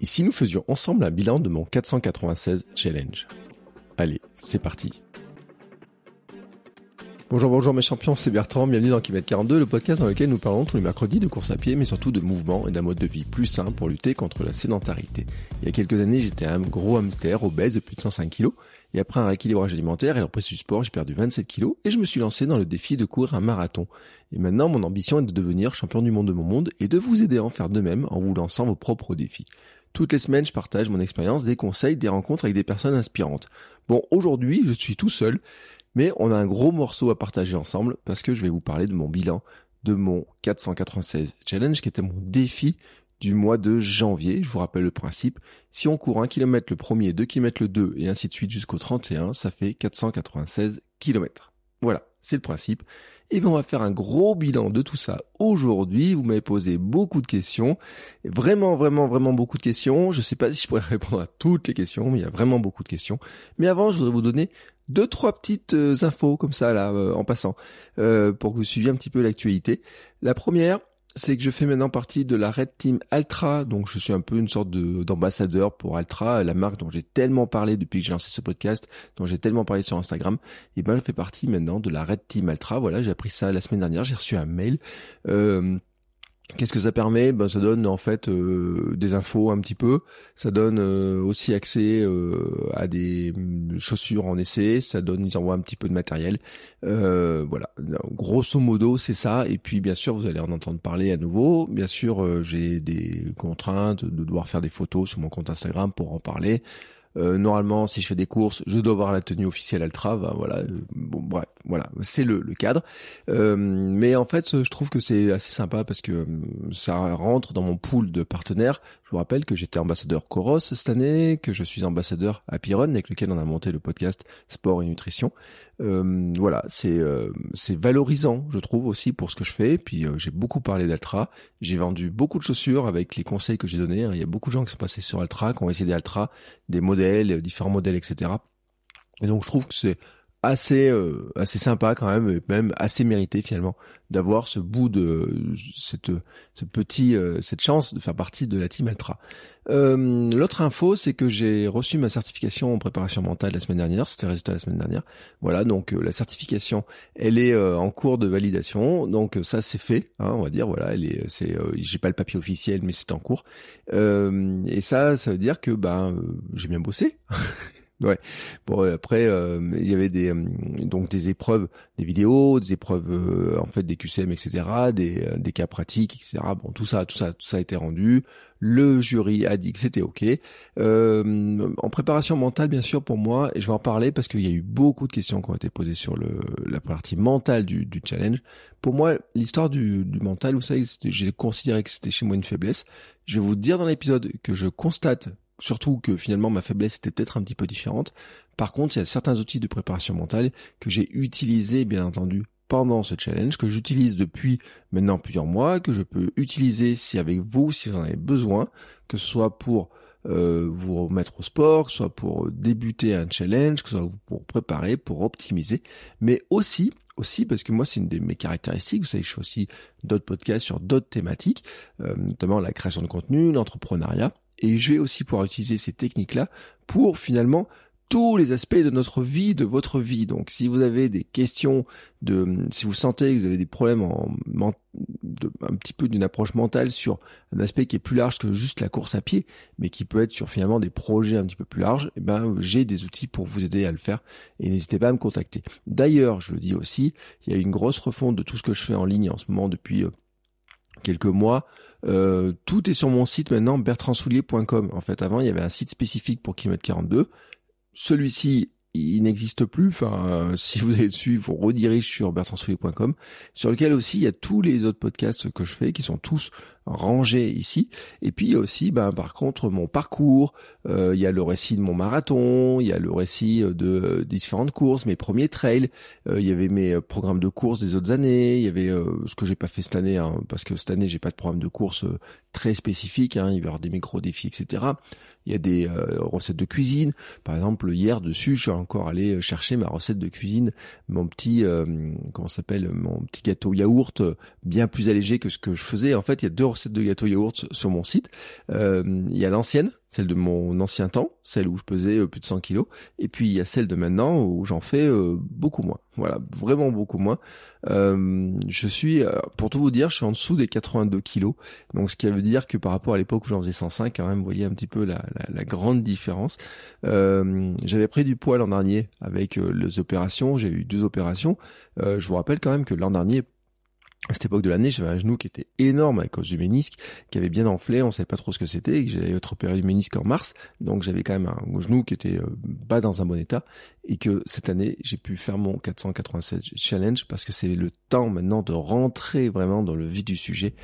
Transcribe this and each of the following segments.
Et si nous faisions ensemble un bilan de mon 496 challenge Allez, c'est parti. Bonjour, bonjour mes champions, c'est Bertrand, bienvenue dans Kilomètre 42, le podcast dans lequel nous parlons tous les mercredis de course à pied, mais surtout de mouvement et d'un mode de vie plus sain pour lutter contre la sédentarité. Il y a quelques années, j'étais un gros hamster obèse de plus de 105 kg, et après un rééquilibrage alimentaire et leur du sport, j'ai perdu 27 kg, et je me suis lancé dans le défi de courir un marathon. Et maintenant, mon ambition est de devenir champion du monde de mon monde, et de vous aider à en faire de même en vous lançant vos propres défis. Toutes les semaines, je partage mon expérience, des conseils, des rencontres avec des personnes inspirantes. Bon, aujourd'hui, je suis tout seul, mais on a un gros morceau à partager ensemble parce que je vais vous parler de mon bilan de mon 496 challenge qui était mon défi du mois de janvier. Je vous rappelle le principe. Si on court 1 km le premier, 2 km le 2 et ainsi de suite jusqu'au 31, ça fait 496 km. Voilà, c'est le principe. Et bien on va faire un gros bilan de tout ça aujourd'hui. Vous m'avez posé beaucoup de questions. Vraiment, vraiment, vraiment beaucoup de questions. Je sais pas si je pourrais répondre à toutes les questions, mais il y a vraiment beaucoup de questions. Mais avant, je voudrais vous donner deux, trois petites euh, infos comme ça là, euh, en passant, euh, pour que vous suiviez un petit peu l'actualité. La première, c'est que je fais maintenant partie de la Red Team Altra, donc je suis un peu une sorte de d'ambassadeur pour Altra, la marque dont j'ai tellement parlé depuis que j'ai lancé ce podcast, dont j'ai tellement parlé sur Instagram. Et ben je fais partie maintenant de la Red Team Altra. Voilà, j'ai appris ça la semaine dernière, j'ai reçu un mail. Euh, Qu'est-ce que ça permet? Ben, Ça donne en fait euh, des infos un petit peu, ça donne euh, aussi accès euh, à des chaussures en essai, ça donne, ils envoient un petit peu de matériel. voilà, grosso modo c'est ça, et puis bien sûr vous allez en entendre parler à nouveau. Bien sûr j'ai des contraintes de devoir faire des photos sur mon compte Instagram pour en parler. Euh, normalement, si je fais des courses, je dois avoir la tenue officielle Altra. Ben, voilà, euh, bon bref, voilà, c'est le, le, cadre. Euh, mais en fait, je trouve que c'est assez sympa parce que ça rentre dans mon pool de partenaires. Je vous rappelle que j'étais ambassadeur Coros cette année, que je suis ambassadeur Happy Run avec lequel on a monté le podcast Sport et Nutrition. Euh, voilà, c'est euh, c'est valorisant, je trouve aussi pour ce que je fais. Puis euh, j'ai beaucoup parlé d'Altra, j'ai vendu beaucoup de chaussures avec les conseils que j'ai donnés. Il y a beaucoup de gens qui sont passés sur Altra, qui ont essayé des Altra, des modèles, différents modèles, etc. Et donc je trouve que c'est assez assez sympa quand même, et même assez mérité finalement d'avoir ce bout de cette ce petit cette chance de faire partie de la team Altra. Euh, L'autre info, c'est que j'ai reçu ma certification en préparation mentale la semaine dernière. C'était le résultat la semaine dernière. Voilà, donc euh, la certification, elle est euh, en cours de validation. Donc euh, ça, c'est fait. Hein, on va dire, voilà, elle est, c'est, j'ai pas le papier officiel, mais c'est en cours. et ça, ça veut dire que ben j'ai bien bossé. Ouais. Bon après euh, il y avait des euh, donc des épreuves, des vidéos, des épreuves euh, en fait des QCM etc, des des cas pratiques etc. Bon tout ça tout ça tout ça a été rendu. Le jury a dit que c'était ok. en préparation mentale bien sûr pour moi et je vais en parler parce qu'il y a eu beaucoup de questions qui ont été posées sur le la partie mentale du, du challenge. Pour moi l'histoire du, du mental vous savez j'ai considéré que c'était chez moi une faiblesse. Je vais vous dire dans l'épisode que je constate surtout que finalement ma faiblesse était peut-être un petit peu différente. Par contre, il y a certains outils de préparation mentale que j'ai utilisés, bien entendu, pendant ce challenge, que j'utilise depuis maintenant plusieurs mois, que je peux utiliser si avec vous, si vous en avez besoin, que ce soit pour euh, vous remettre au sport, que ce soit pour débuter un challenge, que ce soit pour préparer, pour optimiser, mais aussi aussi parce que moi c'est une de mes caractéristiques. Vous savez, je fais aussi d'autres podcasts sur d'autres thématiques, euh, notamment la création de contenu, l'entrepreneuriat. Et je vais aussi pouvoir utiliser ces techniques-là pour finalement tous les aspects de notre vie, de votre vie. Donc, si vous avez des questions, de, si vous sentez que vous avez des problèmes en, de, un petit peu d'une approche mentale sur un aspect qui est plus large que juste la course à pied, mais qui peut être sur finalement des projets un petit peu plus larges, eh ben, j'ai des outils pour vous aider à le faire et n'hésitez pas à me contacter. D'ailleurs, je le dis aussi, il y a une grosse refonte de tout ce que je fais en ligne en ce moment depuis euh, quelques mois. Euh, tout est sur mon site maintenant, bertrandsoulier.com. En fait, avant, il y avait un site spécifique pour kilomètre 42. Celui-ci, il n'existe plus. Enfin, si vous allez dessus, il vous redirige sur bertrandsoulier.com, sur lequel aussi il y a tous les autres podcasts que je fais, qui sont tous rangé ici. Et puis il y a aussi, ben, par contre, mon parcours. Euh, il y a le récit de mon marathon, il y a le récit de, de différentes courses, mes premiers trails. Euh, il y avait mes programmes de course des autres années. Il y avait euh, ce que j'ai pas fait cette année, hein, parce que cette année j'ai pas de programme de course très spécifique. Hein, il va y avoir des micro défis, etc. Il y a des euh, recettes de cuisine. Par exemple, hier dessus, je suis encore allé euh, chercher ma recette de cuisine, mon petit euh, comment s'appelle, mon petit gâteau yaourt bien plus allégé que ce que je faisais. En fait, il y a deux recettes de gâteau yaourt sur mon site. il y a l'ancienne celle de mon ancien temps, celle où je pesais euh, plus de 100 kilos, et puis il y a celle de maintenant où j'en fais euh, beaucoup moins. Voilà, vraiment beaucoup moins. Euh, je suis, pour tout vous dire, je suis en dessous des 82 kilos, donc ce qui veut dire que par rapport à l'époque où j'en faisais 105, quand même, vous voyez un petit peu la, la, grande différence. J'avais pris du poids l'an dernier avec les opérations, j'ai eu deux opérations. je vous rappelle quand même que l'an dernier, à cette époque de l'année, j'avais un genou qui était énorme à cause du ménisque, qui avait bien enflé, on savait pas trop ce que c'était, et que j'avais être opéré du ménisque en mars, donc j'avais quand même un genou qui était pas euh, dans un bon état, et que cette année, j'ai pu faire mon 496 challenge, parce que c'est le temps maintenant de rentrer vraiment dans le vif du sujet.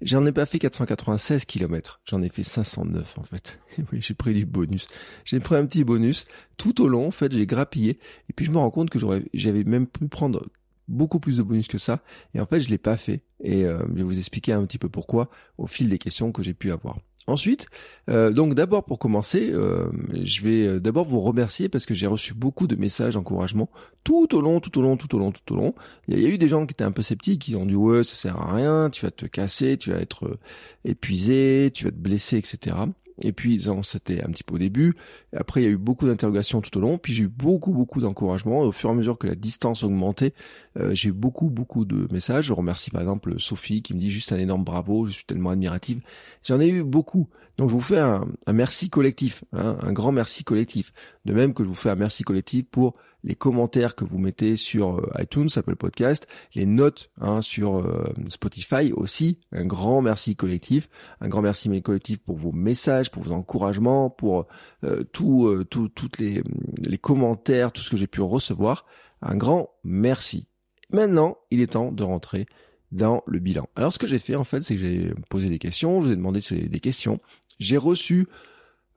J'en ai pas fait 496 km, j'en ai fait 509 en fait. oui, j'ai pris du bonus. J'ai pris un petit bonus. Tout au long, en fait, j'ai grappillé, et puis je me rends compte que j'aurais, j'avais même pu prendre beaucoup plus de bonus que ça. Et en fait, je l'ai pas fait. Et euh, je vais vous expliquer un petit peu pourquoi au fil des questions que j'ai pu avoir. Ensuite, euh, donc d'abord pour commencer, euh, je vais d'abord vous remercier parce que j'ai reçu beaucoup de messages d'encouragement tout au long, tout au long, tout au long, tout au long. Il y a eu des gens qui étaient un peu sceptiques, qui ont dit ouais ça sert à rien, tu vas te casser, tu vas être épuisé, tu vas te blesser, etc. Et puis, c'était un petit peu au début. Après, il y a eu beaucoup d'interrogations tout au long. Puis, j'ai eu beaucoup, beaucoup d'encouragement. Au fur et à mesure que la distance augmentait, euh, j'ai eu beaucoup, beaucoup de messages. Je remercie par exemple Sophie qui me dit juste un énorme bravo. Je suis tellement admirative. J'en ai eu beaucoup. Donc, je vous fais un, merci collectif, hein, un grand merci collectif. De même que je vous fais un merci collectif pour les commentaires que vous mettez sur euh, iTunes, Apple Podcast, les notes hein, sur euh, Spotify aussi. Un grand merci collectif, un grand merci collectif pour vos messages, pour vos encouragements, pour euh, euh, tout, toutes les, les commentaires, tout ce que j'ai pu recevoir. Un grand merci. Maintenant, il est temps de rentrer dans le bilan. Alors ce que j'ai fait en fait, c'est que j'ai posé des questions, je vous ai demandé des questions. J'ai reçu,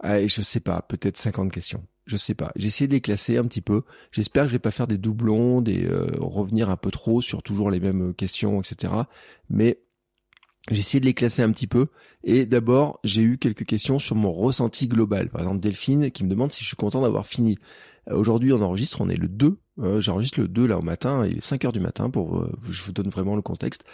je sais pas, peut-être 50 questions je sais pas. J'ai essayé de les classer un petit peu. J'espère que je vais pas faire des doublons, des euh, revenir un peu trop sur toujours les mêmes questions, etc. Mais j'ai essayé de les classer un petit peu. Et d'abord, j'ai eu quelques questions sur mon ressenti global. Par exemple, Delphine qui me demande si je suis content d'avoir fini. Euh, aujourd'hui, on enregistre, on est le 2 euh, j'enregistre le 2 là au matin, il est 5 heures du matin pour euh, je vous donne vraiment le contexte.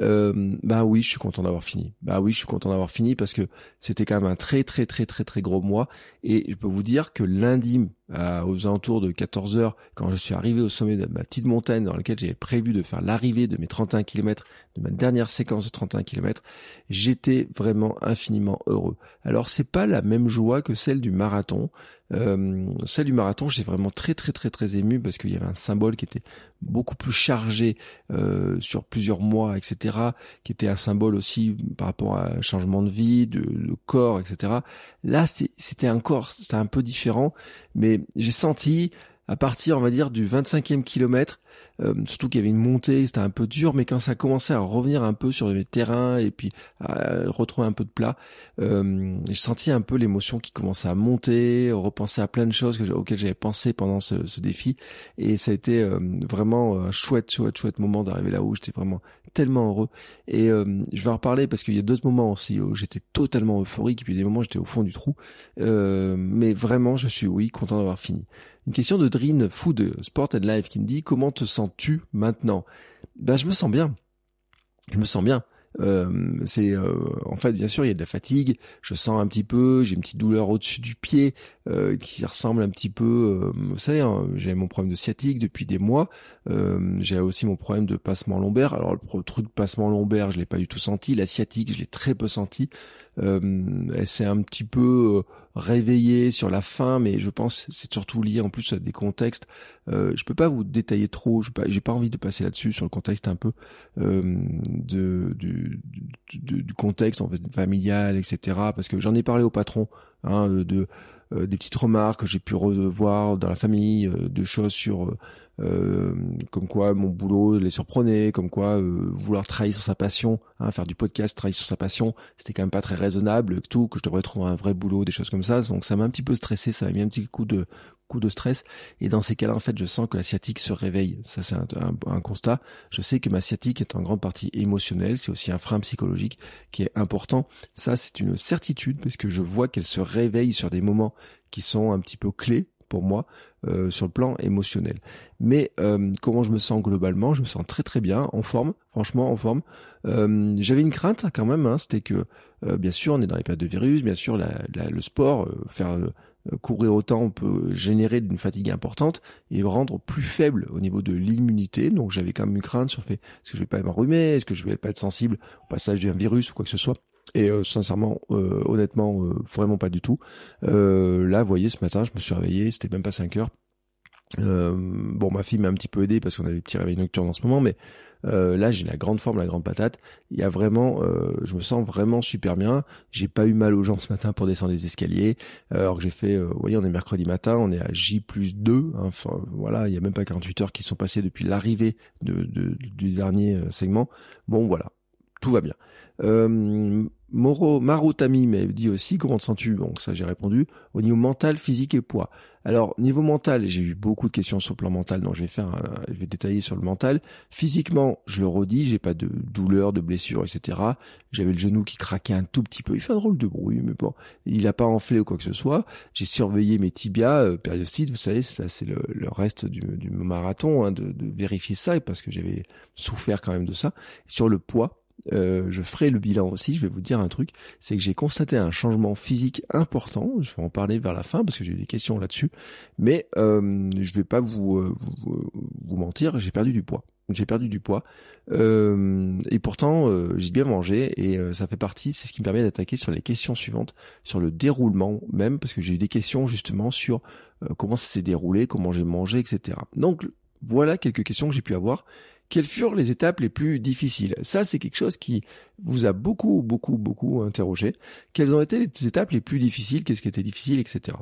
Euh, bah oui, je suis content d'avoir fini. Bah oui, je suis content d'avoir fini parce que c'était quand même un très très très très très gros mois et je peux vous dire que lundi aux alentours de 14 heures quand je suis arrivé au sommet de ma petite montagne dans laquelle j'avais prévu de faire l'arrivée de mes 31 km, de ma dernière séquence de 31 km, j'étais vraiment infiniment heureux. Alors c'est pas la même joie que celle du marathon. Euh, celle du marathon, j'étais vraiment très très très très ému parce qu'il y avait un symbole qui était beaucoup plus chargé euh, sur plusieurs mois, etc., qui était un symbole aussi par rapport à un changement de vie, de, de corps, etc. Là, c'était encore, c'était un peu différent, mais j'ai senti à partir, on va dire, du 25e kilomètre, euh, surtout qu'il y avait une montée, c'était un peu dur, mais quand ça commençait à revenir un peu sur les terrains et puis à retrouver un peu de plat, euh, j'ai senti un peu l'émotion qui commençait à monter, repenser à plein de choses auxquelles j'avais pensé pendant ce, ce, défi, et ça a été euh, vraiment un chouette, chouette, chouette moment d'arriver là où j'étais vraiment tellement heureux. Et euh, je vais en reparler parce qu'il y a d'autres moments aussi où j'étais totalement euphorique, et puis des moments où j'étais au fond du trou, mais vraiment, je suis oui content d'avoir fini. Une question de Drin Food Sport and Life qui me dit comment te sens-tu maintenant? Ben je me sens bien. Je me sens bien. Euh, c'est euh, en fait bien sûr il y a de la fatigue, je sens un petit peu, j'ai une petite douleur au-dessus du pied euh, qui ressemble un petit peu, vous savez, hein, j'ai mon problème de sciatique depuis des mois, j'ai aussi mon problème de passement lombaire. Alors le truc de passement lombaire je l'ai pas du tout senti, la sciatique je l'ai très peu senti. Elle s'est un petit peu réveillée sur la fin, mais je pense c'est surtout lié en plus à des contextes. Euh, je peux pas vous détailler trop, je j'ai pas envie de passer là-dessus sur le contexte un peu de, du, du, contexte en fait familial, etc. Parce que j'en ai parlé au patron hein, de euh, des petites remarques que j'ai pu revoir dans la famille, euh, de choses sur euh, comme quoi mon boulot les surprenait, comme quoi vouloir travailler sur sa passion, hein, faire du podcast, travailler sur sa passion, c'était quand même pas très raisonnable, tout que je devrais trouver un vrai boulot, des choses comme ça. Donc ça m'a un petit peu stressé, ça m'a mis un petit coup de coup de stress. Et dans ces cas-là, en fait, je sens que la sciatique se réveille. Ça, c'est un, constat. Je sais que ma sciatique est en grande partie émotionnelle. C'est aussi un frein psychologique qui est important. Ça, c'est une certitude parce que je vois qu'elle se réveille sur des moments qui sont un petit peu clés pour moi euh, sur le plan émotionnel. Mais euh, comment je me sens globalement? Je me sens très très bien, en forme, franchement en forme. Euh, j'avais une crainte quand même, hein, c'était que bien sûr on est dans les périodes de virus, bien sûr le sport, faire courir autant peut générer une fatigue importante et rendre plus faible au niveau de l'immunité. Donc j'avais quand même une crainte sur le fait est-ce que je vais pas m'enrhumer, est-ce que je vais pas être sensible au passage d'un virus ou quoi que ce soit? Et euh, sincèrement, euh, honnêtement, vraiment pas du tout. là, vous voyez, ce matin, je me suis réveillé, c'était même pas 5 heures. bon, ma fille m'a un petit peu aidé parce qu'on a des petits réveils nocturnes en ce moment, mais euh, là, j'ai la grande forme, la grande patate. Il y a vraiment, euh, je me sens vraiment super bien. J'ai pas eu mal aux jambes ce matin pour descendre les escaliers. Euh, alors que j'ai fait, vous voyez, on est mercredi matin, on est à J plus 2. Hein. Enfin, voilà, il y a même pas 48 heures qui sont passées depuis l'arrivée de, du dernier segment. Bon, voilà, tout va bien. Moro, Marotami m'a dit aussi comment te sens-tu? Donc ça j'ai répondu au niveau mental, physique et poids. Alors niveau mental, j'ai eu beaucoup de questions sur le plan mental, donc je vais faire, je vais détailler sur le mental. Physiquement, je le redis, j'ai pas de douleur, de blessure, etc. J'avais le genou qui craquait un tout petit peu, il fait un drôle de bruit, mais bon, il a pas enflé ou quoi que ce soit. J'ai surveillé mes tibias, euh, périostites, vous savez, ça c'est le, reste du, marathon, hein, de, de vérifier ça parce que j'avais souffert quand même de ça. Sur le poids, euh, je ferai le bilan aussi, je vais vous dire un truc, c'est que j'ai constaté un changement physique important, je vais en parler vers la fin parce que j'ai des questions là-dessus, mais euh, je vais pas vous, euh, vous, mentir, j'ai perdu du poids. J'ai perdu du poids euh, et pourtant j'ai bien mangé et ça fait partie, c'est ce qui me permet d'attaquer sur les questions suivantes, sur le déroulement même parce que j'ai eu des questions justement sur comment ça s'est déroulé, comment j'ai mangé, etc. Donc voilà quelques questions que j'ai pu avoir quelles furent les étapes les plus difficiles? Ça, c'est quelque chose qui vous a beaucoup, beaucoup, beaucoup interrogé. Quelles ont été les étapes les plus difficiles? Qu'est-ce qui était difficile, etc.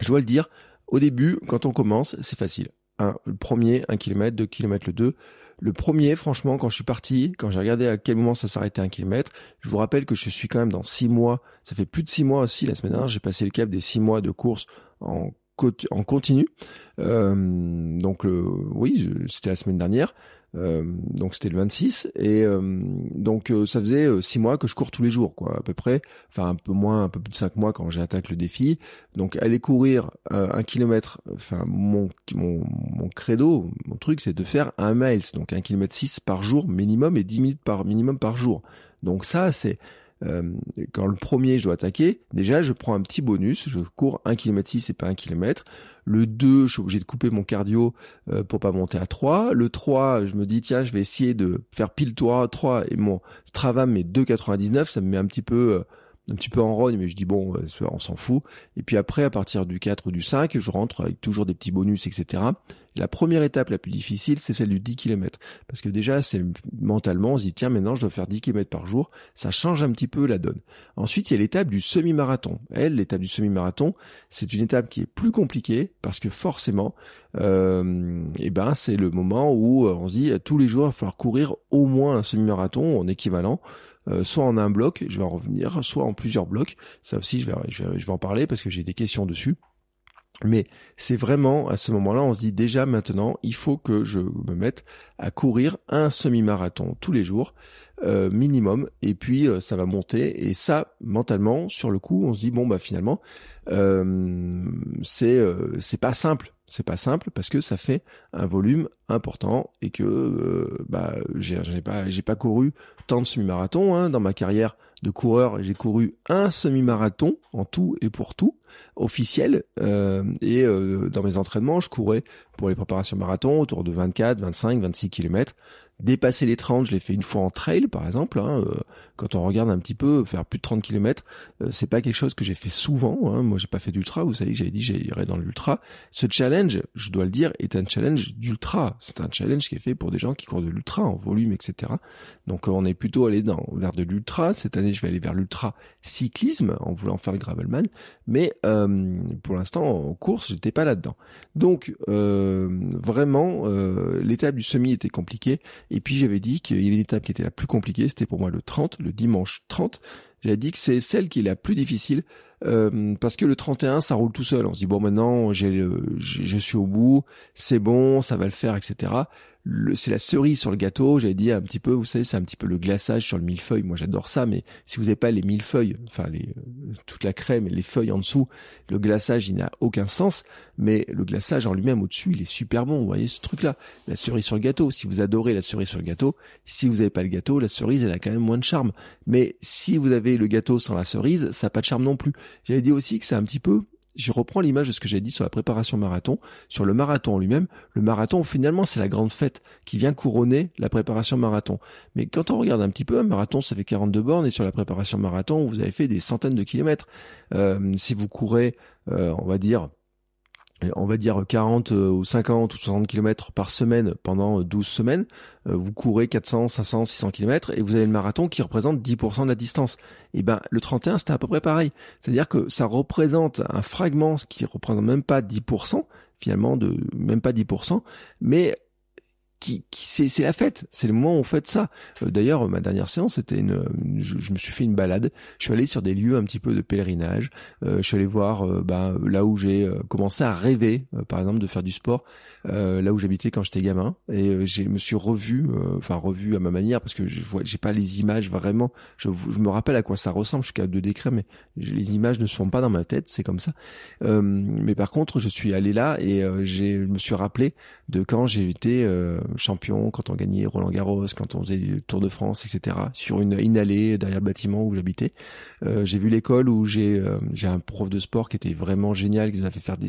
Je dois le dire, au début, quand on commence, c'est facile. Un, le premier, un kilomètre, deux kilomètres, le deux. Le premier, franchement, quand je suis parti, quand j'ai regardé à quel moment ça s'arrêtait un kilomètre, je vous rappelle que je suis quand même dans six mois. Ça fait plus de six mois aussi la semaine dernière. J'ai passé le cap des six mois de course en en continu. Euh, donc oui, c'était la semaine dernière. Euh, donc c'était le 26 et euh, donc ça faisait six mois que je cours tous les jours quoi à peu près. Enfin un peu moins un peu plus de cinq mois quand j'attaque le défi. Donc aller courir un kilomètre enfin mon, mon mon credo mon truc c'est de faire un miles. Donc un kilomètre six par jour minimum et 10 minutes par minimum par jour. Donc ça c'est euh, quand le premier je dois attaquer, déjà je prends un petit bonus, je cours 1 km 6 et pas 1 km. Le 2, je suis obligé de couper mon cardio euh, pour pas monter à 3. Le 3, je me dis tiens, je vais essayer de faire pile 3, 3 et mon Strava met 2,99, ça me met un petit peu euh, un petit peu en rogne, mais je dis bon, on s'en fout. Et puis après, à partir du 4 ou du 5, je rentre avec toujours des petits bonus, etc. La première étape la plus difficile, c'est celle du 10 km. Parce que déjà, c'est mentalement, on se dit, tiens, maintenant, je dois faire 10 km par jour. Ça change un petit peu la donne. Ensuite, il y a l'étape du semi-marathon. Elle, l'étape du semi-marathon, c'est une étape qui est plus compliquée parce que forcément, euh, eh ben, c'est le moment où euh, on se dit, tous les jours, il va falloir courir au moins un semi-marathon en équivalent. Euh, soit en un bloc, je vais en revenir, soit en plusieurs blocs. Ça aussi, je vais, je vais en parler parce que j'ai des questions dessus. Mais c'est vraiment à ce moment-là, on se dit déjà maintenant, il faut que je me mette à courir un semi-marathon tous les jours euh, minimum, et puis euh, ça va monter. Et ça, mentalement, sur le coup, on se dit bon bah finalement, euh, c'est c'est pas simple, c'est pas simple parce que ça fait un volume important et que euh, bah j'ai pas j'ai pas couru tant de semi-marathons hein. dans ma carrière de coureur j'ai couru un semi-marathon en tout et pour tout officiel euh, et euh, dans mes entraînements je courais pour les préparations marathon autour de 24 25 26 km Dépasser les 30, je l'ai fait une fois en trail par exemple. Hein, euh, quand on regarde un petit peu, faire plus de 30 km, euh, c'est pas quelque chose que j'ai fait souvent. Hein. Moi, j'ai pas fait d'ultra. Vous savez j'avais dit j'irais dans l'ultra. Ce challenge, je dois le dire, est un challenge d'ultra. C'est un challenge qui est fait pour des gens qui courent de l'ultra en volume, etc. Donc, on est plutôt allé dans vers de l'ultra. Cette année, je vais aller vers l'ultra cyclisme en voulant faire le gravelman. Mais euh, pour l'instant, en course, j'étais pas là-dedans. Donc, vraiment, l'étape du semi était compliquée et puis j'avais dit qu'il y avait une étape qui était la plus compliquée, c'était pour moi le 30, le dimanche 30. J'avais dit que c'est celle qui est la plus difficile euh, parce que le 31 ça roule tout seul. On se dit bon maintenant j'ai, je suis au bout, c'est bon, ça va le faire, etc c'est la cerise sur le gâteau. J'avais dit un petit peu, vous savez, c'est un petit peu le glaçage sur le millefeuille. Moi, j'adore ça, mais si vous n'avez pas les millefeuilles, enfin les, euh, toute la crème et les feuilles en dessous, le glaçage, il n'a aucun sens. Mais le glaçage en lui-même au-dessus, il est super bon. Vous voyez ce truc-là, la cerise sur le gâteau. Si vous adorez la cerise sur le gâteau, si vous n'avez pas le gâteau, la cerise, elle a quand même moins de charme. Mais si vous avez le gâteau sans la cerise, ça n'a pas de charme non plus. J'avais dit aussi que c'est un petit peu je reprends l'image de ce que j'ai dit sur la préparation marathon, sur le marathon en lui-même. Le marathon, finalement, c'est la grande fête qui vient couronner la préparation marathon. Mais quand on regarde un petit peu, un marathon, ça fait 42 bornes, et sur la préparation marathon, vous avez fait des centaines de kilomètres. Euh, si vous courez, euh, on va dire, on va dire 40 euh, ou 50 ou 60 km par semaine pendant 12 euh, semaines, euh, vous courez 400, 500, 600 km et vous avez le marathon qui représente 10% de la distance. Et ben le 31 c'était à peu près pareil. C'est-à-dire que ça représente un fragment qui représente même pas 10%, finalement de même pas 10%, mais qui, qui c'est la fête, c'est le moment où on fait ça. Euh, d'ailleurs, ma dernière séance, c'était une, je, me suis fait une balade. Je suis allé sur des lieux un petit peu de pèlerinage. Euh, je suis allé voir euh, bah, là où j'ai commencé à rêver, par exemple, de faire du sport. là où j'habitais quand j'étais gamin, et je me suis revu, enfin revu à ma manière, parce que je vois, j'ai pas les images vraiment. Je, je, me rappelle à quoi ça ressemble. Je suis capable de décrire, mais les images ne se font pas dans ma tête. C'est comme ça. mais par contre, je suis allé là et j'ai, je me suis rappelé de quand j'ai été champion, quand on gagnait Roland Garros, quand on faisait le Tour de France, etc. Sur une, une allée derrière le bâtiment où j'habitais. Euh, j'ai vu l'école où j'ai euh, j'ai un prof de sport qui était vraiment génial, qui nous a fait faire des,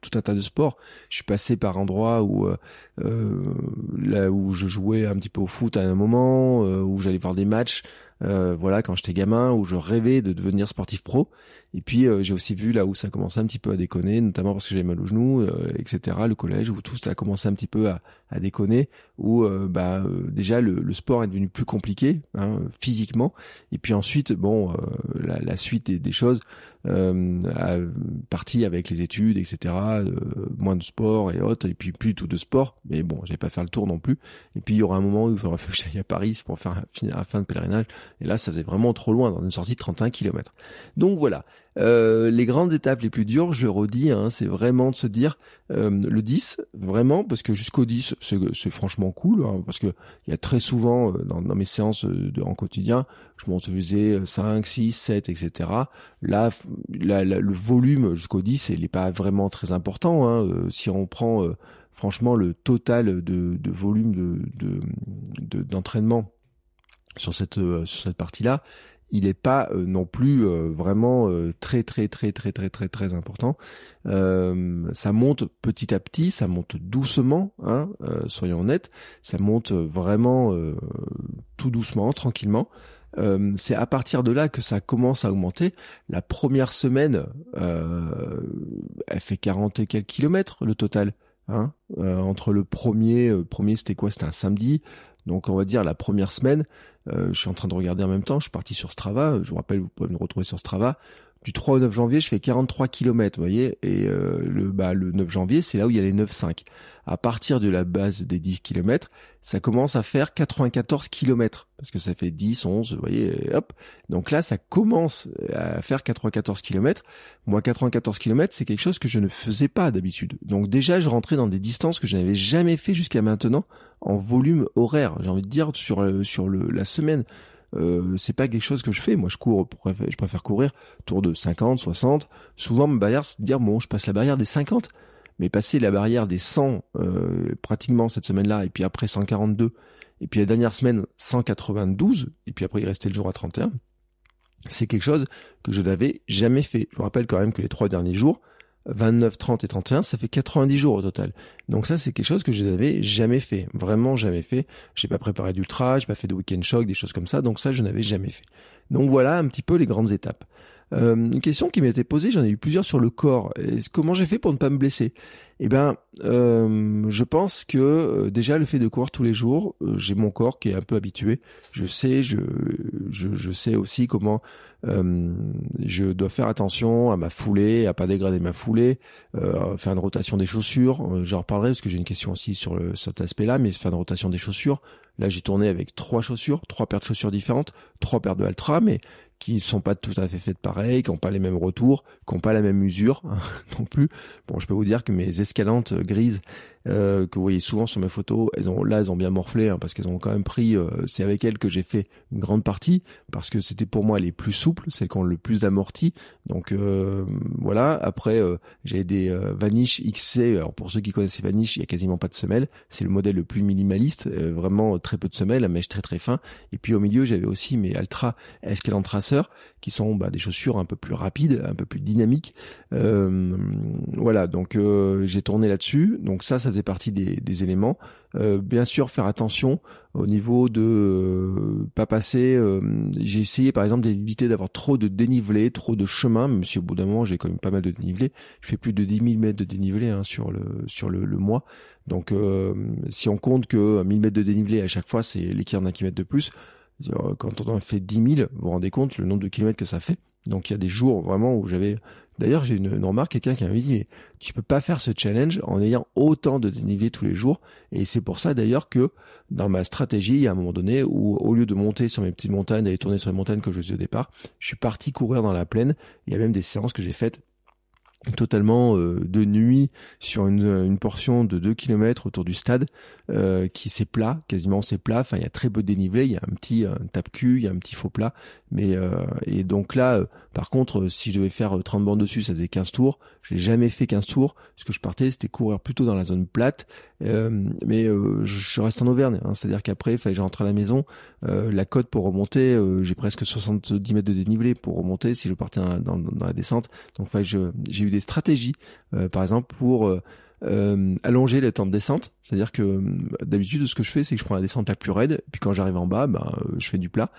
tout un tas de sports. Je suis passé par endroits où euh, euh là où je jouais un petit peu au foot à un moment, où j'allais voir des matchs. voilà, quand j'étais gamin, où je rêvais de devenir sportif pro. Et puis euh, j'ai aussi vu là où ça commençait un petit peu à déconner, notamment parce que j'avais mal au genou, euh, etc. Le collège où tout ça a commencé un petit peu à, à déconner, où euh, bah déjà le, le, sport est devenu plus compliqué hein, physiquement. Et puis ensuite, bon, la, la, suite des, des choses euh, a parti avec les études, etc. moins de sport et autres, et puis plus tout de sport. Mais bon, j'ai pas faire le tour non plus. Et puis il y aura un moment où il faudra que j'aille à Paris pour faire un, fin de pèlerinage. Et là, ça faisait vraiment trop loin dans une sortie de 31 km. Donc voilà. Euh, les grandes étapes les plus dures, je redis, hein, c'est vraiment de se dire euh, le 10, vraiment, parce que jusqu'au 10, c'est franchement cool, hein, parce que il y a très souvent euh, dans, mes séances de, en quotidien, je m'en faisais 5, 6, 7, etc. Là, le volume jusqu'au 10, il n'est pas vraiment très important. Hein, si on prend franchement le total de, de volume de d'entraînement sur cette sur cette partie-là, il n'est pas euh, non plus euh, vraiment euh, très très très très très très très important. ça monte petit à petit, ça monte doucement, hein, soyons honnêtes. Ça monte vraiment tout doucement, tranquillement. c'est à partir de là que ça commence à augmenter. La première semaine, elle fait 40 et quelques kilomètres le total. Hein, entre le premier, premier c'était quoi? C'était un samedi. Donc on va dire la première semaine, euh, je suis en train de regarder en même temps, je suis parti sur Strava, je vous rappelle, vous pouvez me retrouver sur Strava. Du 3 au 9 janvier, je fais 43 km, vous voyez, et euh, le, bah, le 9 janvier, c'est là où il y a les 9,5. À partir de la base des 10 km, ça commence à faire 94 km, parce que ça fait 10, 11, vous voyez, hop. Donc là, ça commence à faire 94 km. Moi, 94 km, c'est quelque chose que je ne faisais pas d'habitude. Donc déjà, je rentrais dans des distances que je n'avais jamais fait jusqu'à maintenant en volume horaire. J'ai envie de dire sur le, la semaine. Euh, c'est pas quelque chose que je fais. Moi, je cours, je préfère courir autour de 50, 60. Souvent, ma barrière, c'est de dire bon, je passe la barrière des 50. Mais passer la barrière des 100 euh, pratiquement cette semaine-là, et puis après 142, et puis la dernière semaine 192, et puis après il restait le jour à 31, c'est quelque chose que je n'avais jamais fait. Je me rappelle quand même que les trois derniers jours, 29, 30 et 31, ça fait 90 jours au total. Donc ça, c'est quelque chose que je n'avais jamais fait. Vraiment jamais fait. J'ai pas préparé d'ultra, j'ai pas fait de week-end shock, des choses comme ça. Donc ça, je n'avais jamais fait. Donc voilà un petit peu les grandes étapes. Euh, une question qui m'a été posée, j'en ai eu plusieurs sur le corps. comment j'ai fait pour ne pas me blesser? Eh ben, euh, je pense que euh, déjà le fait de courir tous les jours, j'ai mon corps qui est un peu habitué. Je sais, je sais aussi comment je dois faire attention à ma foulée, à pas dégrader ma foulée, faire une rotation des chaussures. J'en reparlerai parce que j'ai une question aussi sur, le, cet aspect-là, mais faire une rotation des chaussures. Là, j'ai tourné avec trois chaussures, trois paires de chaussures différentes, trois paires de Altra, mais qui sont pas tout à fait faites pareil, qui n'ont pas les mêmes retours, qui n'ont pas la même usure non plus. Bon, je peux vous dire que mes escalantes grises euh, que vous voyez souvent sur mes photos, elles ont là elles ont bien morflé hein, parce qu'elles ont quand même pris. Euh, c'est avec elles que j'ai fait une grande partie parce que c'était pour moi les plus souples, celles qui ont le plus amorti. Donc euh, voilà. Après j'ai des Vanish XC. Alors pour ceux qui connaissent Vanish, il y a quasiment pas de semelles. C'est le modèle le plus minimaliste, vraiment très peu de semelles, un mèche très très fin. Et puis au milieu j'avais aussi mes Altra Escalant Tracer qui sont bah, des chaussures un peu plus rapides, un peu plus dynamiques. voilà. Donc j'ai tourné là-dessus. Donc ça ça partie des, éléments. Euh, bien sûr, faire attention au niveau de euh, pas passer. Euh, j'ai essayé par exemple d'éviter d'avoir trop de dénivelé, trop de chemin, même si au bout d'un moment j'ai quand même pas mal de dénivelé. Je fais plus de 10 000 mètres de dénivelé hein, sur le sur le, mois. Donc si on compte que 1000 mètres de dénivelé à chaque fois c'est l'équivalent d'un kilomètre de plus, quand on en fait 10 000, vous vous rendez compte le nombre de kilomètres que ça fait. Donc il y a des jours vraiment où j'avais D'ailleurs, j'ai une, une, remarque, quelqu'un qui m'avait dit, mais tu peux pas faire ce challenge en ayant autant de dénivelé tous les jours. Et c'est pour ça d'ailleurs que dans ma stratégie, a un moment donné où au lieu de monter sur mes petites montagnes, d'aller tourner sur les montagnes que je faisais au départ, je suis parti courir dans la plaine. Il y a même des séances que j'ai faites totalement euh, de nuit sur une, une, portion de 2 km autour du stade euh, qui c'est plat, quasiment c'est plat, enfin il y a très peu de dénivelé, il y a un petit tape-cul, il y a un petit faux plat, mais euh, et donc là par contre si je devais faire 30 bandes dessus, ça faisait 15 tours, j'ai jamais fait 15 tours, ce que je partais c'était courir plutôt dans la zone plate, mais je, je, reste en Auvergne, hein, c'est-à-dire qu'après fallait que je rentre à la maison, la côte pour remonter, j'ai presque 70 mètres de dénivelé pour remonter si je partais dans, la descente, donc j'ai eu des stratégies, euh, par exemple pour euh, euh, allonger le temps de descente. C'est-à-dire que d'habitude, ce que je fais, c'est que je prends la descente la plus raide, puis quand j'arrive en bas, ben, je fais du plat.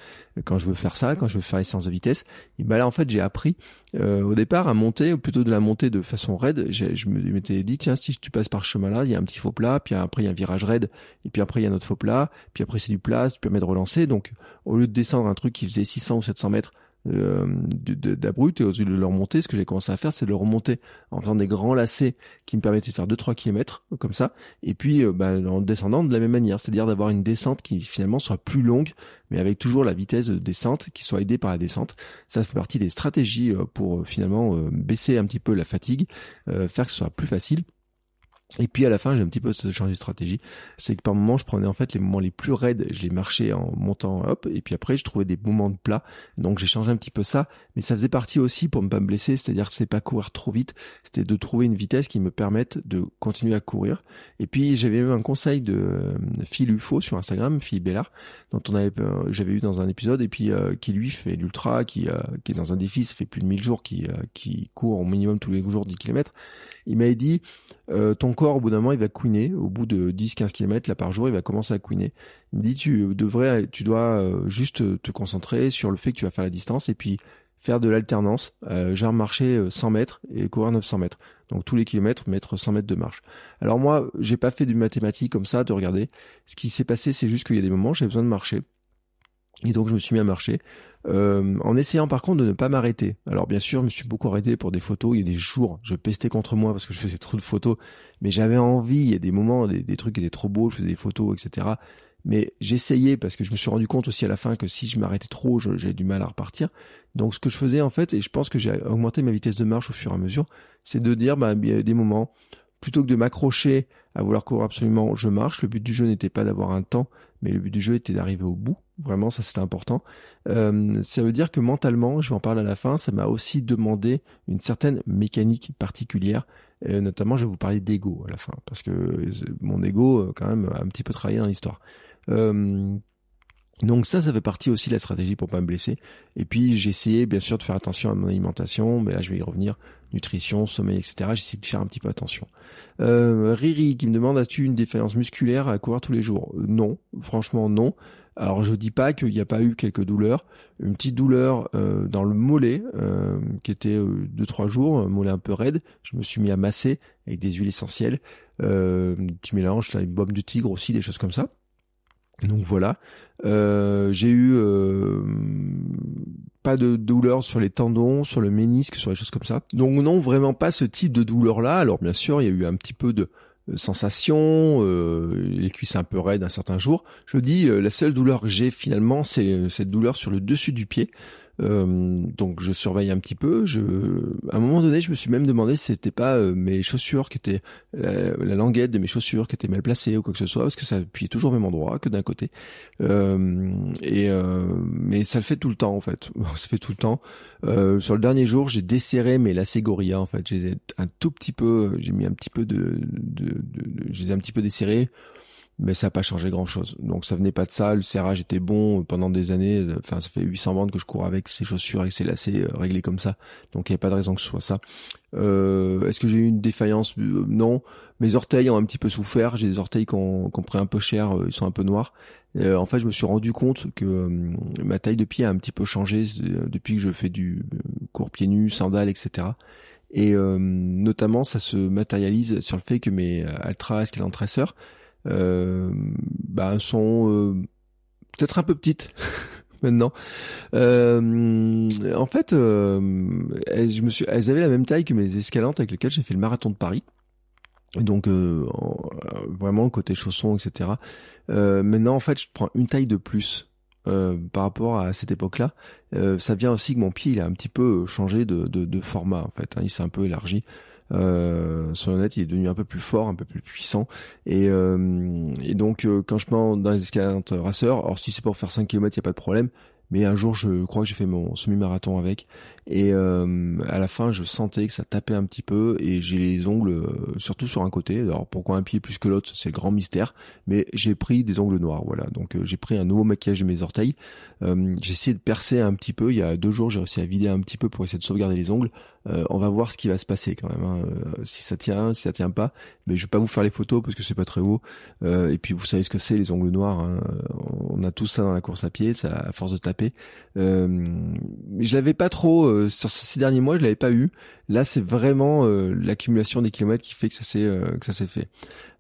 Quand je veux faire ça, quand je veux faire les séances de vitesse, et ben là, en fait, j'ai appris au départ à monter, ou plutôt de la monter de façon raide. Je me m'étais dit, tiens, si tu passes par ce chemin-là, il y a un petit faux plat, puis après il y a un virage raide, et puis après il y a un autre faux plat, puis après c'est du plat, ça permet de relancer. Donc, au lieu de descendre un truc qui faisait 600 ou 700 mètres, euh, d'abrut et au lieu de le remonter, ce que j'ai commencé à faire, c'est de le remonter en faisant des grands lacets qui me permettaient de faire 2-3 km comme ça, et puis euh, bah, en descendant de la même manière, c'est-à-dire d'avoir une descente qui finalement soit plus longue, mais avec toujours la vitesse de descente qui soit aidée par la descente. Ça fait partie des stratégies euh, pour finalement baisser un petit peu la fatigue, faire que ce soit plus facile. Et puis à la fin, j'ai un petit peu changé de stratégie. C'est que par moment, je prenais en fait les moments les plus raides, je les marchais en montant, hop, et puis après, je trouvais des moments de plat. Donc j'ai changé un petit peu ça, mais ça faisait partie aussi pour ne pas me blesser, c'est-à-dire que c'est pas courir trop vite, c'était de trouver une vitesse qui me permette de continuer à courir. Et puis j'avais eu un conseil de euh, Phil UFO sur Instagram, Philippe Bellard, dont on avait, euh, j'avais eu dans un épisode, et puis euh, qui lui fait l'ultra, qui, qui est dans un défi, ça fait plus de 1000 jours, qui, qui court au minimum tous les jours 10 km. Il m'avait dit euh, ton corps, au bout d'un moment, il va couiner. Au bout de 10-15 km là par jour, il va commencer à couiner. Il me dit, tu devrais, tu dois euh, juste te concentrer sur le fait que tu vas faire la distance et puis faire de l'alternance, euh, genre marcher 100 mètres et courir 900 mètres. Donc tous les kilomètres, mettre 100 mètres de marche. Alors moi, j'ai pas fait du mathématique comme ça, de regarder. Ce qui s'est passé, c'est juste qu'il y a des moments, j'ai besoin de marcher. Et donc je me suis mis à marcher. Euh, en essayant par contre de ne pas m'arrêter. Alors bien sûr, je me suis beaucoup arrêté pour des photos. Il y a des jours, je pestais contre moi parce que je faisais trop de photos, mais j'avais envie. Il y a des moments, des, trucs qui étaient trop beaux, je faisais des photos, etc. Mais j'essayais parce que je me suis rendu compte aussi à la fin que si je m'arrêtais trop, j'avais du mal à repartir. Donc ce que je faisais en fait, et je pense que j'ai augmenté ma vitesse de marche au fur et à mesure, c'est de dire, bah, il y a des moments, plutôt que de m'accrocher à vouloir courir absolument, je marche. Le but du jeu n'était pas d'avoir un temps, mais le but du jeu était d'arriver au bout. Vraiment, ça c'était important. Euh, ça veut dire que mentalement, je vais en parler à la fin, ça m'a aussi demandé une certaine mécanique particulière. Notamment, je vais vous parler d'ego à la fin, parce que mon ego, quand même, a un petit peu travaillé dans l'histoire. Euh, donc ça, ça fait partie aussi de la stratégie pour pas me blesser. Et puis j'ai essayé bien sûr de faire attention à mon alimentation, mais là je vais y revenir. Nutrition, sommeil, etc. J'essaie de faire un petit peu attention. Euh, Riri qui me demande as-tu une défaillance musculaire à courir tous les jours? Euh, Non, franchement non. Alors je dis pas qu'il n'y a pas eu quelques douleurs, une petite douleur euh, dans le mollet euh, qui était euh, deux trois jours, un mollet un peu raide. Je me suis mis à masser avec des huiles essentielles. tu mélanges, as une bombe du tigre aussi, des choses comme ça. Donc voilà. Euh, j'ai eu euh, pas de douleur sur les tendons, sur le ménisque, sur les choses comme ça. Donc non, vraiment pas ce type de douleur-là. Alors bien sûr, il y a eu un petit peu de sensation, euh, les cuisses un peu raides un certain jour. Je dis, la seule douleur que j'ai finalement, c'est cette douleur sur le dessus du pied. Euh, donc je surveille un petit peu. Je, à un moment donné, je me suis même demandé si c'était pas euh, mes chaussures qui étaient la, languette de mes chaussures qui était mal placée ou quoi que ce soit, parce que ça appuyait toujours au même endroit que d'un côté. Euh, et mais ça le fait tout le temps en fait. ça fait tout le temps. sur le dernier jour, j'ai desserré mes lacets Gorilla en fait. J'ai un tout petit peu, j'ai mis un petit peu de, de, de, de je les ai un petit peu desserrés mais ça n'a pas changé grand chose. Donc ça venait pas de ça, le serrage était bon pendant des années, enfin ça fait 800 bandes que je cours avec ces chaussures et ces lacets euh, réglés comme ça, donc il n'y a pas de raison que ce soit ça. Euh, Est-ce que j'ai eu une défaillance? Euh, Non, mes orteils ont un petit peu souffert, j'ai des orteils qui ont, pris un peu cher, euh, ils sont un peu noirs. en fait je me suis rendu compte que ma taille de pied a un petit peu changé depuis que je fais du cours pieds nus, sandales, etc. Et notamment ça se matérialise sur le fait que mes Altra euh, bah, sont euh, peut-être un peu petites maintenant. Euh, en fait, elles, je me suis, elles avaient la même taille que mes escalantes avec lesquelles j'ai fait le marathon de Paris. Donc vraiment côté chaussons, etc. maintenant, en fait, je prends une taille de plus par rapport à cette époque-là. ça vient aussi que mon pied il a un petit peu changé de, de, de format en fait. Hein. il s'est un peu élargi. Euh, honnêtes, il est devenu un peu plus fort, un peu plus puissant. Et, euh, et donc, euh, quand je prends dans les escalades raceurs, alors si c'est pour faire 5 km, il n'y a pas de problème. Mais un jour, je crois que j'ai fait mon semi-marathon avec. Et euh, à la fin, je sentais que ça tapait un petit peu. Et j'ai les ongles, euh, surtout sur un côté. Alors pourquoi un pied plus que l'autre, c'est le grand mystère. Mais j'ai pris des ongles noirs, voilà. Donc j'ai pris un nouveau maquillage de mes orteils. j'ai essayé de percer un petit peu. Il y a deux jours, j'ai réussi à vider un petit peu pour essayer de sauvegarder les ongles. Euh, on va voir ce qui va se passer quand même. Hein. Euh, si ça tient, si ça tient pas. Mais je vais pas vous faire les photos parce que c'est pas très. Euh, et puis vous savez ce que c'est les ongles noirs. Hein. On a tout ça dans la course à pied, ça à force de taper. Euh, je l'avais pas trop sur ces derniers mois, je l'avais pas eu. Là, c'est vraiment l'accumulation des kilomètres qui fait que ça s'est s'est fait.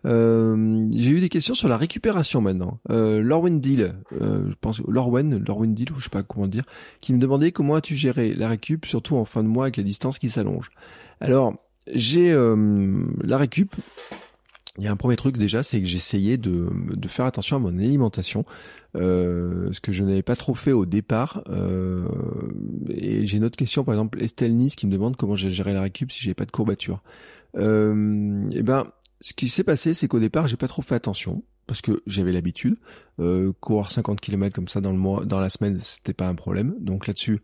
Euh, j'ai eu des questions sur la récupération maintenant. Euh, Lorwen Deal, euh, je pense Lorwen, Lorwen Deal, je sais pas comment dire, qui me demandait comment as-tu géré la récup, surtout en fin de mois avec la distance qui s'allonge. Alors, j'ai euh, la récup. Il y a un premier truc déjà, c'est que j'essayais de, de faire attention à mon alimentation, euh, ce que je n'avais pas trop fait au départ. Euh, et j'ai une autre question, par exemple Estelle Nice qui me demande comment j'ai géré la récup si j'ai pas de courbature. Euh, et eh ben ce qui s'est passé, c'est qu'au départ, j'ai pas trop fait attention parce que j'avais l'habitude. Euh, courir 50 km comme ça dans le mois, dans la semaine, c'était pas un problème. Donc là-dessus,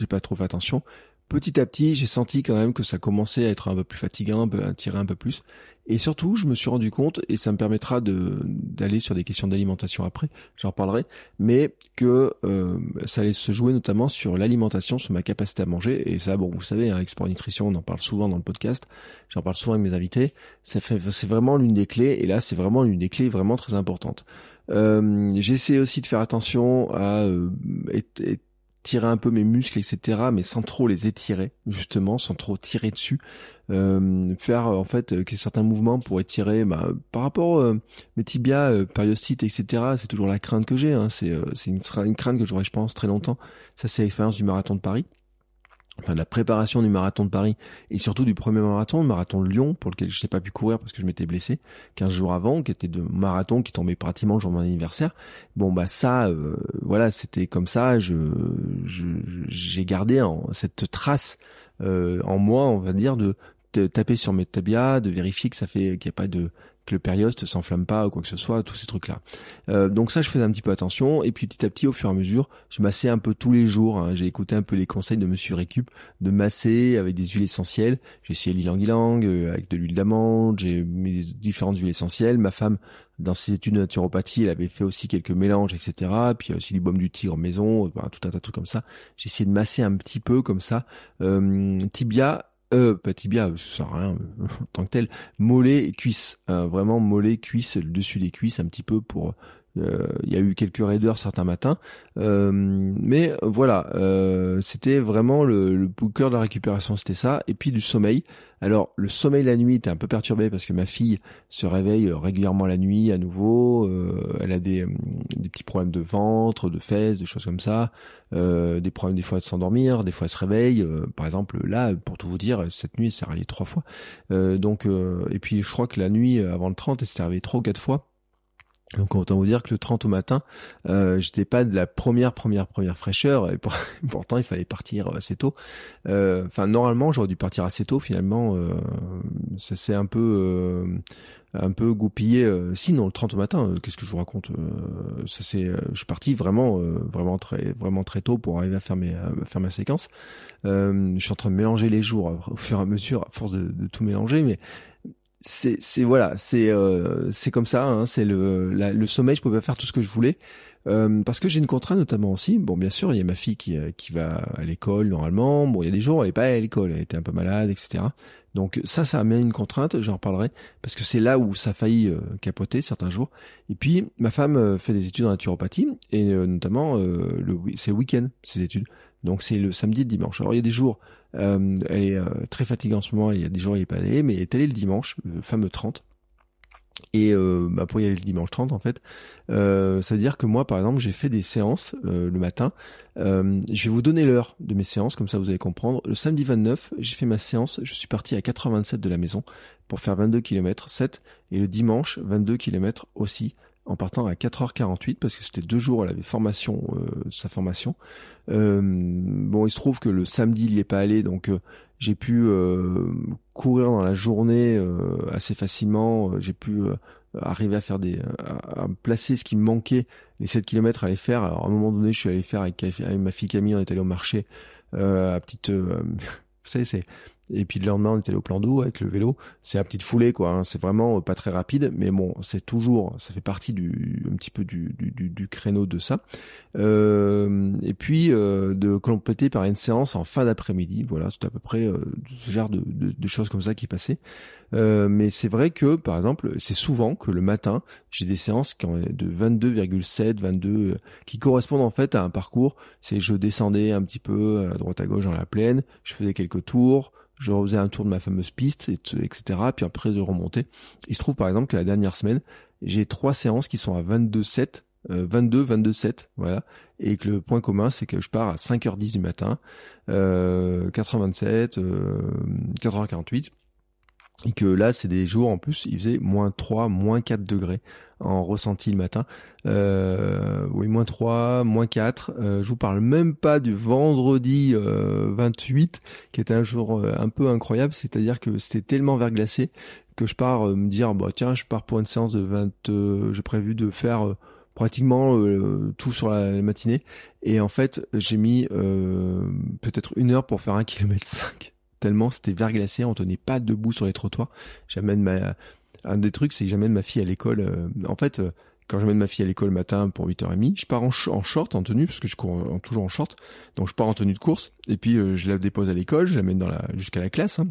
j'ai pas trop fait attention. Petit à petit, j'ai senti quand même que ça commençait à être un peu plus fatigant, à tirer un peu plus. Et surtout, je me suis rendu compte, et ça me permettra de d'aller sur des questions d'alimentation après, j'en reparlerai, mais que euh, ça allait se jouer notamment sur l'alimentation, sur ma capacité à manger. Et ça, bon, vous savez, avec Sport Nutrition, on en parle souvent dans le podcast, j'en parle souvent avec mes invités. Ça fait, c'est vraiment l'une des clés, et là, c'est vraiment l'une des clés vraiment très importantes. Euh, j'ai essayé aussi de faire attention à euh, tirer un peu mes muscles, etc., mais sans trop les étirer, justement, sans trop tirer dessus. Euh, faire en fait euh, certains mouvements pour étirer bah, par rapport euh, mes tibias, euh, etc. C'est toujours la crainte que j'ai. Hein. C'est euh, une, une, crainte que j'aurais, je pense, très longtemps. Ça, c'est l'expérience du marathon de Paris la préparation du marathon de Paris et surtout du premier marathon, le marathon de Lyon pour lequel je n'ai pas pu courir parce que je m'étais blessé 15 jours avant, qui était de marathon qui tombait pratiquement le jour de mon anniversaire. Bon bah ça, euh, voilà, c'était comme ça. J'ai gardé en, cette trace euh, en moi, on va dire, de, de taper sur mes tabias, de vérifier que ça fait qu'il n'y a pas de que le périoste s'enflamme pas ou quoi que ce soit, tous ces trucs-là. Euh, donc ça, je faisais un petit peu attention. Et puis petit à petit, au fur et à mesure, je massais un peu tous les jours. Hein. J'ai écouté un peu les conseils de Monsieur Récup de masser avec des huiles essentielles. J'ai essayé l'ilang-ilang euh, avec de l'huile d'amande. J'ai mis différentes huiles essentielles. Ma femme, dans ses études de naturopathie, elle avait fait aussi quelques mélanges, etc. Puis aussi du baume du tigre maison, tout un tas de trucs comme ça. J'ai essayé de masser un petit peu comme ça. Euh, tibia euh, pas tibia, ça sert à rien en tant que tel, mollet et cuisse, euh, vraiment mollet, cuisse, le dessus des cuisses un petit peu pour euh, il y a eu quelques raideurs certains matins, euh, mais voilà, euh, c'était vraiment le, le cœur de la récupération, c'était ça, et puis du sommeil. Alors le sommeil la nuit était un peu perturbé parce que ma fille se réveille régulièrement la nuit à nouveau, elle a des, des, petits problèmes de ventre, de fesses, des choses comme ça, des problèmes des fois de s'endormir, des fois elle se réveille. par exemple là, pour tout vous dire, cette nuit elle s'est réveillée trois fois. donc et puis je crois que la nuit avant le 30 elle s'est réveillée trois ou quatre fois. Donc autant vous dire que le 30 au matin, euh, j'étais pas de la première première première fraîcheur et pourtant il fallait partir assez tôt. Euh, enfin normalement j'aurais dû partir assez tôt finalement. Euh, ça s'est un peu euh, un peu goupillé. sinon le 30 au matin, qu'est-ce que je vous raconte Ça c'est, je suis parti vraiment vraiment très vraiment très tôt pour arriver à faire mes à faire ma séquence. je suis en train de mélanger les jours au fur et à mesure à force de, de tout mélanger, mais c'est c'est voilà c'est euh, c'est comme ça hein, c'est le le sommeil je pouvais pas faire tout ce que je voulais. Euh, parce que j'ai une contrainte notamment aussi. Bon bien sûr il y a ma fille qui euh, qui va à l'école normalement. Bon il y a des jours elle est pas à l'école elle était un peu malade etc donc ça ça amène une contrainte j'en reparlerai parce que c'est là où ça a failli euh, capoter certains jours. Et puis ma femme fait des études en naturopathie et notamment le c'est le week-end ces études. Donc c'est le samedi et le dimanche. Alors il y a des jours euh, elle est euh, très fatiguée en ce moment. Il y a des jours où elle est pas allée, mais elle est allée le dimanche, le fameux 30. Et euh, bah pour y aller le dimanche 30 en fait, euh, ça veut dire que moi par exemple j'ai fait des séances le matin. je vais vous donner l'heure de mes séances comme ça vous allez comprendre. Le samedi 29 j'ai fait ma séance, je suis parti à 87 de la maison pour faire 22 km 7 et le dimanche 22 km aussi en partant à 4h48 parce que c'était deux jours elle avait formation sa formation euh, bon, il se trouve que le samedi, il n'y est pas allé, donc euh, j'ai pu euh, courir dans la journée assez facilement. J'ai pu arriver à faire des, à, placer ce qui me manquait, les 7 km à les faire. Alors à un moment donné, je suis allé faire avec, ma fille Camille, on est allé au marché, à petite, vous savez, c'est et puis le lendemain, on était allé au plan d'eau avec le vélo. C'est la petite foulée, quoi. Hein. C'est vraiment pas très rapide, mais bon, c'est toujours, ça fait partie du, un petit peu du, du, du créneau de ça. Euh, et puis euh, de compléter par une séance en fin d'après-midi. Voilà, c'est à peu près euh, ce genre de, de, de, choses comme ça qui passaient. Euh, mais c'est vrai que, par exemple, c'est souvent que le matin, j'ai des séances qui ont de 22,7, 22, qui correspondent en fait à un parcours. C'est je descendais un petit peu à droite à gauche dans la plaine, je faisais quelques tours je refaisais un tour de ma fameuse piste, etc. Puis après de remonter. Il se trouve par exemple que la dernière semaine, j'ai trois séances qui sont à 22-7, 22, 22-7, voilà. Et que le point commun, c'est que je pars à 5h10 du matin, euh, 4h27, euh, 4h48. Et que là, c'est des jours en plus, il faisait moins 3, moins 4 degrés en ressenti le matin. Euh, oui, moins 3, moins 4. Euh, je vous parle même pas du vendredi euh, 28, qui était un jour euh, un peu incroyable, c'est-à-dire que c'était tellement verglacé que je pars euh, me dire, bah tiens, je pars pour une séance de 20, j'ai prévu de faire pratiquement tout sur la, matinée. Et en fait, j'ai mis peut-être une heure pour faire un kilomètre 5 tellement c'était verglacé, on tenait pas debout sur les trottoirs. J'amène ma un des trucs, c'est que j'amène ma fille à l'école. Euh, en fait, euh, quand j'amène ma fille à l'école le matin pour 8h30, je pars en, short, en tenue, parce que je cours toujours en short. Donc je pars en tenue de course, et puis euh, je la dépose à l'école, je l'amène jusqu'à la classe. Hein.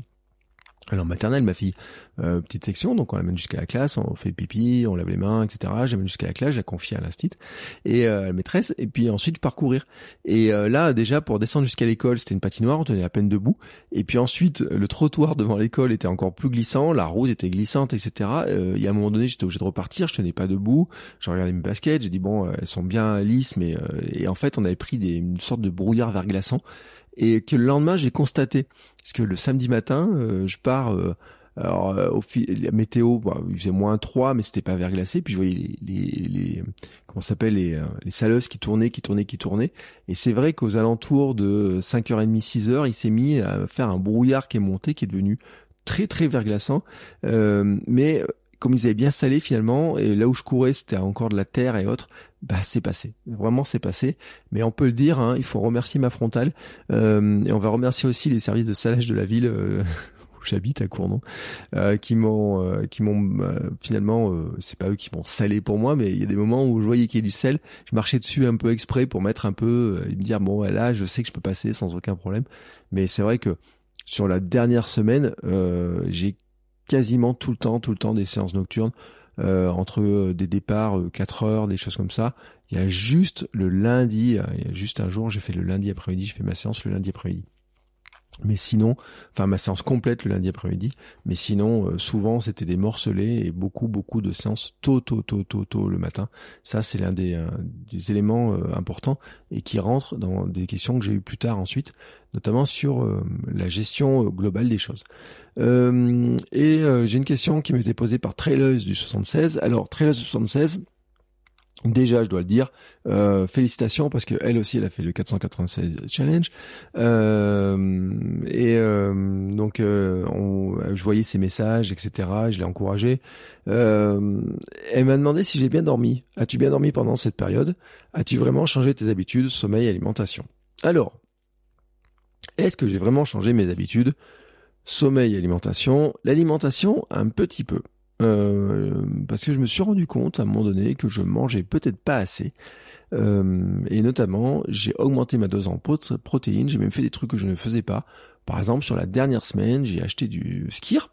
Alors maternelle, ma fille, euh, petite section, donc on l'amène jusqu'à la classe, on fait pipi, on lave les mains, etc. J'amène jusqu'à la classe, je la confie à l'instit et euh, à la maîtresse, et puis ensuite je pars courir. Et euh, là, déjà pour descendre jusqu'à l'école, c'était une patinoire, on tenait à peine debout. Et puis ensuite, le trottoir devant l'école était encore plus glissant, la route était glissante, etc. Il y a un moment donné, j'étais obligé de repartir, je tenais pas debout. Je regardais mes baskets, j'ai dit bon, elles sont bien lisses, mais et en fait, on avait pris des, une sorte de brouillard verglaçant et que le lendemain j'ai constaté. Parce que le samedi matin euh, je pars euh, alors euh, au la météo bah, il faisait moins 3 mais c'était pas verglacé. Puis je voyais les, les, les comment s'appelle les, les saleuses qui tournaient qui tournaient qui tournaient. Et c'est vrai qu'aux alentours de 5h30 6h il s'est mis à faire un brouillard qui est monté qui est devenu très très verglaçant. Mais comme ils avaient bien salé finalement, et là où je courais, c'était encore de la terre et autres, bah c'est passé. Vraiment c'est passé. Mais on peut le dire, hein, il faut remercier ma frontale. Euh, et on va remercier aussi les services de salage de la ville. Euh, où J'habite à Cournon, euh, qui m'ont, euh, qui m'ont finalement, c'est pas eux qui m'ont salé pour moi, mais il y a des moments où je voyais qu'il y a du sel, je marchais dessus un peu exprès pour mettre un peu, et me dire bon là, je sais que je peux passer sans aucun problème. Mais c'est vrai que sur la dernière semaine, j'ai quasiment tout le temps, tout le temps des séances nocturnes. Euh, entre euh, des départs 4 euh, heures, des choses comme ça. Il y a juste le lundi, il y a juste un jour, j'ai fait le lundi après-midi, j'ai fait ma séance le lundi après-midi. Mais sinon, enfin ma séance complète le lundi après-midi, mais sinon souvent c'était des morcelés et beaucoup beaucoup de séances tôt tôt tôt tôt le matin. Ça c'est l'un des, des éléments importants et qui rentre dans des questions que j'ai eues plus tard ensuite, notamment sur la gestion globale des choses. Euh, et euh, j'ai une question qui m'était posée par Traileuse du 76. Alors Traileuse du 76, Déjà, je dois le dire, euh, félicitations parce que elle aussi, elle a fait le 496 challenge. Euh, et euh, donc, on, je voyais ses messages, etc. Je l'ai encouragée. elle m'a demandé si j'ai bien dormi. As-tu bien dormi pendant cette période? As-tu vraiment changé tes habitudes, sommeil, alimentation Alors, est-ce que j'ai vraiment changé mes habitudes? Sommeil, alimentation. L'alimentation, un petit peu. Euh, parce que je me suis rendu compte à un moment donné que je mangeais peut-être pas assez. Euh, et notamment, j'ai augmenté ma dose en protéines. J'ai même fait des trucs que je ne faisais pas. Par exemple, sur la dernière semaine, j'ai acheté du skir.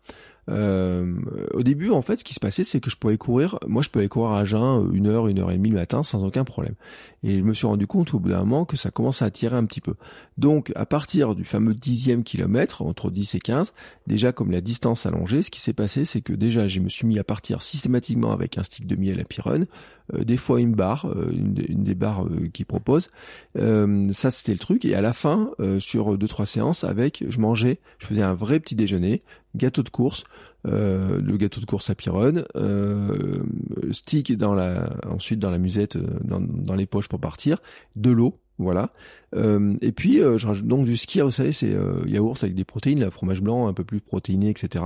Euh, au début, en fait, ce qui se passait, c'est que je pouvais courir. Moi, je pouvais courir à jeun une heure, une heure et demie le matin sans aucun problème. Et je me suis rendu compte au bout d'un moment que ça commençait à tirer un petit peu. Donc, à partir du fameux dixième kilomètre, entre 10 et 15, déjà comme la distance allongée, ce qui s'est passé, c'est que déjà, je me suis mis à partir systématiquement avec un stick de miel à Pyrone, euh, des fois une barre, euh, une, des barres euh, qu'ils proposent. ça, c'était le truc. Et à la fin, sur deux trois séances, avec, je mangeais, je faisais un vrai petit déjeuner, gâteau de course, le gâteau de course à Pyrone, stick dans la, ensuite dans la musette, dans, dans les poches pour partir, de l'eau, voilà. et puis je rajoute donc du ski, vous savez, c'est yaourt avec des protéines, le fromage blanc un peu plus protéiné, etc.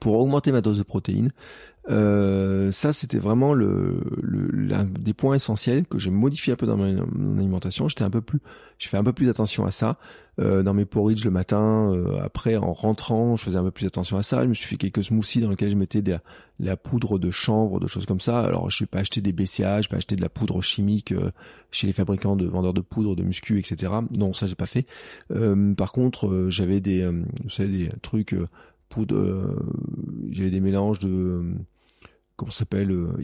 Pour augmenter ma dose de protéines, euh, ça, c'était vraiment le, l'un des points essentiels que j'ai modifié un peu dans mon, alimentation. J'étais un peu plus, j'ai fait un peu plus attention à ça. Euh, dans mes porridge le matin, euh, après en rentrant, je faisais un peu plus attention à ça. Je me suis fait quelques smoothies dans lesquels je mettais de la, poudre de chanvre, de choses comme ça. Alors, je n'ai pas acheté des BCA, je pas acheté de la poudre chimique euh, chez les fabricants de vendeurs de poudre, de muscu, etc. Non, ça j'ai pas fait. par contre, j'avais des, vous savez, des trucs poudre, j'avais des mélanges de comment s'appelle euh,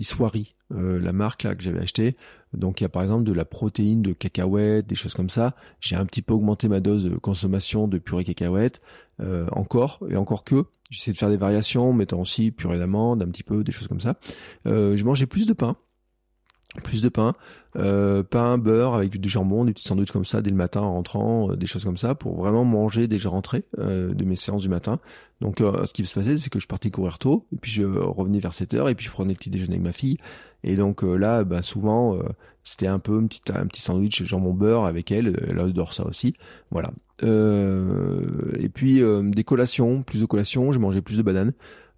euh, la marque là que j'avais acheté. Donc il y a par exemple de la protéine de cacahuètes, des choses comme ça. J'ai un petit peu augmenté ma dose de consommation de purée cacahuètes, euh, encore et encore que. J'essaie de faire des variations, mettant aussi purée d'amande, un petit peu, des choses comme ça. Euh, je mangeais plus de pain, plus de pain, euh, pain, beurre avec du jambon, des petits sandwichs comme ça dès le matin en rentrant, euh, des choses comme ça pour vraiment manger dès que je rentrais euh, de mes séances du matin. Donc euh, ce qui se passait c'est que je partais courir tôt et puis je revenais vers 7 heures et puis je prenais le petit déjeuner avec ma fille et donc là bah, souvent c'était un peu un petit un petit sandwich jambon beurre avec elle, elle adore ça aussi. Voilà. et puis des collations, plus de collations, je mangeais plus de bananes.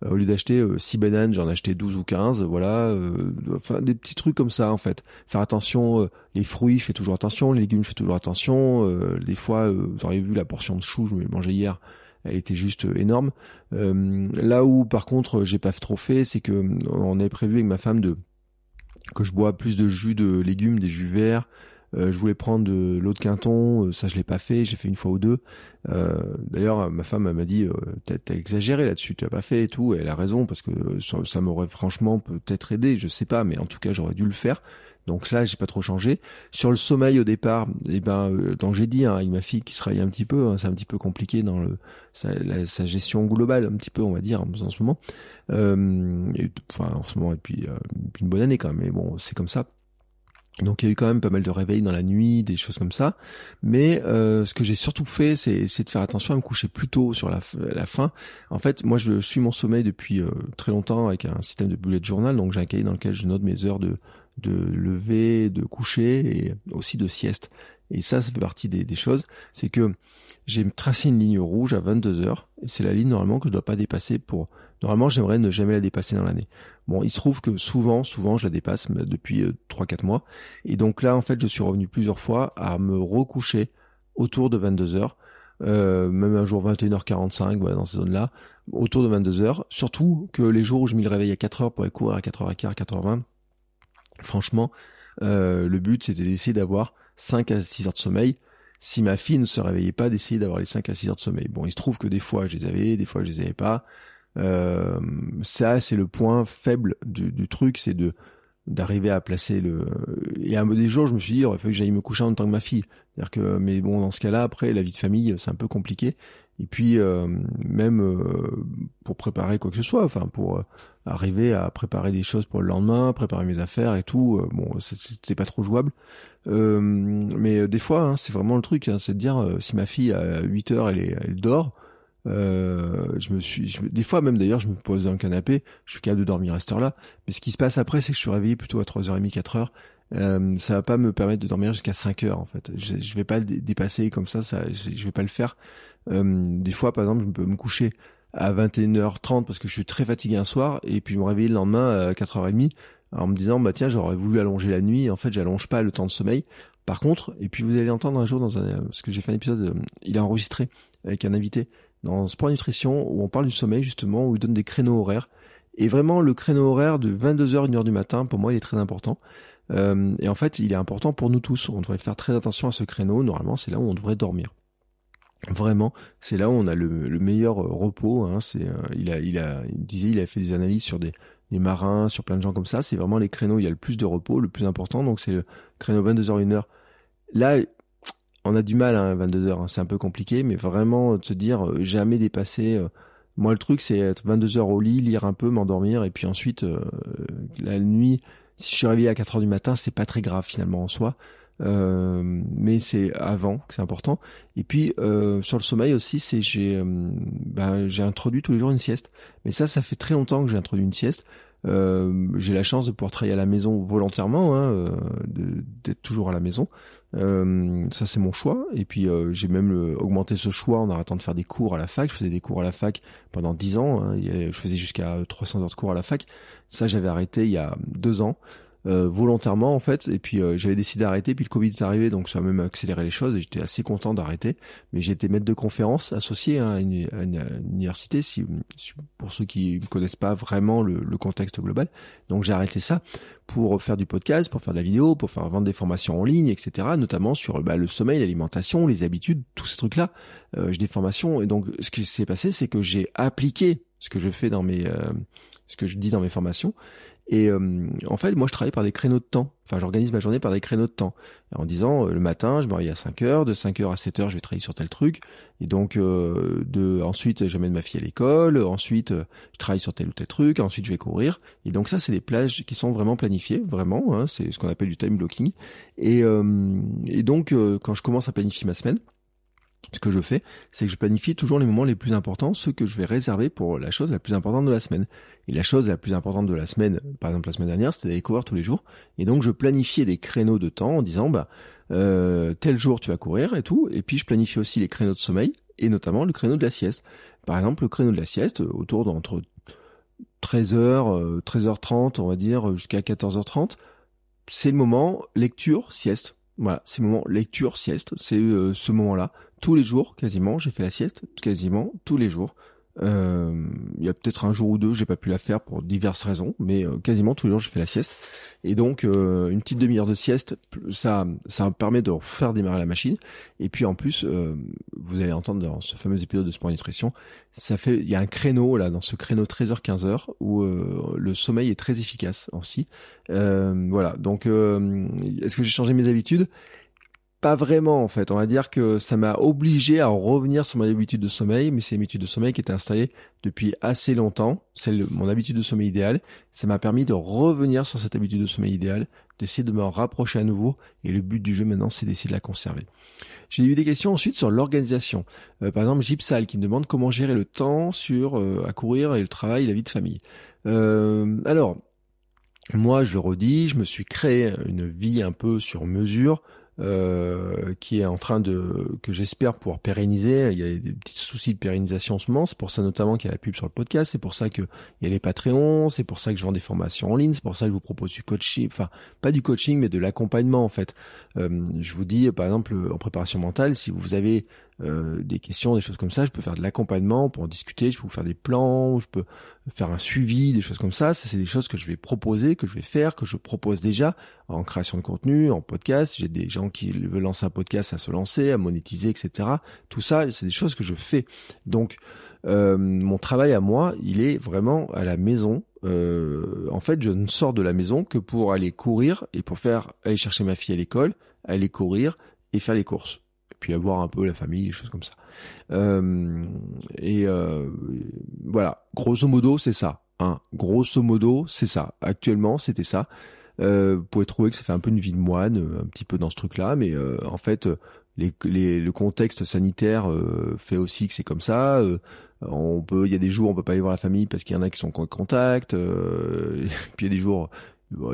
Euh, au lieu d'acheter 6 euh, bananes, j'en achetais 12 ou 15, voilà, euh, enfin des petits trucs comme ça en fait. Faire attention, les fruits, je fais toujours attention, les légumes, je fais toujours attention. des fois, vous auriez vu la portion de choux, je me mangeais hier, elle était juste énorme. là où par contre j'ai pas trop fait, c'est que on avait prévu avec ma femme de que je bois plus de jus de légumes, des jus verts, je voulais prendre de l'eau de Quinton, euh, ça je l'ai pas fait, j'ai fait une fois ou deux. Euh, d'ailleurs, ma femme m'a dit, t'as exagéré là-dessus, tu as pas fait et tout. Et elle a raison parce que ça, m'aurait franchement peut-être aidé, je sais pas, mais en tout cas j'aurais dû le faire. Donc ça, j'ai pas trop changé. Sur le sommeil au départ, et eh ben, donc j'ai dit hein, avec ma fille qui se réveille un petit peu, hein, c'est un petit peu compliqué dans le sa, sa, gestion globale, un petit peu, on va dire, en ce moment. enfin, en ce moment, et puis, puis une bonne année quand même. Mais bon, c'est comme ça. Donc il y a eu quand même pas mal de réveils dans la nuit, des choses comme ça. Mais euh, ce que j'ai surtout fait, c'est de faire attention à me coucher plus tôt sur la, la fin. En fait, moi je suis mon sommeil depuis euh, très longtemps avec un système de bullet journal. Donc j'ai un cahier dans lequel je note mes heures de, de lever, de coucher et aussi de sieste. Et ça, ça fait partie des, choses. C'est que j'ai tracé une ligne rouge à 22 heures. C'est la ligne normalement que je dois pas dépasser pour Normalement, j'aimerais ne jamais la dépasser dans l'année. Bon, il se trouve que souvent, souvent, je la dépasse depuis 3-4 mois. Et donc là, en fait, je suis revenu plusieurs fois à me recoucher autour de 22 heures. Euh, même un jour 21h45, voilà, dans ces zones-là, autour de 22h. Surtout que les jours où je me réveille à 4h pour aller courir à 4h15, 4h20, franchement, euh, le but c'était d'essayer d'avoir 5 à 6 heures de sommeil. Si ma fille ne se réveillait pas, d'essayer d'avoir les 5 à 6 heures de sommeil. Bon, il se trouve que des fois je les avais, des fois je les avais pas. Euh, ça, c'est le point faible du, truc, c'est de d'arriver à placer le et à des jours je me suis dit il aurait que j'aille me coucher en temps que ma fille. C'est-à-dire que mais bon dans ce cas-là après la vie de famille c'est un peu compliqué. Et puis euh, même euh, pour préparer quoi que ce soit enfin pour arriver à préparer des choses pour le lendemain préparer mes affaires et tout bon c'était pas trop jouable. Mais des fois hein, c'est vraiment le truc hein, c'est de dire si ma fille à 8 heures elle, elle dort euh, je me suis, des fois même d'ailleurs, je me pose dans le canapé, je suis capable de dormir à cette heure-là. Mais ce qui se passe après, c'est que je suis réveillé plutôt à 3h30, 4h. Euh, ça va pas me permettre de dormir jusqu'à 5 heures en fait. Je, je vais pas le dépasser comme ça, ça je, vais pas le faire. Euh, des fois, par exemple, je peux me coucher à 21h30 parce que je suis très fatigué un soir et puis me réveiller le lendemain à 4h30 en me disant bah tiens j'aurais voulu allonger la nuit en fait j'allonge pas le temps de sommeil par contre et puis vous allez entendre un jour dans un parce que j'ai fait un épisode euh, il est enregistré avec un invité dans Sport Nutrition où on parle du sommeil justement, où il donne des créneaux horaires. Et vraiment, le créneau horaire de 22h, 1h du matin, pour moi, il est très important. Euh, et en fait, il est important pour nous tous. On devrait faire très attention à ce créneau. Normalement, c'est là où on devrait dormir. Vraiment, c'est là où on a le, meilleur repos. Hein. C'est, euh, il a, il a, disait, il a fait des analyses sur des, des marins, sur plein de gens comme ça. C'est vraiment les créneaux où il y a le plus de repos, le plus important. Donc c'est le créneau 22h, 1h. Là, on a du mal à hein, 22 heures, hein, c'est un peu compliqué, mais vraiment de se dire euh, jamais dépasser. Euh, moi, le truc, c'est être 22 heures au lit, lire un peu, m'endormir, et puis ensuite euh, la nuit. Si je suis réveillé à 4 heures du matin, c'est pas très grave finalement en soi. mais c'est avant que c'est important. Et puis sur le sommeil aussi, c'est j'ai bah, j'ai introduit tous les jours une sieste. Mais ça, ça fait très longtemps que j'ai introduit une sieste. j'ai la chance de pouvoir travailler à la maison volontairement, hein, d'être toujours à la maison. Euh, ça c'est mon choix. Et puis euh, j'ai même euh, augmenté ce choix en arrêtant de faire des cours à la fac. Je faisais des cours à la fac pendant 10 ans. Hein. Je faisais jusqu'à 300 heures de cours à la fac. Ça j'avais arrêté il y a deux ans. Euh, volontairement en fait. Et puis euh, j'avais décidé d'arrêter. Puis le Covid est arrivé donc ça a même accéléré les choses et j'étais assez content d'arrêter. Mais j'étais maître de conférence associé hein, à, une, université si, pour ceux qui ne connaissent pas vraiment le, le contexte global. Donc j'ai arrêté ça pour faire du podcast pour faire de la vidéo pour faire vendre des formations en ligne etc notamment sur bah, le sommeil l'alimentation les habitudes tous ces trucs là euh, j'ai des formations et donc ce qui s'est passé c'est que j'ai appliqué ce que je fais dans mes ce que je dis dans mes formations et euh, en fait, moi, je travaille par des créneaux de temps. Enfin, j'organise ma journée par des créneaux de temps. En disant, euh, le matin, je me réveille à 5 heures, de 5 heures à 7 heures, je vais travailler sur tel truc. Et donc, euh, de, ensuite, j'amène ma fille à l'école. Ensuite, je travaille sur tel ou tel truc. Ensuite, je vais courir. Et donc, ça, c'est des plages qui sont vraiment planifiées, vraiment. Hein, c'est ce qu'on appelle du time blocking. Et, et donc, quand je commence à planifier ma semaine, ce que je fais, c'est que je planifie toujours les moments les plus importants, ceux que je vais réserver pour la chose la plus importante de la semaine. Et la chose la plus importante de la semaine, par exemple la semaine dernière, c'était d'aller courir tous les jours. Et donc je planifiais des créneaux de temps en disant, bah, euh, tel jour tu vas courir et tout. Et puis je planifie aussi les créneaux de sommeil et notamment le créneau de la sieste. Par exemple, le créneau de la sieste, autour d'entre 13h, 13h30, on va dire, jusqu'à 14h30, c'est le moment lecture, sieste. Voilà, c'est le moment lecture, sieste. C'est euh, ce moment-là tous les jours, quasiment. J'ai fait la sieste quasiment tous les jours. Euh, il y a peut-être un jour ou deux, j'ai pas pu la faire pour diverses raisons, mais euh, quasiment tous les jours, je fais la sieste. Et donc, euh, une petite demi-heure de sieste, ça, ça permet de faire démarrer la machine. Et puis en plus, vous allez entendre dans ce fameux épisode de Sport Nutrition, ça fait, il y a un créneau là, dans ce créneau 13h-15h où le sommeil est très efficace aussi. voilà. Donc, est-ce que j'ai changé mes habitudes? Pas vraiment en fait. On va dire que ça m'a obligé à revenir sur mon habitude de sommeil, mais c'est une habitude de sommeil qui était installée depuis assez longtemps. C'est mon habitude de sommeil idéal. Ça m'a permis de revenir sur cette habitude de sommeil idéal, d'essayer de me rapprocher à nouveau. Et le but du jeu maintenant, c'est d'essayer de la conserver. J'ai eu des questions ensuite sur l'organisation. Euh, par exemple, Gipsal qui me demande comment gérer le temps sur euh, à courir et le travail, et la vie de famille. Euh, alors, moi, je le redis, je me suis créé une vie un peu sur mesure euh, qui est en train de que j'espère pouvoir pérenniser. Il y a des petits soucis de pérennisation en ce moment. C'est pour ça notamment qu'il y a la pub sur le podcast. C'est pour ça qu'il y a les Patreons. C'est pour ça que je vends des formations en ligne. C'est pour ça que je vous propose du coaching. Enfin, pas du coaching, mais de l'accompagnement en fait. Euh, je vous dis, par exemple, en préparation mentale, si vous avez euh, des questions, des choses comme ça. Je peux faire de l'accompagnement pour en discuter, je peux vous faire des plans, je peux faire un suivi, des choses comme ça. Ça, c'est des choses que je vais proposer, que je vais faire, que je propose déjà en création de contenu, en podcast. J'ai des gens qui veulent lancer un podcast à se lancer, à monétiser, etc. Tout ça, c'est des choses que je fais. Donc, euh, mon travail à moi, il est vraiment à la maison. Euh, en fait, je ne sors de la maison que pour aller courir et pour faire aller chercher ma fille à l'école, aller courir et faire les courses puis avoir un peu la famille, des choses comme ça. Euh, et euh, voilà, grosso modo, c'est ça. Hein. Grosso modo, c'est ça. Actuellement, c'était ça. Euh, vous pouvez trouver que ça fait un peu une vie de moine, un petit peu dans ce truc-là, mais en fait, le contexte sanitaire fait aussi que c'est comme ça. on peut, il y a des jours, on peut pas aller voir la famille parce qu'il y en a qui sont en contact. puis il y a des jours,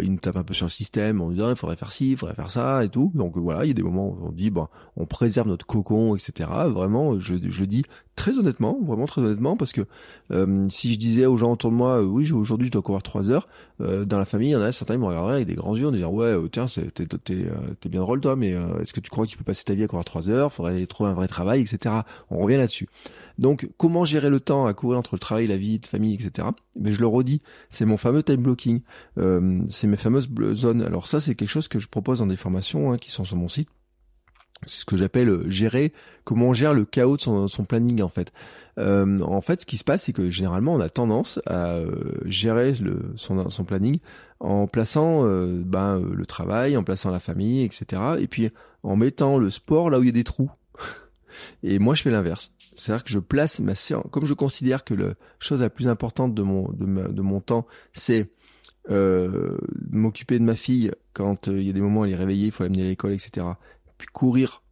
il nous tape un peu sur le système, on dit ah, il faudrait faire ci, il faudrait faire ça et tout. Donc voilà, il y a des moments où on dit bon, on préserve notre cocon, etc. Vraiment, je, je dis très honnêtement, vraiment très honnêtement, parce que euh, si je disais aux gens autour de moi, euh, oui, aujourd'hui je dois courir trois heures, euh, dans la famille, il y en a certains qui me regarderaient avec des grands yeux, en disant ouais, tiens, t'es t'es bien drôle toi, mais est-ce que tu crois que tu peux passer ta vie à courir trois heures? Faudrait trouver un vrai travail, etc. On revient là-dessus. Donc, comment gérer le temps à courir entre le travail, la vie de famille, etc. Mais je le redis, c'est mon fameux time blocking. C'est mes fameuses zones. Alors ça, c'est quelque chose que je propose dans des formations hein, qui sont sur mon site. Ce que j'appelle euh, gérer, comment on gère le chaos de son, planning en fait. Euh, en fait, ce qui se passe, c'est que généralement, on a tendance à gérer le, son, son planning en plaçant ben, le travail, en plaçant la famille, etc. Et puis en mettant le sport là où il y a des trous. Et moi, je fais l'inverse. C'est-à-dire que je place ma séance, comme je considère que la chose la plus importante de mon, de, mon temps, c'est euh, m'occuper de ma fille quand euh, il y a des moments où elle est réveillée, il faut l'amener à l'école, etc. Puis courir,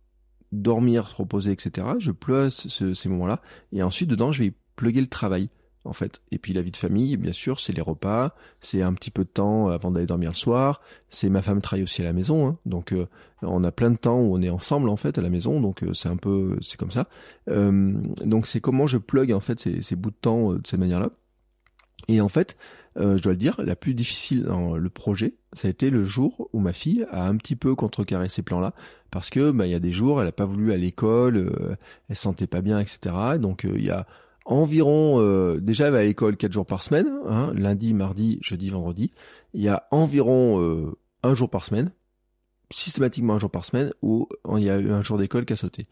dormir, se reposer, etc. Je place ces moments-là. Et ensuite, dedans, je vais plugger le travail en fait. Et puis la vie de famille, bien sûr, c'est les repas, c'est un petit peu de temps avant d'aller dormir le soir. C'est ma femme travaille aussi à la maison, hein. donc euh, on a plein de temps où on est ensemble en fait à la maison, donc euh, c'est un peu, c'est comme ça. Euh, donc c'est comment je plug en fait ces, ces bouts de temps de cette manière-là. Et en fait, je dois le dire, la plus difficile dans le projet, ça a été le jour où ma fille a un petit peu contrecarré ces plans-là, parce que bah il y a des jours, elle a pas voulu à l'école, elle se sentait pas bien, etc. Donc il y a environ, euh, déjà elle va à l'école quatre jours par semaine, hein, lundi, mardi, jeudi, vendredi. Il y a environ euh, un jour par semaine, systématiquement un jour par semaine, où il y a eu un jour d'école qui a sauté.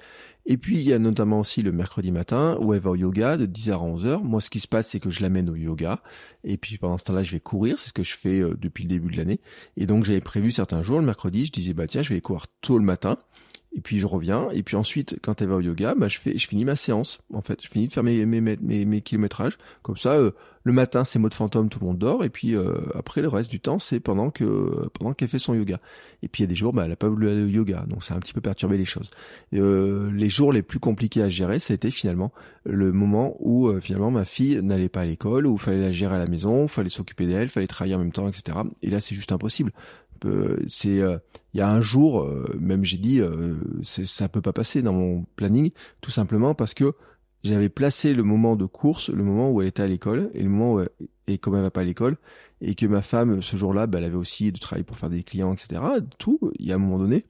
Et puis il y a notamment aussi le mercredi matin, où elle va au yoga de 10h à 11h. Moi ce qui se passe, c'est que je l'amène au yoga, et puis pendant ce temps-là, je vais courir, c'est ce que je fais euh, depuis le début de l'année. Et donc j'avais prévu certains jours, le mercredi, je disais, bah tiens, je vais courir tôt le matin et puis je reviens, et puis ensuite, quand elle va au yoga, bah, je fais, je finis ma séance, en fait. Je finis de faire mes, mes, mes, mes kilométrages. Comme ça, euh, le matin, c'est mode fantôme, tout le monde dort, et puis euh, après, le reste du temps, c'est pendant que pendant qu'elle fait son yoga. Et puis il y a des jours, bah, elle a pas voulu aller au yoga, donc ça a un petit peu perturbé les choses. Euh, les jours les plus compliqués à gérer, c'était finalement le moment où finalement ma fille n'allait pas à l'école, où fallait la gérer à la maison, fallait s'occuper d'elle, fallait travailler en même temps, etc. Et là, c'est juste impossible c'est euh, il y a un jour, euh, même j'ai dit, euh, ça peut pas passer dans mon planning, tout simplement parce que j'avais placé le moment de course, le moment où elle était à l'école, et le moment où elle, et elle va pas à l'école, et que ma femme ce jour-là, bah, elle avait aussi de travail pour faire des clients, etc. Tout, il y a un moment donné,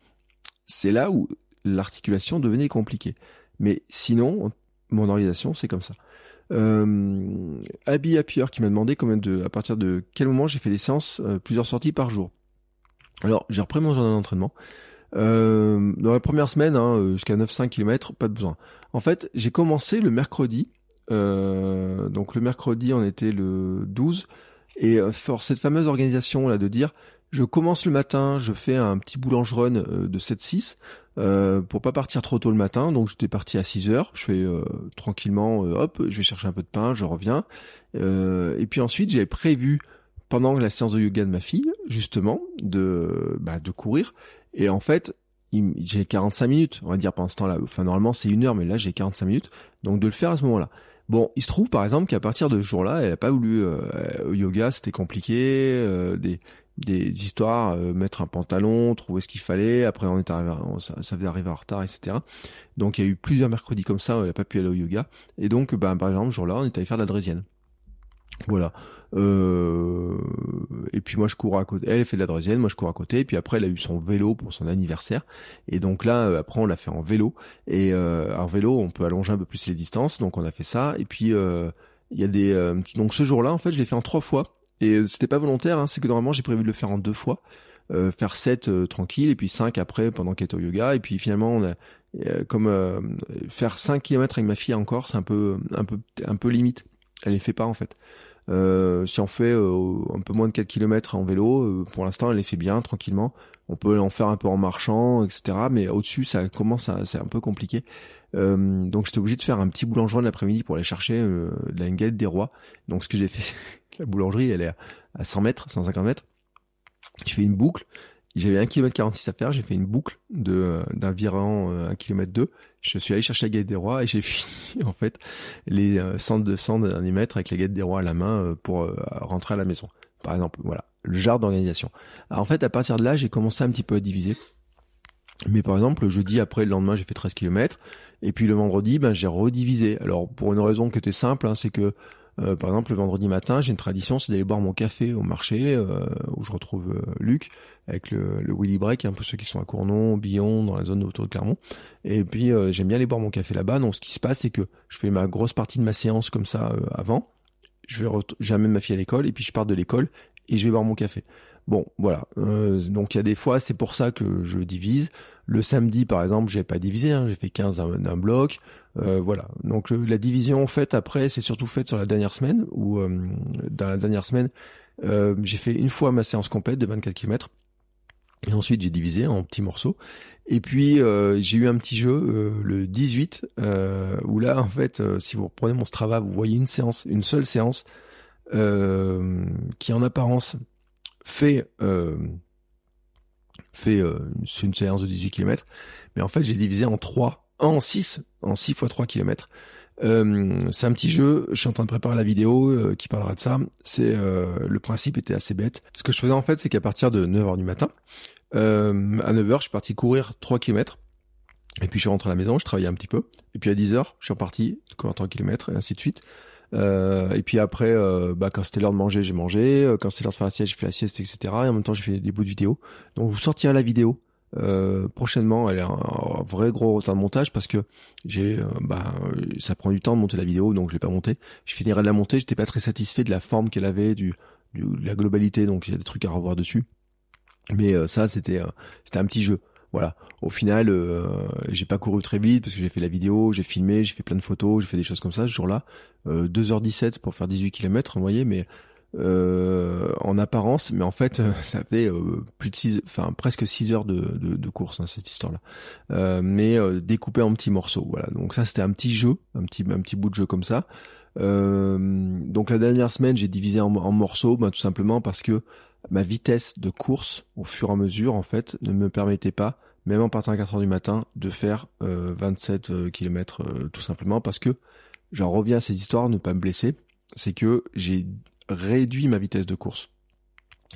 c'est là où l'articulation devenait compliquée. Mais sinon, mon organisation, c'est comme ça. Abby Appier qui m'a demandé combien de, à partir de quel moment j'ai fait des séances, plusieurs sorties par jour. Alors, j'ai repris mon journal d'entraînement. Euh, dans la première semaine, hein, euh, jusqu'à 9-5 km, pas de besoin. En fait, j'ai commencé le mercredi. Euh, donc le mercredi, on était le 12. Et euh, for cette fameuse organisation là de dire, je commence le matin, je fais un petit boulange run de 7-6 euh, pour pas partir trop tôt le matin. Donc j'étais parti à 6 heures. Je fais tranquillement, hop, je vais chercher un peu de pain, je reviens. et puis ensuite, j'avais prévu pendant la séance de yoga de ma fille, justement, de, bah, de courir. Et en fait, j'ai 45 minutes, on va dire, pendant ce temps-là. Enfin, normalement, c'est une heure, mais là, j'ai 45 minutes. Donc, de le faire à ce moment-là. Bon, il se trouve, par exemple, qu'à partir de ce jour-là, elle a pas voulu euh, au yoga, c'était compliqué. Euh, des... des histoires, mettre un pantalon, trouver ce qu'il fallait. Après, on est arrivé, ça, ça faisait arriver en retard, etc. Donc, il y a eu plusieurs mercredis comme ça, où elle n'a pas pu aller au yoga. Et donc, bah, par exemple, ce jour-là, on est allé faire de la drésienne. Voilà. Euh, et puis moi je cours à côté. Elle fait de la drésienne, moi je cours à côté. Et puis après elle a eu son vélo pour son anniversaire. Et donc là euh, après on l'a fait en vélo. Et euh, en vélo on peut allonger un peu plus les distances. Donc on a fait ça. Et puis euh, il y a des donc ce jour-là en fait je l'ai fait en trois fois. Et c'était pas volontaire. Hein, c'est que normalement j'ai prévu de le faire en deux fois. faire 7 tranquille et puis 5 après pendant qu'elle était au yoga. Et puis finalement on a comme faire 5 km avec ma fille encore c'est un peu un peu un peu limite. Elle les fait pas en fait. Euh, si on fait euh, un peu moins de 4 km en vélo, euh, pour l'instant, elle les fait bien, tranquillement. On peut en faire un peu en marchant, etc. Mais au-dessus, ça commence à, c'est un peu compliqué. donc j'étais obligé de faire un petit boulangerie l'après-midi pour aller chercher la galette des rois. Donc ce que j'ai fait, la boulangerie, elle est à 100 mètres, 150 mètres. Je fais une boucle. J'avais 1 km 46 à faire, j'ai fait une boucle de d'environ 1 km 2 je suis allé chercher la galette des rois et j'ai fini en fait les 100 200 derniers mètres avec la galette des rois à la main euh, pour euh, rentrer à la maison. Par exemple, voilà, le genre d'organisation. En fait, à partir de là, j'ai commencé un petit peu à diviser. Mais par exemple, le jeudi après, le lendemain, j'ai fait 13 km. Et puis le vendredi, ben, j'ai redivisé. Alors, pour une raison qui était simple, hein, c'est que euh, par exemple, le vendredi matin, j'ai une tradition, c'est d'aller boire mon café au marché euh, où je retrouve euh, Luc avec le, le Willy Break, un peu ceux qui sont à Cournon, Billon, dans la zone autour de Clermont. Et puis j'aime bien aller boire mon café là-bas. Donc ce qui se passe, c'est que je fais ma grosse partie de ma séance comme ça avant. Je vais j'amène ma fille à l'école et puis je pars de l'école et je vais boire mon café. Bon, voilà. donc il y a des fois, c'est pour ça que je divise. Le samedi, par exemple, j'ai pas divisé, hein, j'ai fait 15 d'un bloc. Euh, voilà. Donc la division en fait après, c'est surtout faite sur la dernière semaine où euh, dans la dernière semaine, euh, j'ai fait une fois ma séance complète de 24 km. Et ensuite, j'ai divisé en petits morceaux. Et puis, j'ai eu un petit jeu le 18, où là, en fait, si vous reprenez mon Strava, vous voyez une séance, une seule séance, qui en apparence fait fait c'est une séance de 18 km, mais en fait, j'ai divisé en trois en 6, en 6 fois 3 km. Euh, c'est un petit jeu, je suis en train de préparer la vidéo euh, qui parlera de ça. C'est euh, le principe était assez bête. Ce que je faisais en fait, c'est qu'à partir de 9h du matin, à 9h, je suis parti courir 3 km. Et puis je suis rentré à la maison, je travaillais un petit peu. Et puis à 10h, je suis reparti courir 3 km et ainsi de suite. Et puis après, bah, quand c'était l'heure de manger, j'ai mangé. Quand c'était l'heure de faire la sieste, j'ai fait la sieste, etc. Et en même temps, j'ai fait des bouts de vidéo. Donc vous sortirez la vidéo euh, prochainement, elle est un, vrai gros retard de montage parce que j'ai, euh, bah, ça prend du temps de monter la vidéo, donc je l'ai pas monté. Je finirai de la monter. J'étais pas très satisfait de la forme qu'elle avait, du, de la globalité, donc il y a des trucs à revoir dessus. Mais euh, ça, c'était, c'était un petit jeu. Voilà. Au final, j'ai pas couru très vite parce que j'ai fait la vidéo, j'ai filmé, j'ai fait plein de photos, j'ai fait des choses comme ça ce jour-là. 2h17 pour faire 18 km, vous voyez, mais euh, en apparence, mais en fait, ça fait euh, plus de six, enfin presque 6 heures de, de, de course hein, cette histoire-là, euh, mais découpé en petits morceaux. Voilà, donc ça c'était un petit jeu, un petit un petit bout de jeu comme ça. donc la dernière semaine, j'ai divisé en, morceaux, bah, tout simplement parce que ma vitesse de course, au fur et à mesure, en fait, ne me permettait pas, même en partant à 4 heures du matin, de faire 27 km, tout simplement parce que j'en reviens à cette histoire, ne pas me blesser, c'est que j'ai réduit ma vitesse de course.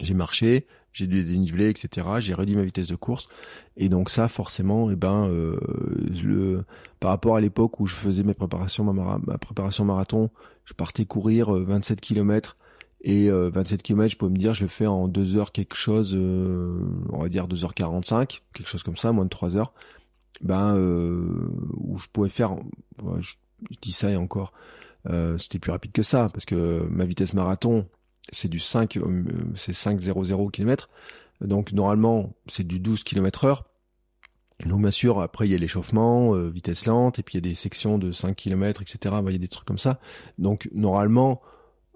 J'ai marché, j'ai dû déniveler, etc. J'ai réduit ma vitesse de course. Et donc ça, forcément, eh ben, euh, le, par rapport à l'époque où je faisais mes préparations, ma, préparation marathon, je partais courir 27 euh, km et 27 euh, km, je peux me dire, je le fais en 2 heures quelque chose, on va dire 2h45, quelque chose comme ça, moins de 3 heures. Ben, où je pouvais faire, je dis ça et encore, euh, c'était plus rapide que ça parce que ma vitesse marathon c'est du 5 euh, c'est 5,00 km donc normalement c'est du 12 km heure donc bien sûr après il y a l'échauffement euh, vitesse lente et puis il y a des sections de 5 km etc il y a des trucs comme ça donc normalement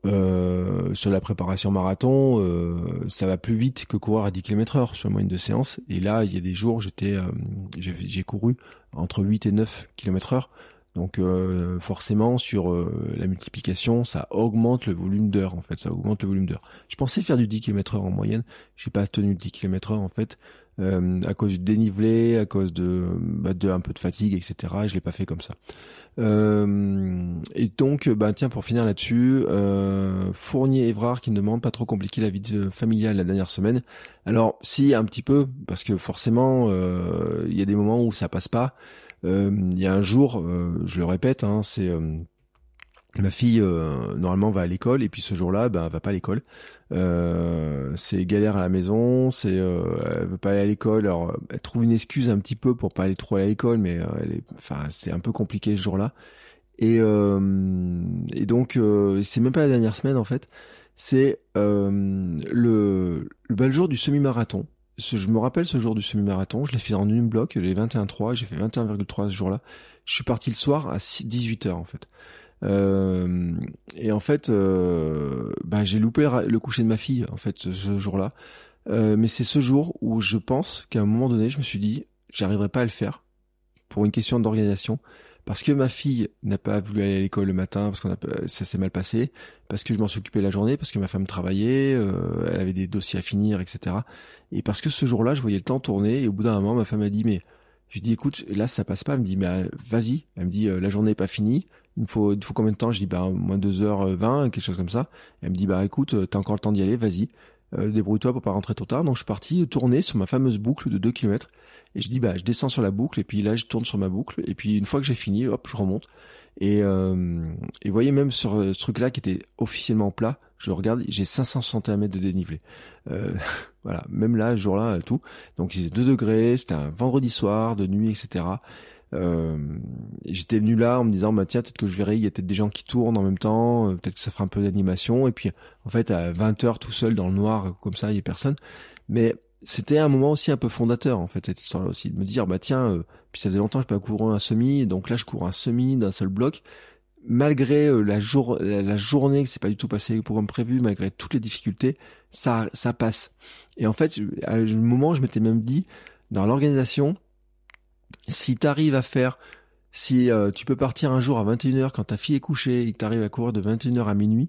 sur la préparation marathon, ça va plus vite que courir à 10 km heure sur la moyenne de séance. Et là, il y a des jours, j'étais, j'ai couru entre 8 et 9 km heure. Donc euh, forcément sur euh, la multiplication, ça augmente le volume d'heure en fait, ça augmente le volume d'heure. Je pensais faire du 10 km heure en moyenne, j'ai pas tenu le 10 km heure en fait. à cause du dénivelé, à cause de, bah, un peu de fatigue, etc. Et je l'ai pas fait comme ça. Euh, et donc, bah tiens, pour finir là-dessus, euh, Fournier Évrard qui me demande pas trop compliqué la vie familiale la dernière semaine. Alors, si un petit peu, parce que forcément, euh, il y a des moments où ça passe pas. Il y a un jour, je le répète, hein, c'est ma fille normalement va à l'école et puis ce jour-là, ben, elle va pas à l'école. Euh, c'est galère à la maison, c'est euh, elle veut pas aller à l'école, alors elle trouve une excuse un petit peu pour pas aller trop à l'école, mais euh, elle est, enfin c'est un peu compliqué ce jour-là. Et euh, et donc c'est même pas la dernière semaine en fait, c'est le le, bah, jour du semi-marathon. Je me rappelle ce jour du semi-marathon, je l'ai fait en une bloc, les 21.3, j'ai fait 21,3 ce jour-là. Je suis parti le soir à 18h en fait. Euh, et en fait, euh, bah, j'ai loupé le coucher de ma fille en fait ce, jour-là. Euh, mais c'est ce jour où je pense qu'à un moment donné, je me suis dit, j'arriverai pas à le faire pour une question d'organisation, parce que ma fille n'a pas voulu aller à l'école le matin, parce qu'on a, ça s'est mal passé, parce que je m'en suis occupé la journée, parce que ma femme travaillait, euh, elle avait des dossiers à finir, etc. Et parce que ce jour-là, je voyais le temps tourner, et au bout d'un moment, ma femme m'a dit, mais je dis, écoute, là, ça passe pas. Elle me dit, mais vas-y. Elle me dit, la journée est pas finie il me faut, il faut combien de temps? Je dis, bah, moins 2h20, quelque chose comme ça. Elle me dit, bah, écoute, t'as encore le temps d'y aller, vas-y. Euh, débrouille-toi pour pas rentrer trop tard. Donc, je suis parti tourner sur ma fameuse boucle de 2 km. Et je dis, bah, je descends sur la boucle, et puis là, je tourne sur ma boucle. Et puis, une fois que j'ai fini, hop, je remonte. Et, euh, et vous voyez, même sur ce truc-là qui était officiellement plat, je regarde, j'ai 561 mètres de dénivelé. Euh, voilà, même là, jour-là, tout. Donc, il faisait 2 degrés, c'était un vendredi soir, de nuit, etc. Euh, j'étais venu là en me disant bah tiens peut-être que je verrai il y a peut-être des gens qui tournent en même temps euh, peut-être que ça fera un peu d'animation et puis en fait à 20 heures tout seul dans le noir comme ça il y a personne mais c'était un moment aussi un peu fondateur en fait cette histoire là aussi de me dire bah tiens euh, puis ça faisait longtemps que je pas couru un semi donc là je cours un semi d'un seul bloc. Malgré euh, la, jour la, journée que c'est pas du tout passé comme prévu malgré toutes les difficultés ça ça passe. Et en fait à un moment je m'étais même dit dans l'organisation si t'arrives à faire, si euh, tu peux partir un jour à 21h quand ta fille est couchée et que t'arrives à courir de 21h à minuit,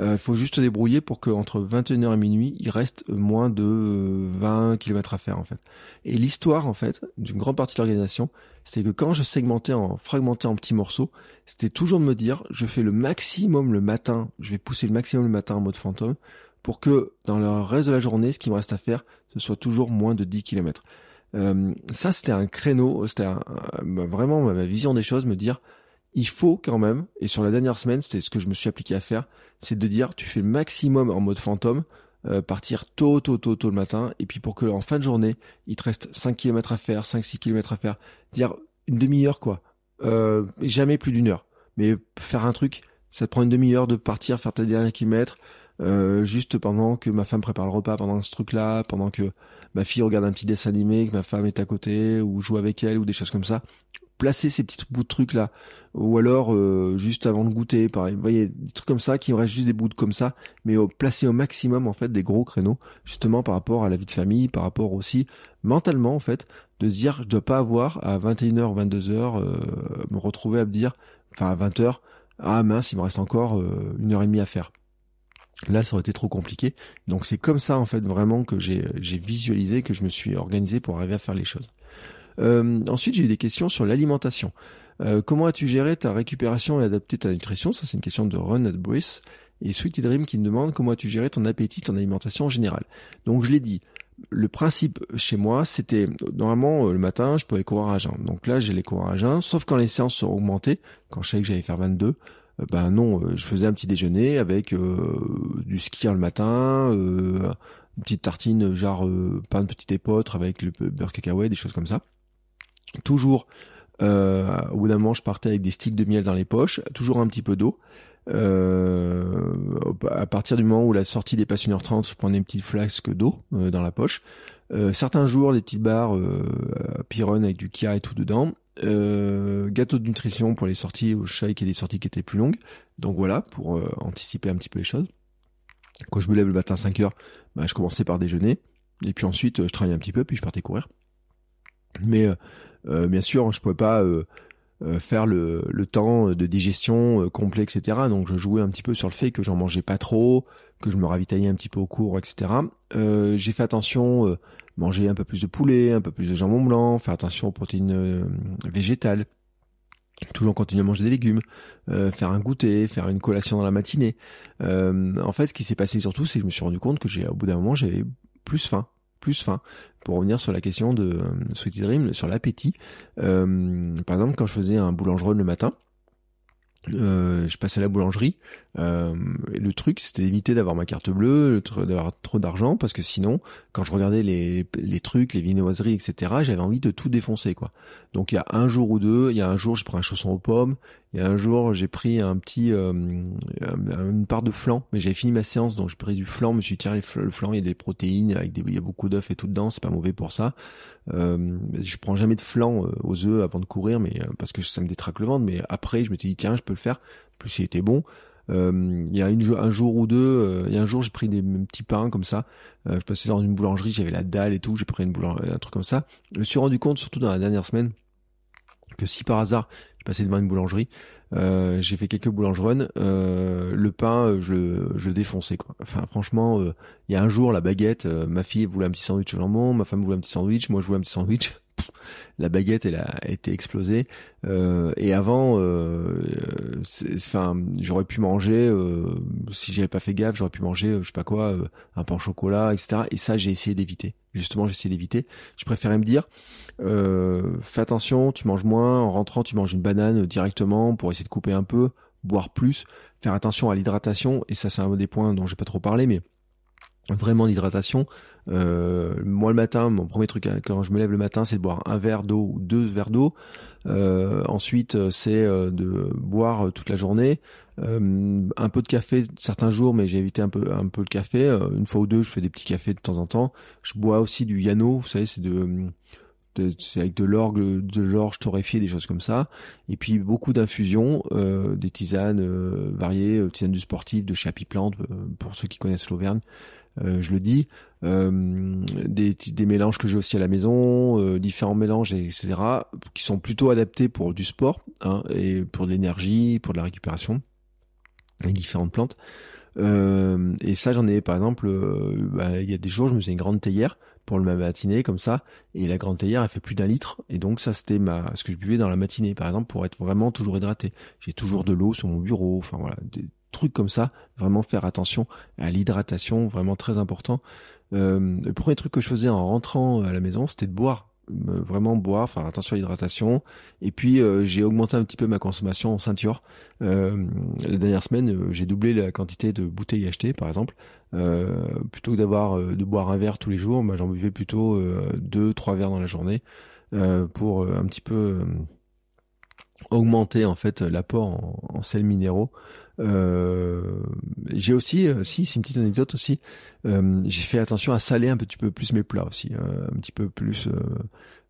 il euh, faut juste te débrouiller pour qu'entre 21h et minuit, il reste moins de 20 euh, km à faire en fait. Et l'histoire en fait d'une grande partie de l'organisation, c'est que quand je segmentais en fragmentais en petits morceaux, c'était toujours de me dire je fais le maximum le matin, je vais pousser le maximum le matin en mode fantôme pour que dans le reste de la journée, ce qui me reste à faire, ce soit toujours moins de 10 km. Euh, ça, c'était un créneau, c'était vraiment ma vision des choses, me dire, il faut quand même, et sur la dernière semaine, c'était ce que je me suis appliqué à faire, c'est de dire, tu fais le maximum en mode fantôme, euh, partir tôt, tôt, tôt, tôt le matin, et puis pour que en fin de journée, il te reste 5 km à faire, 5-6 km à faire, dire une demi-heure quoi, euh, jamais plus d'une heure, mais faire un truc, ça te prend une demi-heure de partir, faire tes derniers kilomètres, euh, juste pendant que ma femme prépare le repas, pendant ce truc-là, pendant que ma fille regarde un petit dessin animé, que ma femme est à côté, ou joue avec elle, ou des choses comme ça. Placer ces petits bouts de trucs là, ou alors euh, juste avant de goûter, pareil. Vous voyez, des trucs comme ça qui me restent juste des bouts de comme ça, mais au, placer au maximum en fait des gros créneaux, justement par rapport à la vie de famille, par rapport aussi mentalement en fait, de se dire je dois pas avoir à 21h ou 22h me retrouver à me dire, enfin à 20h, ah mince, il me reste encore euh, une heure et demie à faire. Là, ça aurait été trop compliqué. Donc c'est comme ça en fait vraiment que j'ai visualisé, que je me suis organisé pour arriver à faire les choses. Euh, ensuite, j'ai eu des questions sur l'alimentation. Euh, comment as-tu géré ta récupération et adapté ta nutrition? Ça, c'est une question de Run at Brice. Et Sweetie Dream qui me demande comment as-tu géré ton appétit, ton alimentation en général. Donc je l'ai dit, le principe chez moi, c'était normalement euh, le matin, je pouvais courir à jeun. Donc là, j'ai les cours à jeun, sauf quand les séances sont augmentées, quand je savais que j'allais faire 22, euh, ben non, euh, je faisais un petit déjeuner avec euh, du ski le matin, une petite tartine genre pain de petit épeautre avec le beurre cacahuète, des choses comme ça. Toujours, au bout d'un moment, je partais avec des sticks de miel dans les poches, toujours un petit peu d'eau. à partir du moment où la sortie des passes 1h30, je prenais une petite flasque d'eau dans la poche. certains jours, les petites barres euh, avec du kia et tout dedans. Euh, gâteau de nutrition pour les sorties au shake et des sorties qui étaient plus longues. Donc voilà, pour euh, anticiper un petit peu les choses. Quand je me lève le matin à 5 heures, bah, je commençais par déjeuner. Et puis ensuite, je travaillais un petit peu, puis je partais courir. Mais euh, bien sûr, je pouvais pas faire le, temps de digestion complet, etc. Donc je jouais un petit peu sur le fait que j'en mangeais pas trop, que je me ravitaillais un petit peu au cours, etc. J'ai fait attention manger un peu plus de poulet, un peu plus de jambon blanc, faire attention aux protéines végétales toujours continuer à manger des légumes, euh, faire un goûter, faire une collation dans la matinée. Euh, en fait, ce qui s'est passé surtout, c'est que je me suis rendu compte que j'ai, au bout d'un moment, j'avais plus faim, plus faim. Pour revenir sur la question de Sweetie Dream, sur l'appétit. Euh, par exemple, quand je faisais un boulangeron le matin, euh, je passais à la boulangerie. Euh, le truc, c'était d'éviter d'avoir ma carte bleue, d'avoir trop d'argent, parce que sinon, quand je regardais les, trucs, les viennoiseries, etc., j'avais envie de tout défoncer, quoi. Donc il y a un jour ou deux, il y a un jour, je prends un chausson aux pommes, il y a un jour, j'ai pris un petit, euh, une part de flan, mais j'avais fini ma séance, donc j'ai pris du flan, je me suis dit, tiens, le flan, il y a des protéines, il y a beaucoup d'œufs et tout dedans, c'est pas mauvais pour ça. Euh, je prends jamais de flan euh, aux œufs avant de courir, mais euh, parce que ça me détraque le ventre. Mais après, je m'étais dit tiens, je peux le faire. Plus il était bon. Euh, il y a une, un jour ou deux, il y a un jour j'ai pris des petits pains comme ça. je passais dans une boulangerie, j'avais la dalle et tout, j'ai pris une boulangerie, un truc comme ça. Je me suis rendu compte, surtout dans la dernière semaine, que si par hasard je passais devant une boulangerie, euh, j'ai fait quelques boulangeronnes. Euh, le pain, euh, je, je défonçais quoi. Enfin, franchement, il y a un jour la baguette, ma fille voulait un petit sandwich au jambon, ma femme voulait un petit sandwich, moi je voulais un petit sandwich. La baguette, elle a été explosée. et avant, enfin, j'aurais pu manger, si j'avais pas fait gaffe, j'aurais pu manger, je sais pas quoi, un pain au chocolat, etc. Et ça, j'ai essayé d'éviter. Justement, j'ai essayé d'éviter. Je préférais me dire, euh, fais attention, tu manges moins, en rentrant tu manges une banane directement pour essayer de couper un peu, boire plus, faire attention à l'hydratation, et ça c'est un des points dont j'ai pas trop parlé, mais vraiment l'hydratation. Euh, moi le matin, mon premier truc quand je me lève le matin, c'est de boire un verre d'eau ou deux verres d'eau. Euh, ensuite, c'est de boire toute la journée. un peu de café certains jours, mais j'ai évité un peu un peu le café. une fois ou deux, je fais des petits cafés de temps en temps. Je bois aussi du yano, vous savez, c'est de c'est avec de l'orgue, de l'orge torréfié, des choses comme ça. Et puis beaucoup d'infusions, euh, des tisanes euh, variées, euh, tisanes du sportif, de Plant, pour ceux qui connaissent l'Auvergne, je le dis. Des, des mélanges que j'ai aussi à la maison, différents mélanges, etc., qui sont plutôt adaptés pour du sport hein, et pour de l'énergie, pour de la récupération, avec différentes plantes. et ça, j'en ai par exemple, bah, il y a des jours, je me faisais une grande théière pour le matinée comme ça et la grande théière elle fait plus d'un litre et donc ça c'était ma ce que je buvais dans la matinée par exemple pour être vraiment toujours hydraté j'ai toujours de l'eau sur mon bureau enfin voilà des trucs comme ça vraiment faire attention à l'hydratation vraiment très important euh, le premier truc que je faisais en rentrant à la maison c'était de boire vraiment boire, faire attention à l'hydratation. Et puis euh, j'ai augmenté un petit peu ma consommation en ceinture. Euh, la dernière semaine, euh, j'ai doublé la quantité de bouteilles achetées, par exemple. Euh, plutôt que d'avoir de boire un verre tous les jours, j'en buvais plutôt deux, trois verres dans la journée pour un petit peu augmenter en fait l'apport en, en sels minéraux. j'ai aussi, si c'est une petite anecdote aussi, j'ai fait attention à saler un petit peu plus mes plats aussi, un petit peu plus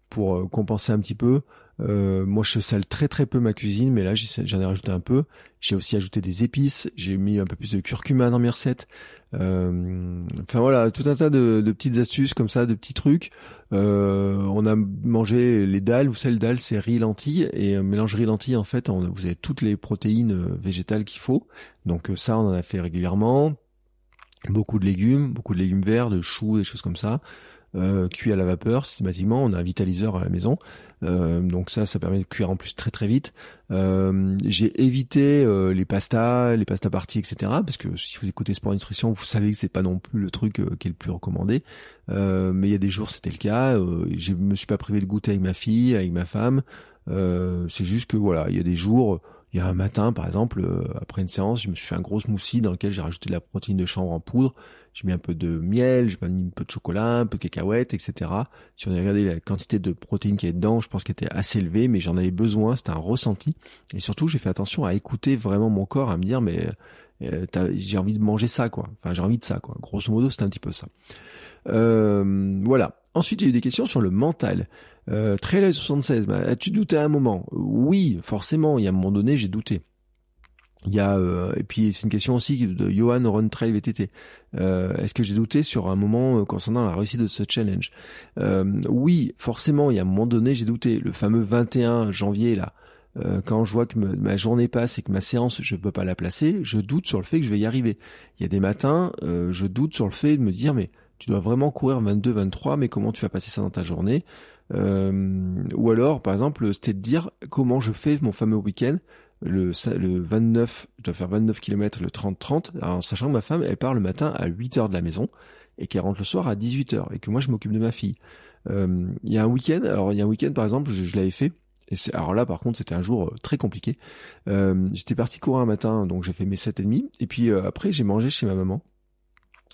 pour compenser un petit peu. Euh, moi, je sale très très peu ma cuisine, mais là, j'en ai rajouté un peu. J'ai aussi ajouté des épices. J'ai mis un peu plus de curcuma dans mes recettes. Euh, enfin voilà, tout un tas de, petites astuces comme ça, de petits trucs. Euh, on a mangé les dalles. Vous savez, le dalle, c'est riz lentilles et un mélange riz lentilles. En fait, vous avez toutes les protéines végétales qu'il faut. Donc ça, on en a fait régulièrement. Beaucoup de légumes, beaucoup de légumes verts, de choux, des choses comme ça. Euh, cuit à la vapeur systématiquement. On a un vitaliseur à la maison. Euh, donc ça, ça permet de cuire en plus très très vite. Euh, j'ai évité euh, les pastas, les pastas parties, etc. Parce que si vous écoutez Sport Nutrition, vous savez que c'est pas non plus le truc qui est le plus recommandé. mais il y a des jours, c'était le cas. je me suis pas privé de goûter avec ma fille, avec ma femme. c'est juste que voilà, il y a des jours. Il y a un matin, par exemple, après une séance, je me suis fait un gros smoothie dans lequel j'ai rajouté de la protéine de chanvre en poudre j'ai mis un peu de miel, j'ai mis un peu de chocolat, un peu de cacahuètes, etc. Si on a regardé la quantité de protéines qui est dedans, je pense qu'elle était assez élevée, mais j'en avais besoin, c'était un ressenti. Et surtout, j'ai fait attention à écouter vraiment mon corps, à me dire, mais euh, j'ai envie de manger ça, quoi. Enfin, j'ai envie de ça, quoi. Grosso modo, c'était un petit peu ça. Euh, voilà. Ensuite, j'ai eu des questions sur le mental. Euh, 76, bah, as-tu douté à un moment? Oui, forcément, il y a un moment donné, j'ai douté. Il y a euh, et puis c'est une question aussi de Johan Run Trail VTT. Euh, Est-ce que j'ai douté sur un moment euh, concernant la réussite de ce challenge? Euh, Oui, forcément. Il y a un moment donné, j'ai douté. Le fameux 21 janvier là, quand je vois que ma journée passe et que ma séance je peux pas la placer, je doute sur le fait que je vais y arriver. Il y a des matins, je doute sur le fait de me dire mais tu dois vraiment courir 22, 23, mais comment tu vas passer ça dans ta journée? Ou alors, par exemple, c'était de dire comment je fais mon fameux week-end. Le, le 29, je dois faire 29 km le 30-30, en sachant que ma femme, elle part le matin à 8 heures de la maison et qu'elle rentre le soir à 18 heures et que moi je m'occupe de ma fille. Euh, il y a un week-end, alors il y a un week-end par exemple, je, l'avais fait, et alors là, par contre, c'était un jour euh, très compliqué. Euh, j'étais parti courir un matin, donc j'ai fait mes 7 et demi. Et puis euh, après, j'ai mangé chez ma maman.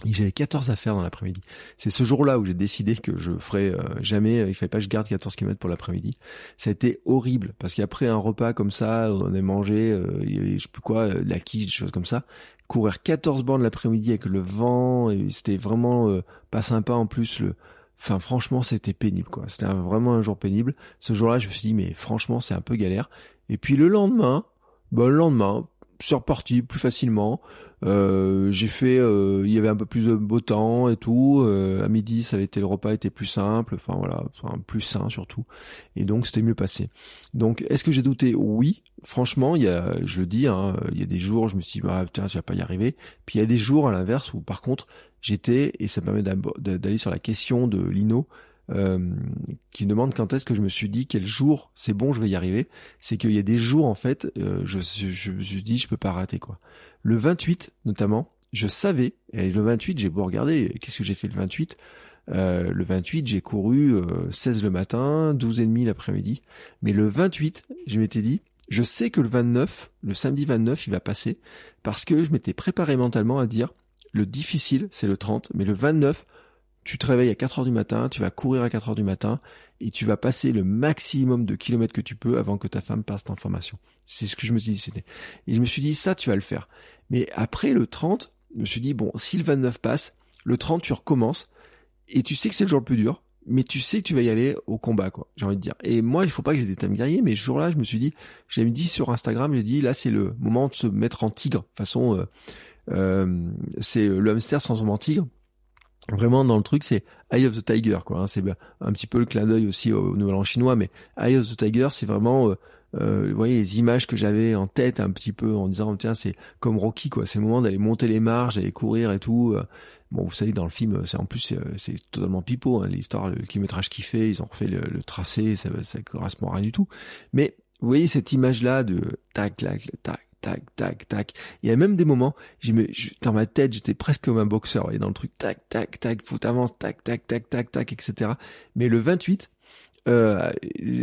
J'avais 14 à faire dans l'après-midi. C'est ce jour-là où j'ai décidé que je ferais jamais, il fallait pas que je garde 14 km pour l'après-midi. Ça a été horrible, parce qu'après un repas comme ça, on a mangé, avait, je sais plus quoi, de la quiche, des choses comme ça. Courir 14 bornes l'après-midi avec le vent, c'était vraiment pas sympa en plus. Le, Enfin, franchement, c'était pénible, quoi. C'était vraiment un jour pénible. Ce jour-là, je me suis dit, mais franchement, c'est un peu galère. Et puis le lendemain, bah, le lendemain, c'est reparti plus facilement. Euh, j'ai fait, euh, il y avait un peu plus de beau temps et tout. Euh, à midi, ça avait été le repas était plus simple, enfin voilà, enfin, plus sain surtout. Et donc c'était mieux passé. Donc est-ce que j'ai douté? Oui, franchement, il y a, je le dis, hein, il y a des jours, je me suis dit, bah putain, tu vas pas y arriver. Puis il y a des jours à l'inverse où par contre, j'étais et ça me permet d'aller sur la question de Lino. Euh, qui me demande quand est-ce que je me suis dit quel jour c'est bon je vais y arriver c'est qu'il y a des jours en fait euh, je, je, je, je dis je peux pas rater quoi le 28, notamment, je savais, et le 28, j'ai beau regarder, qu'est-ce que j'ai fait le 28 euh, Le 28, j'ai couru 16 euh, le matin, 12 et demi l'après-midi. Mais le 28, je m'étais dit, je sais que le 29, le samedi 29, il va passer, parce que je m'étais préparé mentalement à dire, le difficile, c'est le 30, mais le 29, tu te réveilles à 4 heures du matin, tu vas courir à 4 heures du matin, et tu vas passer le maximum de kilomètres que tu peux avant que ta femme passe en formation. C'est ce que je me suis dit, c'était. Et je me suis dit, ça, tu vas le faire. Mais après le 30, je me suis dit, bon, si le 29 passe, le 30, tu recommences, et tu sais que c'est le jour le plus dur, mais tu sais que tu vas y aller au combat, quoi, j'ai envie de dire. Et moi, il faut pas que j'ai des thèmes guerriers, mais ce jour-là, je me suis dit, j'avais dit sur Instagram, j'ai dit, là, c'est le moment de se mettre en tigre. De façon, euh, euh, c'est le hamster sans en tigre. Vraiment, dans le truc, c'est Eye of the Tiger, quoi. Hein. c'est un petit peu le clin d'œil aussi au Nouvel An chinois, mais Eye of the Tiger, c'est vraiment... Euh, euh, vous voyez les images que j'avais en tête un petit peu en disant tiens c'est comme Rocky quoi c'est le moment d'aller monter les marches d'aller courir et tout euh. bon vous savez dans le film c'est en plus c'est totalement pipeau hein, l'histoire le kilométrage qu'il fait ils ont refait le, tracé ça ça correspond à rien du tout mais vous voyez cette image là de tac tac tac tac tac tac il y a même des moments j'ai dans ma tête j'étais presque comme un boxeur et dans le truc tac tac tac faut t'avancer tac tac tac tac tac etc mais le 28 euh,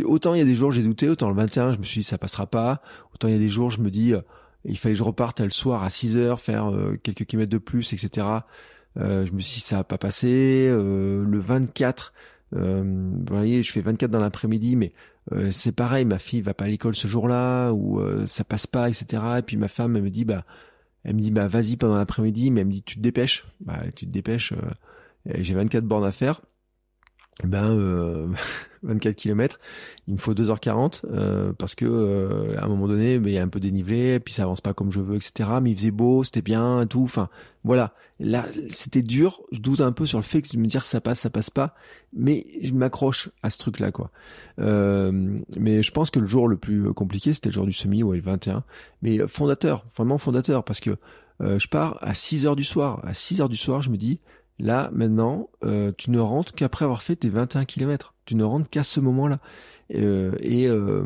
autant il y a des jours j'ai douté, autant le 21 je me suis dit ça passera pas. Autant il y a des jours je me dis euh, il fallait que je reparte le soir à 6 heures faire euh, quelques kilomètres de plus, etc. je me suis dit ça va pas passer. le 24, vous voyez, je fais 24 dans l'après-midi, mais c'est pareil, ma fille va pas à l'école ce jour-là ou ça passe pas, etc. Et puis ma femme elle me dit bah elle me dit bah vas-y pendant l'après-midi, mais elle me dit tu te dépêches. Bah tu te dépêches. j'ai 24 bornes à faire ben euh, 24 km, il me faut 2h40 euh, parce que euh, à un moment donné, ben, il y a un peu dénivelé, puis ça avance pas comme je veux, etc. Mais il faisait beau, c'était bien, tout. Enfin, voilà. Là, c'était dur. Je doute un peu sur le fait que de me dire ça passe, ça passe pas, mais je m'accroche à ce truc-là, quoi. Euh, mais je pense que le jour le plus compliqué, c'était le jour du semi, ouais, le 21. Mais fondateur, vraiment fondateur, parce que je pars à 6 heures du soir. À 6 heures du soir, je me dis, Là, maintenant, euh, tu ne rentres qu'après avoir fait tes 21 km. Tu ne rentres qu'à ce moment-là. Euh, et euh,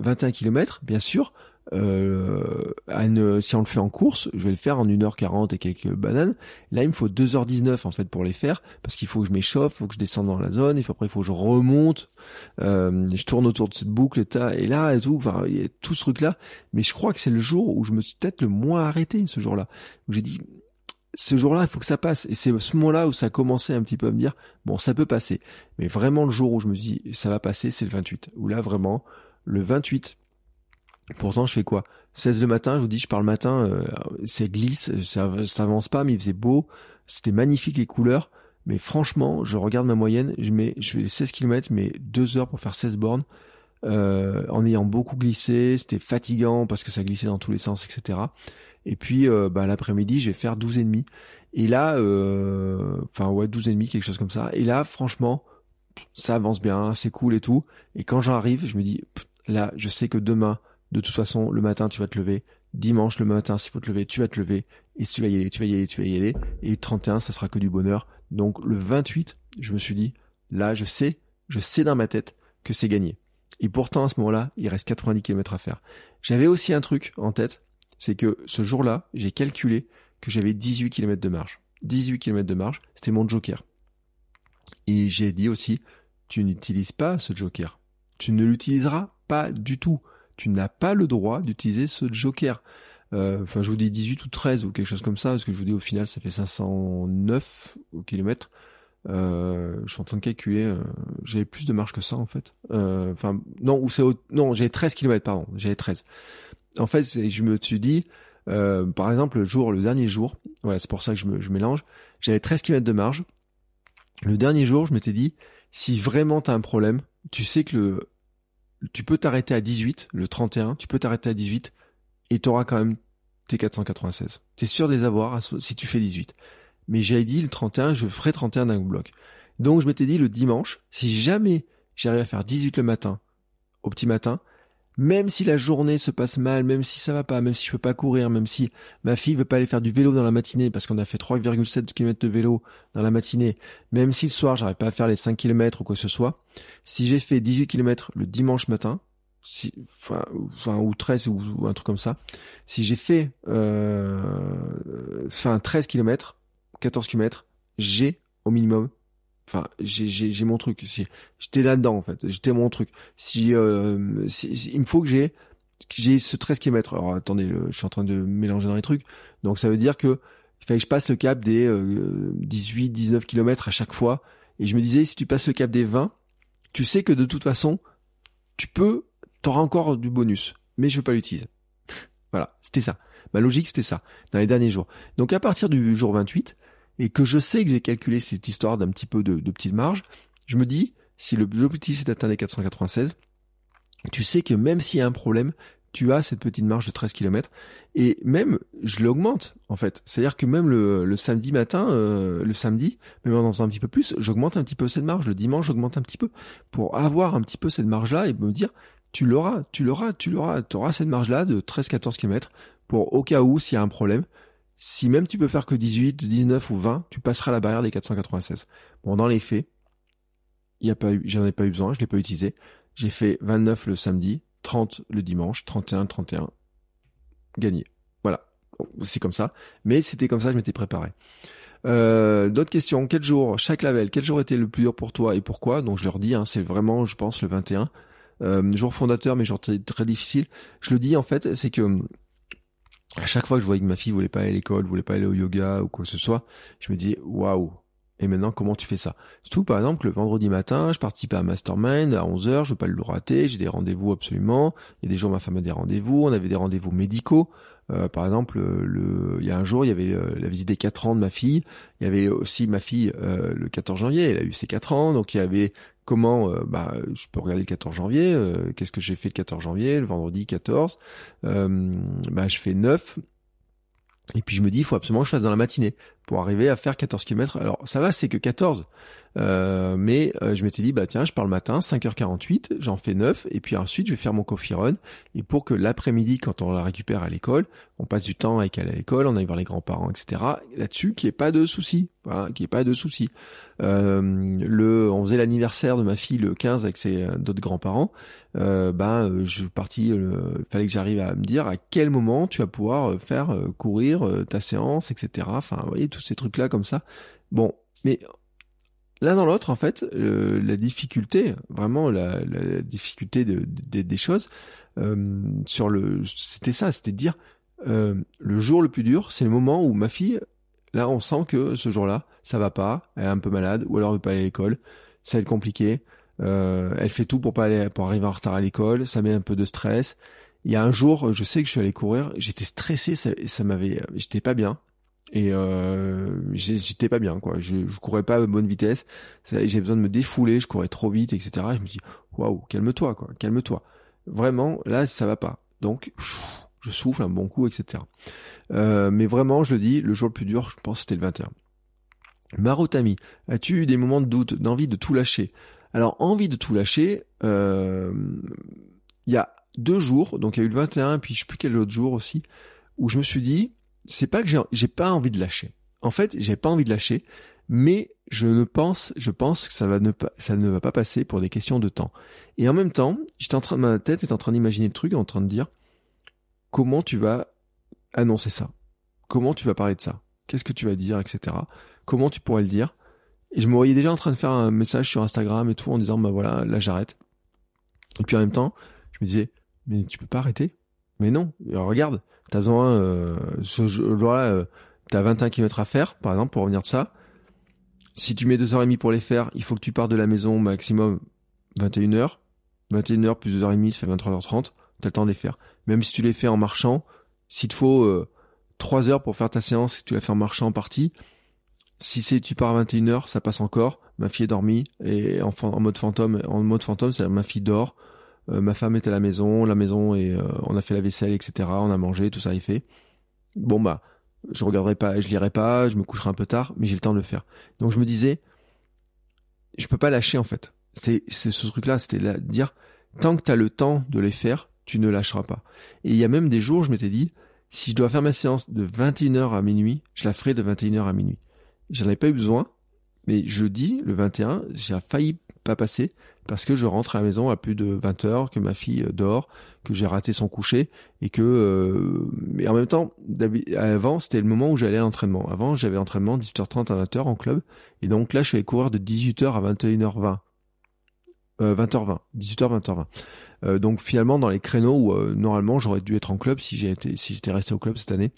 21 km, bien sûr, euh, si on le fait en course, je vais le faire en 1h40 et quelques bananes. Là, il me faut 2h19 en fait pour les faire, parce qu'il faut que je m'échauffe, il faut que je descende dans la zone, et après il faut que je remonte, euh, je tourne autour de cette boucle, et, là et tout, enfin, il y a tout ce truc-là. Mais je crois que c'est le jour où je me suis peut-être le moins arrêté, ce jour-là, j'ai dit, ce jour-là, il faut que ça passe. Et c'est ce moment-là où ça a commencé un petit peu à me dire, bon, ça peut passer. Mais vraiment, le jour où je me dis, ça va passer, c'est le 28. Où là, vraiment, le 28, pourtant, je fais quoi? 16 le matin, je vous dis, je pars le matin, euh, c'est glisse, ça, ça avance pas, mais il faisait beau. C'était magnifique les couleurs. Mais franchement, je regarde ma moyenne, je mets, je fais 16 km, mais 2 heures pour faire 16 bornes. Euh, en ayant beaucoup glissé, c'était fatigant parce que ça glissait dans tous les sens, etc. Et puis euh, bah, l'après-midi, je vais faire 12 et demi. Et là, euh, enfin ouais, 12 et quelque chose comme ça. Et là, franchement, ça avance bien, c'est cool et tout. Et quand j'arrive, je me dis, là, je sais que demain, de toute façon, le matin, tu vas te lever. Dimanche, le matin, s'il faut te lever, tu vas te lever. Et tu vas y aller, tu vas y aller, tu vas y aller. Et 31, ça sera que du bonheur. Donc le 28, je me suis dit, là je sais, je sais dans ma tête que c'est gagné. Et pourtant à ce moment-là, il reste 90 km à faire. J'avais aussi un truc en tête, c'est que ce jour-là, j'ai calculé que j'avais 18 km de marge. 18 km de marge, c'était mon joker. Et j'ai dit aussi, tu n'utilises pas ce joker. Tu ne l'utiliseras pas du tout. Tu n'as pas le droit d'utiliser ce joker. Euh, enfin, je vous dis 18 ou 13 ou quelque chose comme ça, parce que je vous dis au final, ça fait 509 au kilomètre. Euh, je suis en train de calculer. Euh, j'avais plus de marge que ça en fait. Euh, enfin, non, ou c'est non, j'avais 13 km, pardon. J'avais 13. En fait, je me suis dit, euh, par exemple, le jour, le dernier jour, voilà, c'est pour ça que je, mélange. J'avais 13 km de marge. Le dernier jour, je m'étais dit, si vraiment t'as un problème, tu sais que le, tu peux t'arrêter à 18, le 31, tu peux t'arrêter à 18 et t'auras quand même tes 496. T'es sûr de les avoir si tu fais 18. Mais j'avais dit le 31, je ferai 31 d'un bloc. Donc je m'étais dit le dimanche, si jamais j'arrive à faire 18 le matin, au petit matin, même si la journée se passe mal, même si ça va pas, même si je peux pas courir, même si ma fille veut pas aller faire du vélo dans la matinée parce qu'on a fait 3,7 km de vélo dans la matinée, même si le soir j'arrive pas à faire les 5 km ou quoi que ce soit, si j'ai fait 18 km le dimanche matin, si, enfin, ou 13 ou, un truc comme ça, si j'ai fait, euh, enfin, 13 km, 14 km, j'ai au minimum enfin j'ai mon truc. J'étais là dedans en fait. J'étais mon truc. Si, euh, il me faut que j'ai j'ai ce 13 km alors attendez je suis en train de mélanger dans les trucs. Donc ça veut dire que il fallait que je passe le cap des 18 19 km à chaque fois. Et je me disais si tu passes le cap des 20 tu sais que de toute façon tu peux t'auras encore du bonus. Mais je veux pas l'utiliser. Voilà c'était ça. Ma logique c'était ça dans les derniers jours. Donc à partir du jour 28 et que je sais que j'ai calculé cette histoire d'un petit peu de, de petite marge, je me dis, si l'objectif c'est d'atteindre les 496, tu sais que même s'il y a un problème, tu as cette petite marge de 13 km et même je l'augmente en fait. C'est-à-dire que même le, le samedi matin, euh, le samedi, même en faisant un petit peu plus, j'augmente un petit peu cette marge. Le dimanche, j'augmente un petit peu pour avoir un petit peu cette marge-là et me dire tu l'auras, tu l'auras, tu l'auras, tu auras cette marge-là de 13-14 km pour au cas où s'il y a un problème, si même tu peux faire que 18, 19 ou 20, tu passeras la barrière des 496. Bon, dans les faits, y a pas eu, j'en ai pas eu besoin, je l'ai pas utilisé. J'ai fait 29 le samedi, 30 le dimanche, 31, 31. Gagné. Voilà. C'est comme ça. Mais c'était comme ça, je m'étais préparé. Euh, d'autres questions. Quel jour, chaque label, quel jour était le plus dur pour toi et pourquoi? Donc je leur dis, hein, c'est vraiment, je pense, le 21. Euh, jour fondateur, mais jour très difficile. Je le dis en fait, c'est que à chaque fois que je voyais que ma fille voulait pas aller à l'école, voulait pas aller au yoga ou quoi que ce soit, je me dis waouh. Et maintenant, comment tu fais ça? Surtout, par exemple, le vendredi matin, je participais à un mastermind à 11h, je veux pas le rater, j'ai des rendez-vous absolument. Il y a des jours, ma femme a des rendez-vous, on avait des rendez-vous médicaux. Euh, par exemple, le, il y a un jour, il y avait euh, la visite des 4 ans de ma fille. Il y avait aussi ma fille euh, le 14 janvier, elle a eu ses 4 ans, donc il y avait comment bah je peux regarder le 14 janvier qu'est-ce que j'ai fait le 14 janvier le vendredi 14 bah je fais 9 et puis je me dis il faut absolument que je fasse dans la matinée pour arriver à faire 14 km alors ça va c'est que 14 euh, mais euh, je m'étais dit, bah tiens, je pars le matin, 5h48, j'en fais 9, et puis ensuite je vais faire mon coffee run. Et pour que l'après-midi, quand on la récupère à l'école, on passe du temps avec elle à l'école, on aille voir les grands-parents, etc. Là-dessus, qu'il n'y ait pas de soucis. Voilà, qu'il pas de soucis. Euh, le, on faisait l'anniversaire de ma fille le 15 avec ses d'autres grands-parents. Euh, ben je suis parti, il fallait que j'arrive à me dire à quel moment tu vas pouvoir faire courir ta séance, etc. Enfin, vous voyez tous ces trucs là comme ça. Bon, mais L'un dans l'autre, en fait, la difficulté, vraiment la, difficulté de, des choses, euh, sur le, c'était ça, c'était de dire euh, le jour le plus dur, c'est le moment où ma fille, là, on sent que ce jour-là, ça va pas, elle est un peu malade, ou alors elle veut pas aller à l'école, ça va être compliqué. Euh, elle fait tout pour pas aller, pour arriver en retard à l'école, ça met un peu de stress. Il y a un jour, je sais que je suis allé courir, j'étais stressé, ça, ça m'avait, j'étais pas bien. Et euh, j'étais pas bien, quoi. Je, je courais pas à bonne vitesse. J'ai besoin de me défouler. Je courais trop vite, etc. Je me dis, waouh, calme-toi, quoi. Calme-toi. Vraiment, là, ça va pas. Donc, je souffle un bon coup, etc. Euh, mais vraiment, je le dis, le jour le plus dur, je pense, c'était le 21. Marotami, as-tu eu des moments de doute, d'envie de tout lâcher? Alors, envie de tout lâcher, euh, il y a deux jours, donc il y a eu le 21, puis je sais plus quel autre jour aussi, où je me suis dit, c'est pas que j'ai pas envie de lâcher. En fait, j'ai pas envie de lâcher, Mais je ne pense, je pense que ça ne va pas passer pour des questions de temps. Et en même temps, j'étais en train, ma tête est en train d'imaginer le truc, en train de dire comment tu vas annoncer ça, comment tu vas parler de ça, qu'est-ce que tu vas dire, etc. Comment tu pourrais le dire? Et je me voyais déjà en train de faire un message sur Instagram et tout en disant bah voilà, là j'arrête. Et puis en même temps, je me disais mais tu peux pas arrêter? Mais non, regarde, t'as besoin, euh, ce jour-là, euh, t'as 21 km à faire, par exemple, pour revenir de ça. Si tu mets 2h30 pour les faire, il faut que tu partes de la maison maximum 21h. 21h plus 2h30, ça fait 23h30. T'as le temps de les faire. Même si tu les fais en marchant, s'il te faut euh, 3 heures pour faire ta séance, tu la fais en marchant en partie, si c'est tu pars à 21h, ça passe encore. Ma fille est dormie et en, en mode fantôme, en mode fantôme, c'est ma fille dort. Euh, ma femme est à la maison, la maison et euh, on a fait la vaisselle, etc. On a mangé, tout ça est fait. Bon bah, je regarderai pas, je lirai pas, je me coucherai un peu tard, mais j'ai le temps de le faire. Donc je me disais, je peux pas lâcher en fait. C'est ce truc-là, c'était là, dire tant que tu as le temps de les faire, tu ne lâcheras pas. Et il y a même des jours, je m'étais dit, si je dois faire ma séance de 21h à minuit, je la ferai de 21h à minuit. J'en avais pas eu besoin, mais jeudi, le 21, j'ai failli pas passer parce que je rentre à la maison à plus de 20 heures, que ma fille euh, dort, que j'ai raté son coucher et que euh, mais en même temps avant c'était le moment où j'allais à l'entraînement. Avant j'avais entraînement 18h30 à 20h en club et donc là je allé courir de 18h à 21h20. Euh, 20h20, 18h 20h20. donc finalement dans les créneaux où euh, normalement j'aurais dû être en club si j'étais si j'étais resté au club cette année.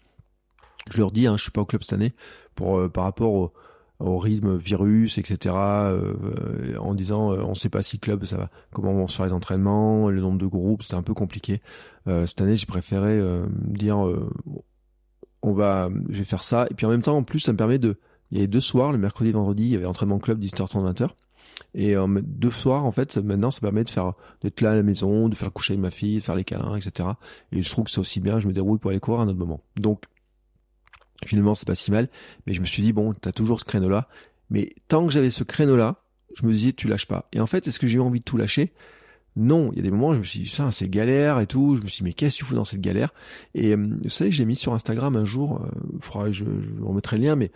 Je leur dis hein, je suis pas au club cette année pour par rapport au au rythme virus, etc. Euh, en disant euh, on sait pas si club ça va, comment vont se faire les entraînements, le nombre de groupes, c'était un peu compliqué. Euh, cette année, j'ai préféré dire on va, je vais faire ça. Et puis en même temps, en plus, ça me permet de, il y avait deux soirs, le mercredi et vendredi, il y avait entraînement club 18h30 20h. Et deux soirs, en fait, maintenant, ça permet de faire, d'être là à la maison, de faire coucher ma fille, de faire les câlins, etc. Et je trouve que c'est aussi bien, je me déroule pour aller courir à un autre moment. Donc, Finalement, c'est pas si mal. Mais je me suis dit, bon, t'as toujours ce créneau-là. Mais tant que j'avais ce créneau-là, je me disais, tu lâches pas. Et en fait, est-ce que j'ai eu envie de tout lâcher Non. Il y a des moments où je me suis dit, ça, c'est galère et tout. Je me suis dit, mais qu'est-ce que tu fous dans cette galère? Et euh, vous savez, j'ai mis sur Instagram un jour, euh, je, je remettrai le lien, mais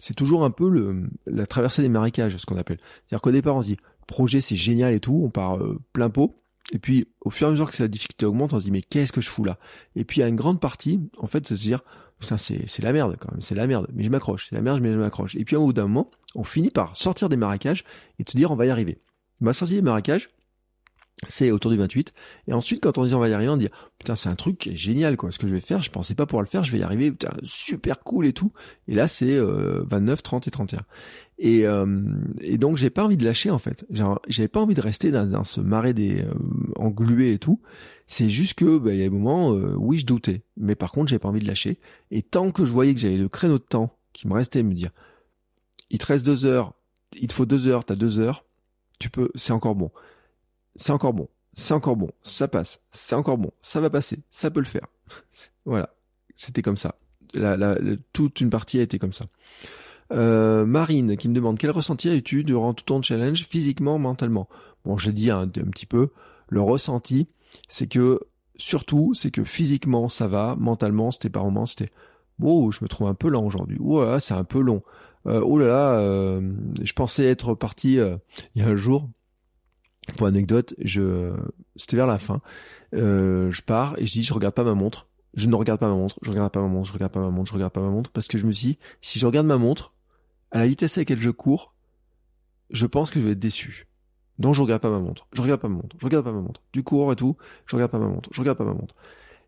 c'est toujours un peu le, la traversée des marécages, ce qu'on appelle. C'est-à-dire qu'au départ, on se dit, projet, c'est génial et tout, on part euh, plein pot. Et puis, au fur et à mesure que la difficulté augmente, on se dit, mais qu'est-ce que je fous là? Et puis, a une grande partie, en fait, c'est se dire, Putain, c'est, la merde quand même, c'est la merde. Mais je m'accroche, c'est la merde, mais je m'accroche. Et puis au bout d'un moment, on finit par sortir des marécages et de se dire on va y arriver. Ma sortie des marécages, c'est autour du 28. Et ensuite, quand on dit on va y arriver, on dit putain c'est un truc génial quoi. Ce que je vais faire, je pensais pas pouvoir le faire, je vais y arriver, putain super cool et tout. Et là c'est euh, 29, 30 et 31. Et, euh, et donc j'ai pas envie de lâcher en fait. J'avais pas envie de rester dans, dans ce marais des euh, englués et tout. C'est juste que bah, il y a des moments, euh, oui, je doutais, mais par contre, j'avais pas envie de lâcher. Et tant que je voyais que j'avais le créneau de temps qui me restait, me dire, il te reste deux heures, il te faut deux heures, t'as deux heures, tu peux, c'est encore bon, c'est encore bon, c'est encore bon, ça passe, c'est encore bon, ça va passer, ça peut le faire. voilà, c'était comme ça. La, la, toute une partie a été comme ça. Euh, Marine qui me demande quel ressenti as-tu durant tout ton challenge physiquement, mentalement? Bon, j'ai dit un, un petit peu. Le ressenti c'est que surtout, c'est que physiquement ça va, mentalement c'était par moments c'était oh je me trouve un peu lent aujourd'hui, oh là, c'est un peu long, euh, oh là là, euh, je pensais être parti euh, il y a un jour. Pour anecdote, je c'était vers la fin, je pars et je dis je regarde pas ma montre, je ne regarde pas ma montre, je regarde pas ma montre, je regarde pas ma montre, je regarde pas ma montre parce que je me suis dit si je regarde ma montre à la vitesse à laquelle je cours, je pense que je vais être déçu. Donc je regarde pas ma montre, je regarde pas ma montre, je regarde pas ma montre. Du cours et tout, je regarde pas ma montre, je regarde pas ma montre.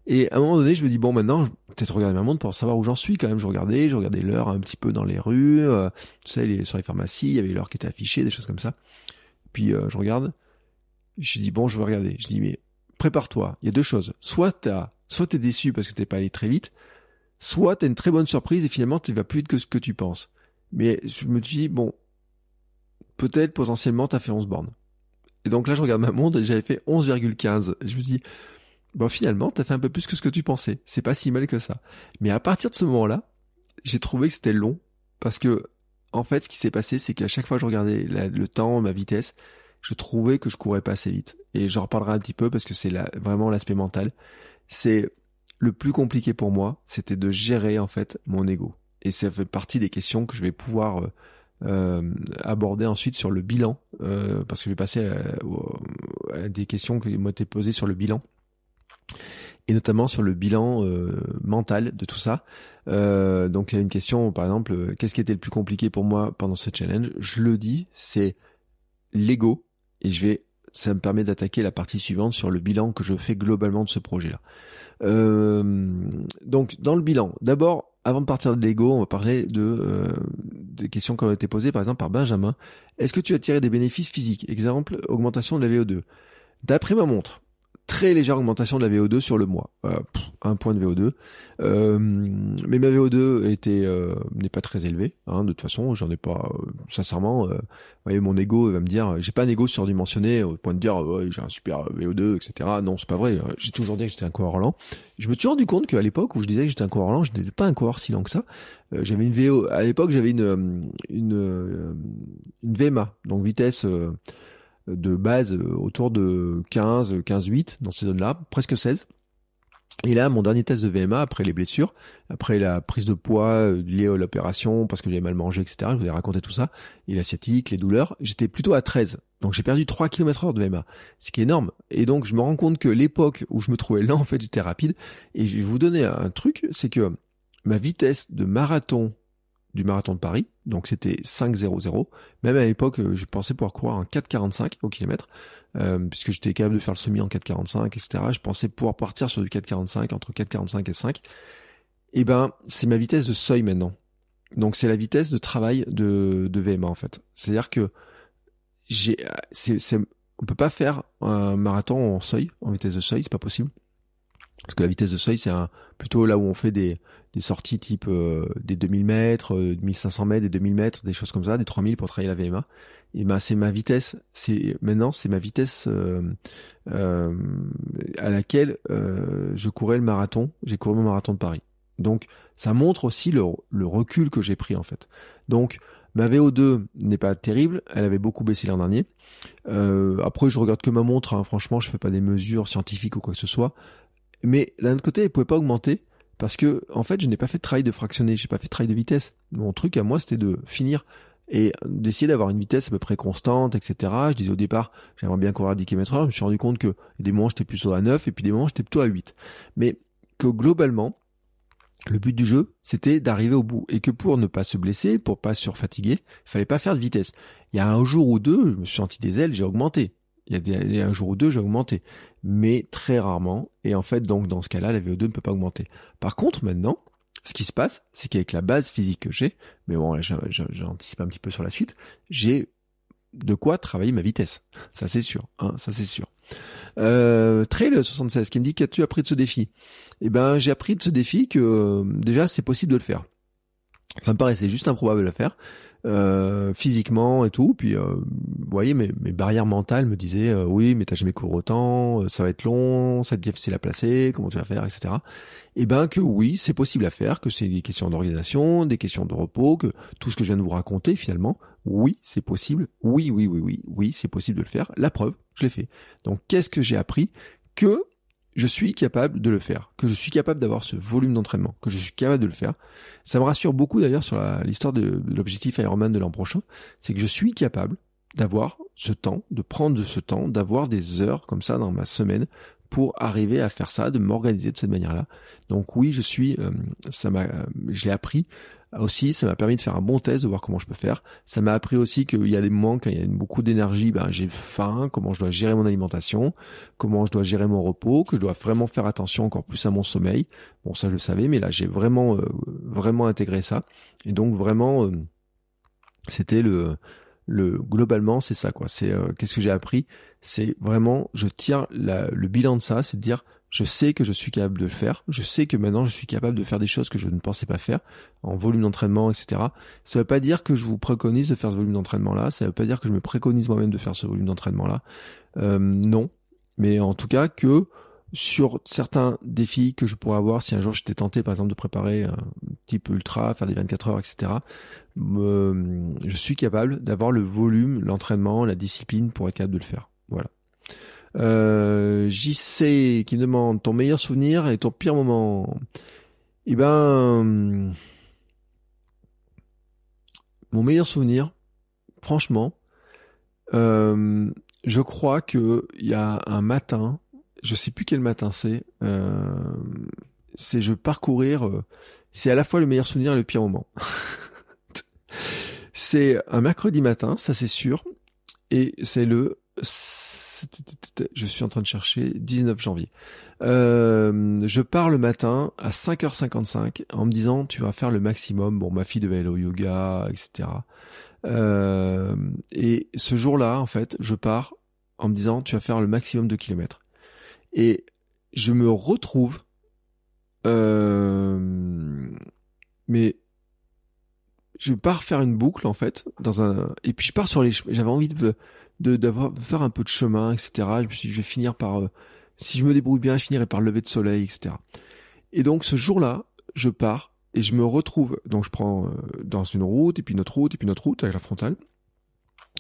Et à un moment donné, je me dis bon maintenant, peut-être regarder ma montre pour savoir où j'en suis quand même. Je regardais, je regardais l'heure un petit peu dans les rues, euh, tu sais, sur les pharmacies, il y avait l'heure qui était affichée, des choses comme ça. Puis euh, je regarde, je dis bon, je vais regarder. Je dis mais prépare-toi. Il y a deux choses. Soit t'as, soit t'es déçu parce que t'es pas allé très vite, soit t'as une très bonne surprise et finalement tu vas plus vite que ce que tu penses. Mais je me dis bon, peut-être potentiellement t'as fait 11 bornes. Et donc là, je regarde ma montre et j'avais fait 11,15. Je me dis, bon, finalement, t'as fait un peu plus que ce que tu pensais. C'est pas si mal que ça. Mais à partir de ce moment-là, j'ai trouvé que c'était long parce que, en fait, ce qui s'est passé, c'est qu'à chaque fois que je regardais le temps, ma vitesse, je trouvais que je courais pas assez vite. Et j'en reparlerai un petit peu parce que c'est vraiment l'aspect mental. C'est le plus compliqué pour moi, c'était de gérer, en fait, mon ego. Et ça fait partie des questions que je vais pouvoir euh, aborder ensuite sur le bilan, parce que je vais passer à, des questions qui m'ont été posées sur le bilan et notamment sur le bilan mental de tout ça. donc il y a une question, par exemple, qu'est-ce qui était le plus compliqué pour moi pendant ce challenge? Je le dis, c'est l'ego, et je vais, ça me permet d'attaquer la partie suivante sur le bilan que je fais globalement de ce projet-là. donc dans le bilan, d'abord avant de partir de l'ego, on va parler de euh, des questions qui ont été posées par exemple par Benjamin. Est-ce que tu as tiré des bénéfices physiques? Exemple, augmentation de la VO2. D'après ma montre, très légère augmentation de la VO2 sur le mois, euh, un point de VO2. Euh, mais ma VO2 était euh, n'est pas très élevée. Hein, de toute façon, j'en ai pas. Sincèrement, vous voyez, mon ego va me dire, j'ai pas un ego surdimensionné au point de dire, ouais, j'ai un super VO2, etc. Non, c'est pas vrai. J'ai toujours dit que j'étais un coureur lent. Je me suis rendu compte qu'à l'époque où je disais que j'étais un coureur lent, je n'étais pas un coureur si lent que ça. j'avais une VO. À l'époque, j'avais une une VMA, donc vitesse de base euh, autour de 15, 15, 8 dans ces zones-là, presque 16. Et là, mon dernier test de VMA, après les blessures, après la prise de poids euh, liée à l'opération, parce que j'avais mal mangé, etc., je vous ai raconté tout ça, et l'asiatique, les douleurs, j'étais plutôt à 13. Donc j'ai perdu 3 km heure de VMA, ce qui est énorme. Et donc je me rends compte que l'époque où je me trouvais là, en fait, j'étais rapide. Et je vais vous donner un truc, c'est que ma vitesse de marathon du marathon de Paris, donc c'était 5.00. Même à l'époque, euh, je pensais pouvoir courir en 4.45 au kilomètre, euh, puisque j'étais capable de faire le semi en 4.45, etc. Je pensais pouvoir partir sur du 4.45, entre 4.45 et 5. Et eh ben, c'est ma vitesse de seuil maintenant. Donc c'est la vitesse de travail de, de VMA en fait. C'est-à-dire que j'ai, c'est, c'est, on peut pas faire un marathon en seuil, en vitesse de seuil, c'est pas possible. Parce que la vitesse de seuil, c'est plutôt là où on fait des, des sorties type euh, des 2000 mètres, euh, 1500 mètres, des 2000 mètres, des choses comme ça, des 3000 pour travailler la VMA. Et ben c'est ma vitesse, c'est maintenant c'est ma vitesse euh, euh à laquelle je courais le marathon. J'ai couru mon marathon de Paris. Donc ça montre aussi le, le recul que j'ai pris en fait. Donc ma VO2 n'est pas terrible, elle avait beaucoup baissé l'an dernier. après je regarde que ma montre, hein. franchement je fais pas des mesures scientifiques ou quoi que ce soit. Mais d'un autre côté elle pouvait pas augmenter parce que en fait je n'ai pas fait de travail de fractionner, j'ai pas fait de travail de vitesse. Mon truc à moi c'était de finir et d'essayer d'avoir une vitesse à peu près constante, etc. Je disais au départ, j'aimerais bien courir à 10 km heure, je me suis rendu compte que des moments j'étais plutôt à 9 et puis des moments j'étais plutôt à 8. Mais que globalement, le but du jeu, c'était d'arriver au bout et que pour ne pas se blesser, pour pas surfatiguer, il fallait pas faire de vitesse. Il y a un jour ou deux, je me suis senti des ailes, j'ai augmenté. Il y a un jour ou deux, j'ai augmenté mais très rarement. Et en fait, donc dans ce cas-là, la VO2 ne peut pas augmenter. Par contre, maintenant, ce qui se passe, c'est qu'avec la base physique que j'ai, mais bon, j'anticipe un petit peu sur la suite, j'ai de quoi travailler ma vitesse. Ça c'est sûr, hein, ça c'est sûr. Euh, Trail 76 qui me dit qu'as-tu appris de ce défi? Eh ben, j'ai appris de ce défi que euh, déjà c'est possible de le faire. Ça me paraissait juste improbable de le faire. Euh, physiquement et tout. Puis, euh, vous voyez, mes, barrières mentales me disaient, euh, oui, mais t'as jamais couru autant, ça va être long, ça va être difficile à placer, comment tu vas faire, etc. Et eh ben que oui, c'est possible à faire, que c'est des questions d'organisation, des questions de repos, que tout ce que je viens de vous raconter finalement, oui, c'est possible, oui, oui, oui, oui, oui, c'est possible de le faire. La preuve, je l'ai fait. Donc, qu'est-ce que j'ai appris? Que je suis capable de le faire, que je suis capable d'avoir ce volume d'entraînement, que je suis capable de le faire. Ça me rassure beaucoup d'ailleurs sur l'histoire de, l'objectif Ironman de l'an prochain, c'est que je suis capable d'avoir ce temps, de prendre ce temps, d'avoir des heures comme ça dans ma semaine pour arriver à faire ça, de m'organiser de cette manière-là. Donc oui, je suis, euh, ça m'a, je l'ai appris aussi, ça m'a permis de faire un bon test, de voir comment je peux faire. Ça m'a appris aussi qu'il y a des moments quand il y a beaucoup d'énergie, ben j'ai faim, comment je dois gérer mon alimentation, comment je dois gérer mon repos, que je dois vraiment faire attention encore plus à mon sommeil. Bon, ça je le savais, mais là j'ai vraiment euh, vraiment intégré ça. Et donc vraiment, euh, c'était le le globalement c'est ça quoi. C'est euh, qu'est-ce que j'ai appris? C'est vraiment, je tire le bilan de ça, c'est de dire je sais que je suis capable de le faire. Je sais que maintenant je suis capable de faire des choses que je ne pensais pas faire en volume d'entraînement, etc. Ça ne veut pas dire que je vous préconise de faire ce volume d'entraînement là. Ça veut pas dire que je me préconise moi-même de faire ce volume d'entraînement là. Euh, non, mais en tout cas que sur certains défis que je pourrais avoir si un jour j'étais tenté par exemple de préparer un type ultra, faire des 24 heures, etc. je suis capable d'avoir le volume, l'entraînement, la discipline pour être capable de le faire. Voilà. Euh, JC qui me demande ton meilleur souvenir et ton pire moment. Eh ben, mon meilleur souvenir, franchement, euh, je crois que il y a un matin, je sais plus quel matin c'est, euh, c'est je parcourir, euh, c'est à la fois le meilleur souvenir et le pire moment. c'est un mercredi matin, ça c'est sûr, et c'est le, je suis en train de chercher, 19 janvier. Euh, je pars le matin à 5h55 en me disant tu vas faire le maximum. Bon, ma fille devait aller au yoga, etc. Euh, et ce jour-là, en fait, je pars en me disant tu vas faire le maximum de kilomètres. Et je me retrouve, euh, mais je pars faire une boucle en fait dans un et puis je pars sur les j'avais envie de de, de faire un peu de chemin etc je me suis je vais finir par si je me débrouille bien, je finirai par le lever de soleil, etc. Et donc ce jour-là, je pars et je me retrouve. Donc je prends euh, dans une route et puis une autre route et puis une autre route avec la frontale.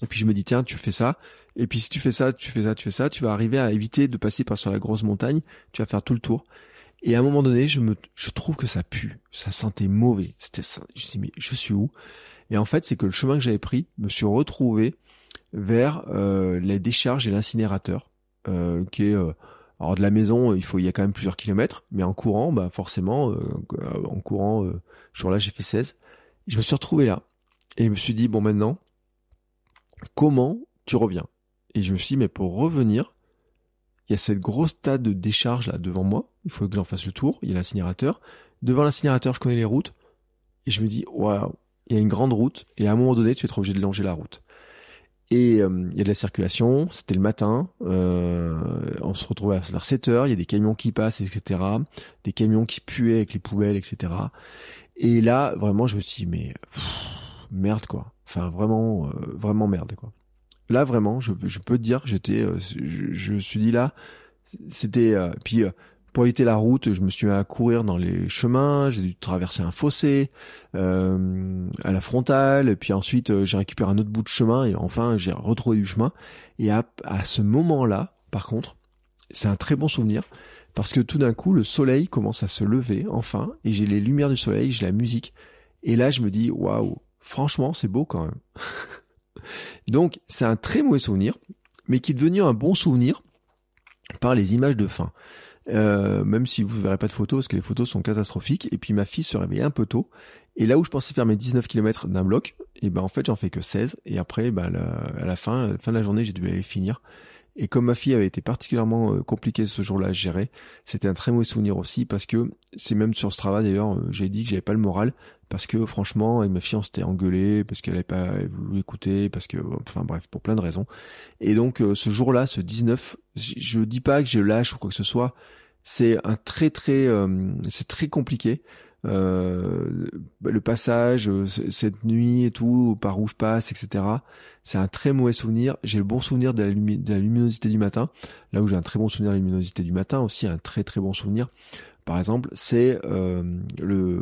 Et puis je me dis tiens, tu fais ça. Et puis si tu fais ça, tu fais ça, tu fais ça, tu vas arriver à éviter de passer par sur la grosse montagne. Tu vas faire tout le tour. Et à un moment donné, je me, je trouve que ça pue, ça sentait mauvais. C'était. Je me dis mais je suis où? Et en fait, c'est que le chemin que j'avais pris, me suis retrouvé vers euh, les décharges et l'incinérateur, euh, qui est euh, alors de la maison, il faut, il y a quand même plusieurs kilomètres, mais en courant, bah forcément, euh, en courant, euh, ce jour-là, j'ai fait 16. Je me suis retrouvé là et je me suis dit bon maintenant, comment tu reviens? Et je me suis dit mais pour revenir, il y a cette grosse tas de décharge là devant moi. Il faut que j'en fasse le tour. Il y a l'incinérateur. Devant l'incinérateur, je connais les routes et je me dis waouh, il y a une grande route et à un moment donné, tu être obligé de longer la route. Et euh, il y a de la circulation, c'était le matin, euh, on se retrouvait à vers 7 heures, il y a des camions qui passent, etc. Des camions qui puaient avec les poubelles, etc. Et là, vraiment, je me suis dit, mais merde quoi. Enfin, vraiment, euh, vraiment merde quoi. Là, vraiment, je, je peux te dire, j'étais, je, je, me suis dit là, c'était, puis pour éviter la route, je me suis mis à courir dans les chemins, j'ai dû traverser un fossé euh, à la frontale, et puis ensuite euh, j'ai récupéré un autre bout de chemin, et enfin j'ai retrouvé du chemin. Et à, à ce moment-là, par contre, c'est un très bon souvenir, parce que tout d'un coup, le soleil commence à se lever, enfin, et j'ai les lumières du soleil, j'ai la musique, et là je me dis, waouh, franchement c'est beau quand même. Donc c'est un très mauvais souvenir, mais qui est devenu un bon souvenir par les images de fin. Euh, même si vous verrez pas de photos parce que les photos sont catastrophiques. Et puis ma fille se réveillait un peu tôt. Et là où je pensais faire mes 19 km d'un bloc, et ben en fait j'en fais que 16. Et après, ben, à la fin, à la fin de la journée, j'ai dû aller finir. Et comme ma fille avait été particulièrement euh, compliquée ce jour-là à gérer, c'était un très mauvais souvenir aussi parce que c'est même sur ce travail d'ailleurs, euh, j'ai dit que j'avais pas le moral parce que franchement, ma fille on s'était engueulé parce qu'elle avait pas voulu écouter, parce que, enfin bref, pour plein de raisons. Et donc ce jour-là, ce 19, je dis pas que je lâche ou quoi que ce soit, c'est un très très euh, c'est très compliqué. Euh, le passage euh, cette nuit et tout par où je passe etc c'est un très mauvais souvenir. J'ai le bon souvenir de la, de la, luminosité du matin. Là où j'ai un très bon souvenir de la luminosité du matin aussi un très très bon souvenir par exemple c'est euh, le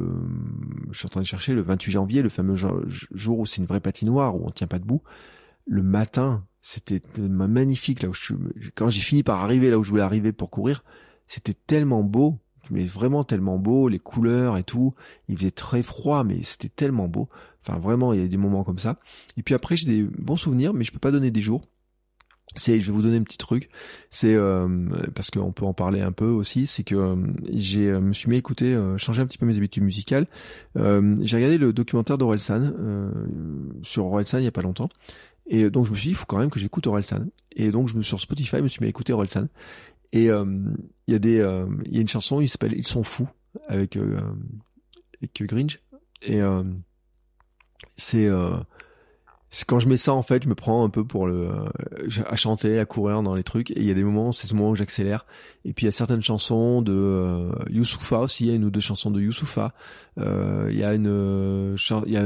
je suis en train de chercher le 28 janvier le fameux jour où c'est une vraie patinoire où on tient pas debout le matin c'était magnifique là où je suis quand j'ai fini par arriver là où je voulais arriver pour courir c'était tellement beau, mais vraiment tellement beau, les couleurs et tout. Il faisait très froid, mais c'était tellement beau. Enfin, vraiment, il y a des moments comme ça. Et puis après, j'ai des bons souvenirs, mais je peux pas donner des jours. C'est, je vais vous donner un petit truc. C'est euh, parce qu'on peut en parler un peu aussi. C'est que euh, j'ai, euh, me suis mis à écouter, changer un petit peu mes habitudes musicales. j'ai regardé le documentaire d'Orelsan sur Orelsan il y a pas longtemps. Et donc je me suis dit, il faut quand même que j'écoute Orelsan. Et donc je me sur Spotify, je me suis mis à écouter Orelsan. Et euh, il y a des, euh, il y a une chanson, il s'appelle Ils sont fous avec euh, avec Grinch. Et c'est quand je mets ça en fait, je me prends un peu pour le à chanter, à courir dans les trucs. Et il y a des moments, c'est ce moment où j'accélère. Et puis il y a certaines chansons de euh, Youssoufa aussi. Il y a une ou deux chansons de Youssoufa. Euh, il y a une, il y a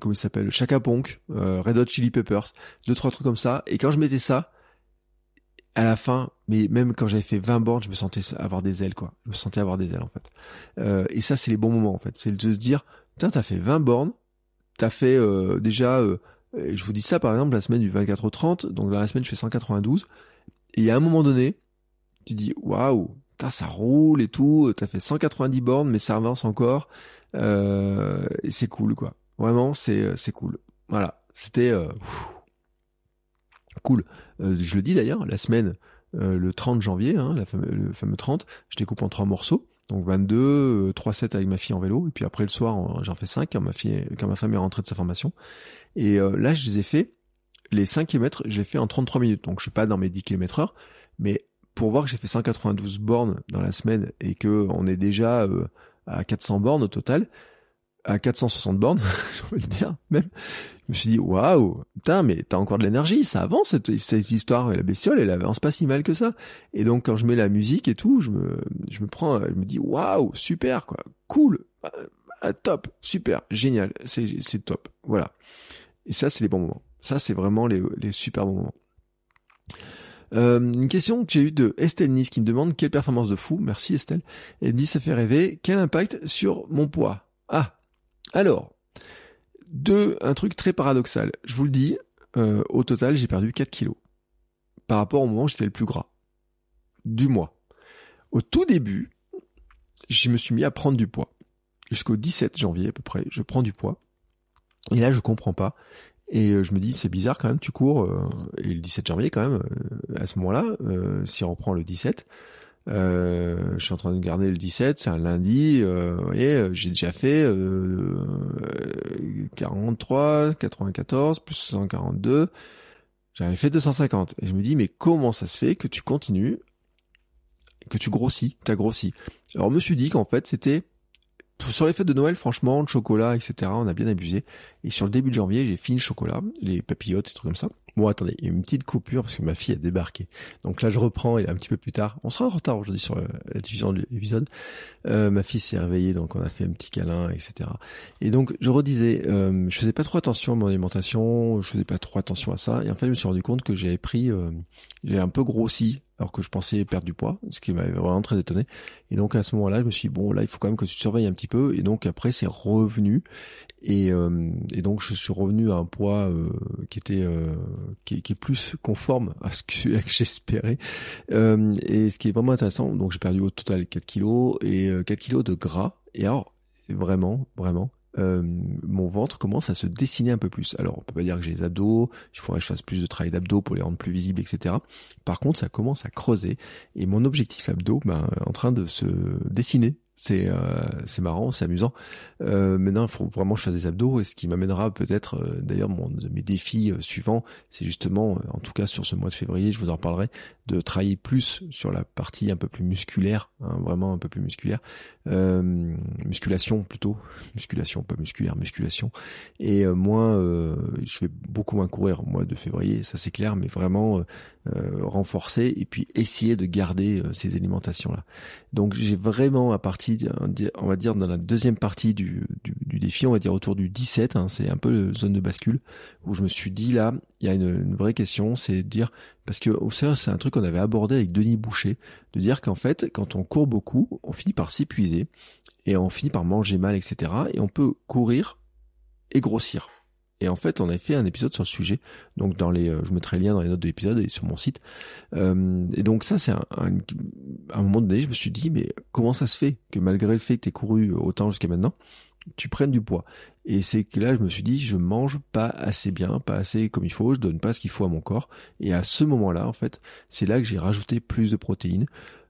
comment il s'appelle, Chaka Ponk, Red Hot Chili Peppers, deux trois trucs comme ça. Et quand je mettais ça, à la fin, mais même quand j'avais fait 20 bornes, je me sentais avoir des ailes, quoi. Je me sentais avoir des ailes, en fait. Euh, et ça, c'est les bons moments, en fait. C'est de se dire, tiens, t'as fait 20 bornes, t'as fait euh, déjà, euh, je vous dis ça, par exemple, la semaine du 24 au 30, donc dans la semaine, je fais 192, et à un moment donné, tu dis, waouh, ça roule et tout, t'as fait 190 bornes, mais ça avance encore, et c'est cool, quoi. Vraiment, c'est c'est cool. Voilà, c'était cool. je le dis d'ailleurs, la semaine, le 30 janvier, hein, le fameux 30, je découpe en trois morceaux. Donc 22, 3 7 avec ma fille en vélo, et puis après le soir, j'en fais 5 quand ma fille, quand ma femme est rentrée de sa formation. Et là, je les ai fait, les 5 km, j'ai fait en 33 minutes. Donc je suis pas dans mes 10 km heure, mais pour voir que j'ai fait 192 bornes dans la semaine et que on est déjà euh, à 400 bornes au total, à 460 bornes, je veux dire, même, je me suis dit, waouh, putain, mais t'as encore de l'énergie, ça avance, cette, cette histoire, et la bestiole, elle avance pas si mal que ça. Et donc, quand je mets la musique et tout, je me, je me prends, je me dis, waouh, super, quoi, cool, ah, top, super, génial, c'est, c'est top, voilà. Et ça, c'est les bons moments. Ça, c'est vraiment les, les super bons moments. Euh, une question que j'ai eue de Estelle Nice qui me demande quelle performance de fou. Merci Estelle. Elle me dit ça fait rêver. Quel impact sur mon poids? Ah, alors deux, un truc très paradoxal. Je vous le dis, euh, au total j'ai perdu 4 kilos par rapport au moment où j'étais le plus gras du mois. Au tout début, je me suis mis à prendre du poids. Jusqu'au 17 janvier à peu près, je prends du poids. Et là, je comprends pas. Et euh, je me dis, c'est bizarre quand même, tu cours, euh, et le 17 janvier quand même, euh, à ce moment-là, si on reprend le 17, je suis en train de garder le 17, c'est un lundi, vous voyez, j'ai déjà fait 43, 94, plus 142, j'avais fait 250. Et je me dis, mais comment ça se fait que tu continues, que tu grossis, t'as grossi? Alors je me suis dit qu'en fait, c'était sur les fêtes de Noël, franchement, le chocolat, etc., on a bien abusé. Et sur le début de janvier, j'ai fini le chocolat, les papillotes et trucs comme ça. Bon, attendez, il y a une petite coupure parce que ma fille a débarqué. Donc là, je reprends, et un petit peu plus tard. On sera en retard aujourd'hui sur la diffusion de l'épisode. Euh, ma fille s'est réveillée, donc on a fait un petit câlin, etc. Et donc, je redisais, euh, je faisais pas trop attention à mon alimentation, je faisais pas trop attention à ça. Et en fait, je me suis rendu compte que j'avais pris, euh, un peu grossi alors que je pensais perdre du poids, ce qui m'avait vraiment très étonné. Et donc à ce moment-là, je me suis dit, bon, là, il faut quand même que tu surveilles un petit peu. Et donc après, c'est revenu. Et, euh, et, donc je suis revenu à un poids euh, qui était euh, qui, est plus conforme à ce que, j'espérais. et ce qui est vraiment intéressant, donc j'ai perdu au total 4 kilos et 4 kilos de gras. Et alors vraiment, vraiment, euh, mon ventre commence à se dessiner un peu plus. Alors, on peut pas dire que j'ai les abdos, il faudrait que je fasse plus de travail d'abdos pour les rendre plus visibles, etc. Par contre, ça commence à creuser et mon objectif abdos, ben, en train de se dessiner c'est euh, c'est marrant, c'est amusant. Euh, maintenant, il faut vraiment que je des abdos et ce qui m'amènera peut-être, euh, d'ailleurs, mon mes défis euh, suivants, c'est justement, en tout cas sur ce mois de février, je vous en reparlerai, de travailler plus sur la partie un peu plus musculaire, hein, vraiment un peu plus musculaire, musculation plutôt, musculation pas musculaire, musculation, et moins, je vais beaucoup moins courir au mois de février, ça c'est clair, mais vraiment renforcer et puis essayer de garder ces alimentations là. Donc j'ai vraiment à partir, on va dire dans la deuxième partie du, du, défi, on va dire autour du 17, hein, c'est un peu la zone de bascule, où je me suis dit là, il y a une, vraie question, c'est de dire, parce que au sein c'est un truc qu'on avait abordé avec Denis Boucher, de dire qu'en fait, quand on court beaucoup, on finit par s'épuiser, et on finit par manger mal, etc. Et on peut courir et grossir. Et en fait, on a fait un épisode sur le sujet. Donc, dans les, euh, je mettrai le lien dans les notes de l'épisode et sur mon site. Euh, et donc, ça, c'est un, un, moment donné, je me suis dit, mais comment ça se fait que malgré le fait que tu couru autant jusqu'à maintenant, tu prennes du poids? Et c'est que là, je me suis dit, je mange pas assez bien, pas assez comme il faut, je donne pas ce qu'il faut à mon corps. Et à ce moment-là, en fait, c'est là que j'ai rajouté plus de protéines.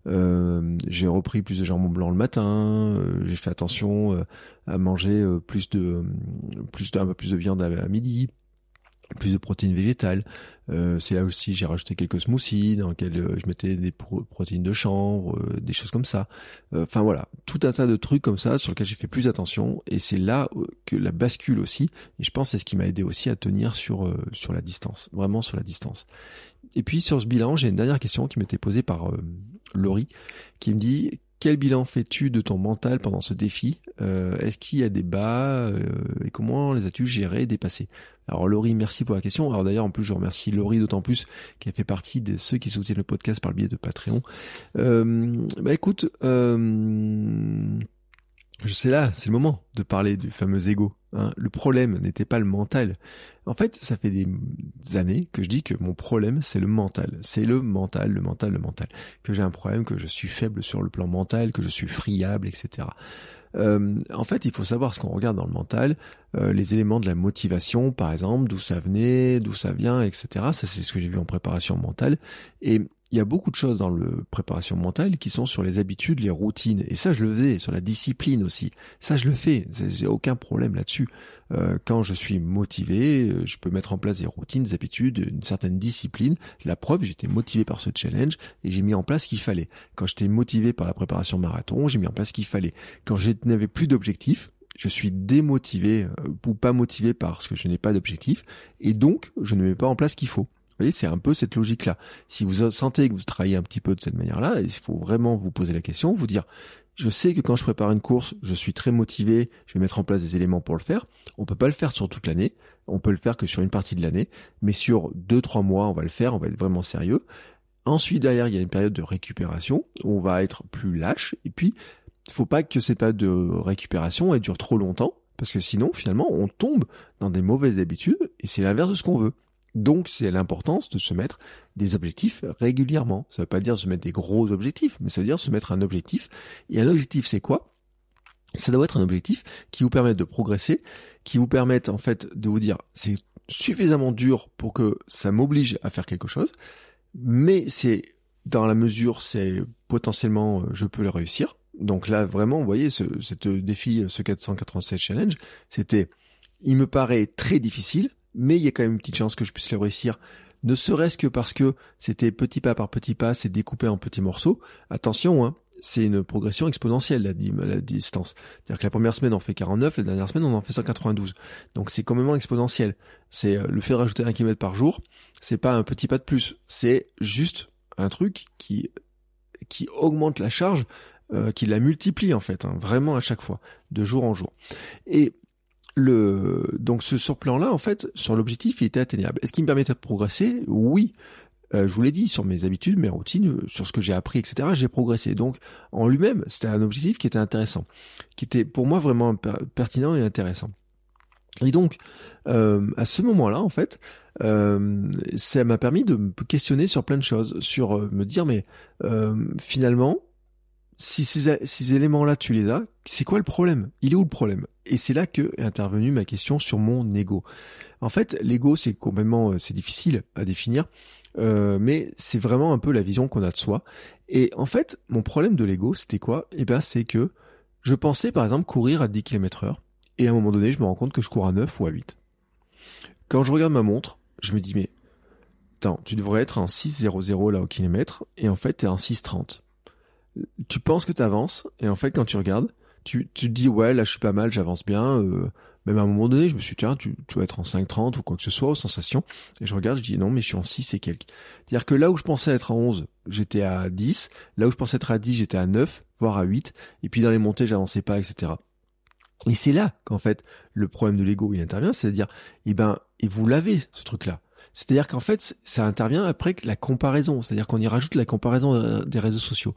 Euh, j'ai repris plus de jambon blanc le matin. Euh, j'ai fait attention euh, à manger plus de plus de, un peu plus de viande à, midi, plus de protéines végétales. c'est là aussi j'ai rajouté quelques smoothies dans lesquels je mettais des protéines de chanvre, des choses comme ça. Enfin voilà, tout un tas de trucs comme ça sur lesquels j'ai fait plus attention et c'est là que la bascule aussi. Et je pense c'est ce qui m'a aidé aussi à tenir sur sur la distance, vraiment sur la distance. Et puis sur ce bilan, j'ai une dernière question qui m'était posée par Laurie, qui me dit quel bilan fais-tu de ton mental pendant ce défi? Euh, Est-ce qu'il y a des bas euh, et comment les as-tu gérés dépassés? Alors Laurie, merci pour la question. Alors d'ailleurs, en plus, je remercie Laurie d'autant plus qu'elle fait partie de ceux qui soutiennent le podcast par le biais de Patreon. Euh, bah écoute, je sais là, c'est le moment de parler du fameux ego. Hein. Le problème n'était pas le mental, en fait, ça fait des années que je dis que mon problème, c'est le mental. C'est le mental, le mental, le mental. Que j'ai un problème, que je suis faible sur le plan mental, que je suis friable, etc. euh, en fait, il faut savoir ce qu'on regarde dans le mental, euh, les éléments de la motivation, par exemple, d'où ça venait, d'où ça vient, etc. Ça, c'est ce que j'ai vu en préparation mentale. Et il y a beaucoup de choses dans le préparation mentale qui sont sur les habitudes, les routines. Et ça, je le faisais, sur la discipline aussi. Ça, je le fais. J'ai aucun problème là-dessus. Euh, quand je suis motivé, euh, je peux mettre en place des routines, des habitudes, une certaine discipline. La preuve, j'étais motivé par ce challenge et j'ai mis en place ce qu'il fallait. Quand j'étais motivé par la préparation marathon, j'ai mis en place ce qu'il fallait. Quand je n'avais plus d'objectifs, je suis démotivé euh, ou pas motivé parce que je n'ai pas d'objectif et donc je ne mets pas en place ce qu'il faut c'est un peu cette logique-là. Si vous sentez que vous travaillez un petit peu de cette manière-là, il faut vraiment vous poser la question, vous dire, je sais que quand je prépare une course, je suis très motivé, je vais mettre en place des éléments pour le faire. On peut pas le faire sur toute l'année, on peut le faire que sur une partie de l'année, mais sur deux, trois mois, on va le faire, on va être vraiment sérieux. Ensuite, derrière, il y a une période de récupération, on va être plus lâche, et puis, il faut pas que cette période de récupération, elle dure trop longtemps, parce que sinon, finalement, on tombe dans des mauvaises habitudes, et c'est l'inverse de ce qu'on veut. Donc c'est l'importance de se mettre des objectifs régulièrement. Ça ne veut pas dire se mettre des gros objectifs, mais ça veut dire se mettre un objectif. Et un objectif c'est quoi? Ça doit être un objectif qui vous permette de progresser, qui vous permette en fait de vous dire c'est suffisamment dur pour que ça m'oblige à faire quelque chose, mais c'est dans la mesure c'est potentiellement euh, je peux le réussir. Donc là vraiment vous voyez ce, défi, ce 487 challenge, c'était il me paraît très difficile, mais il y a quand même une petite chance que je puisse le réussir, ne serait-ce que parce que c'était petit pas par petit pas, c'est découpé en petits morceaux. Attention, hein, c'est une progression exponentielle la, distance. C'est-à-dire que la première semaine on fait 49, la dernière semaine on en fait 192. Donc c'est quand même exponentiel. C'est euh, le fait de rajouter un kilomètre par jour, c'est pas un petit pas de plus, c'est juste un truc qui qui augmente la charge, euh, qui la multiplie en fait, hein, vraiment à chaque fois, de jour en jour. Et le donc ce surplan-là, en fait, sur l'objectif, il était atteignable. Est-ce qu'il me permettait de progresser? Oui. Euh, je vous l'ai dit, sur mes habitudes, mes routines, sur ce que j'ai appris, etc., j'ai progressé. Donc, en lui-même, c'était un objectif qui était intéressant, qui était pour moi vraiment pertinent et intéressant. Et donc, euh, à ce moment-là, en fait, euh, ça m'a permis de me questionner sur plein de choses, sur me dire, mais finalement, si ces, éléments-là, tu les as, c'est quoi le problème? Il est où le problème? Et c'est là que est intervenue ma question sur mon ego. En fait, l'ego, c'est complètement, euh, c'est difficile à définir, euh, mais c'est vraiment un peu la vision qu'on a de soi. Et en fait, mon problème de l'ego, c'était quoi? Eh ben, c'est que je pensais, par exemple, courir à 10 km heure, et à un moment donné, je me rends compte que je cours à 9 ou à 8. Quand je regarde ma montre, je me dis, mais, attends, tu devrais être en 6,00 là au kilomètre, et en fait, t'es en 6,30 tu penses que tu avances, et en fait, quand tu regardes, tu, tu te dis, ouais, là, je suis pas mal, j'avance bien. Euh, même à un moment donné, je me suis dit, tiens, tu, tu vas être en 5.30 ou quoi que ce soit, aux sensations. Et je regarde, je dis, non, mais je suis en 6 et quelques. C'est-à-dire que là où je pensais être à 11, j'étais à 10. Là où je pensais être à 10, j'étais à 9, voire à 8. Et puis dans les montées, j'avançais pas, etc. Et c'est là qu'en fait, le problème de l'ego, il intervient, c'est-à-dire, eh ben, et vous l'avez, ce truc-là. C'est-à-dire qu'en fait, ça intervient après la comparaison. C'est-à-dire qu'on y rajoute la comparaison euh, des réseaux sociaux.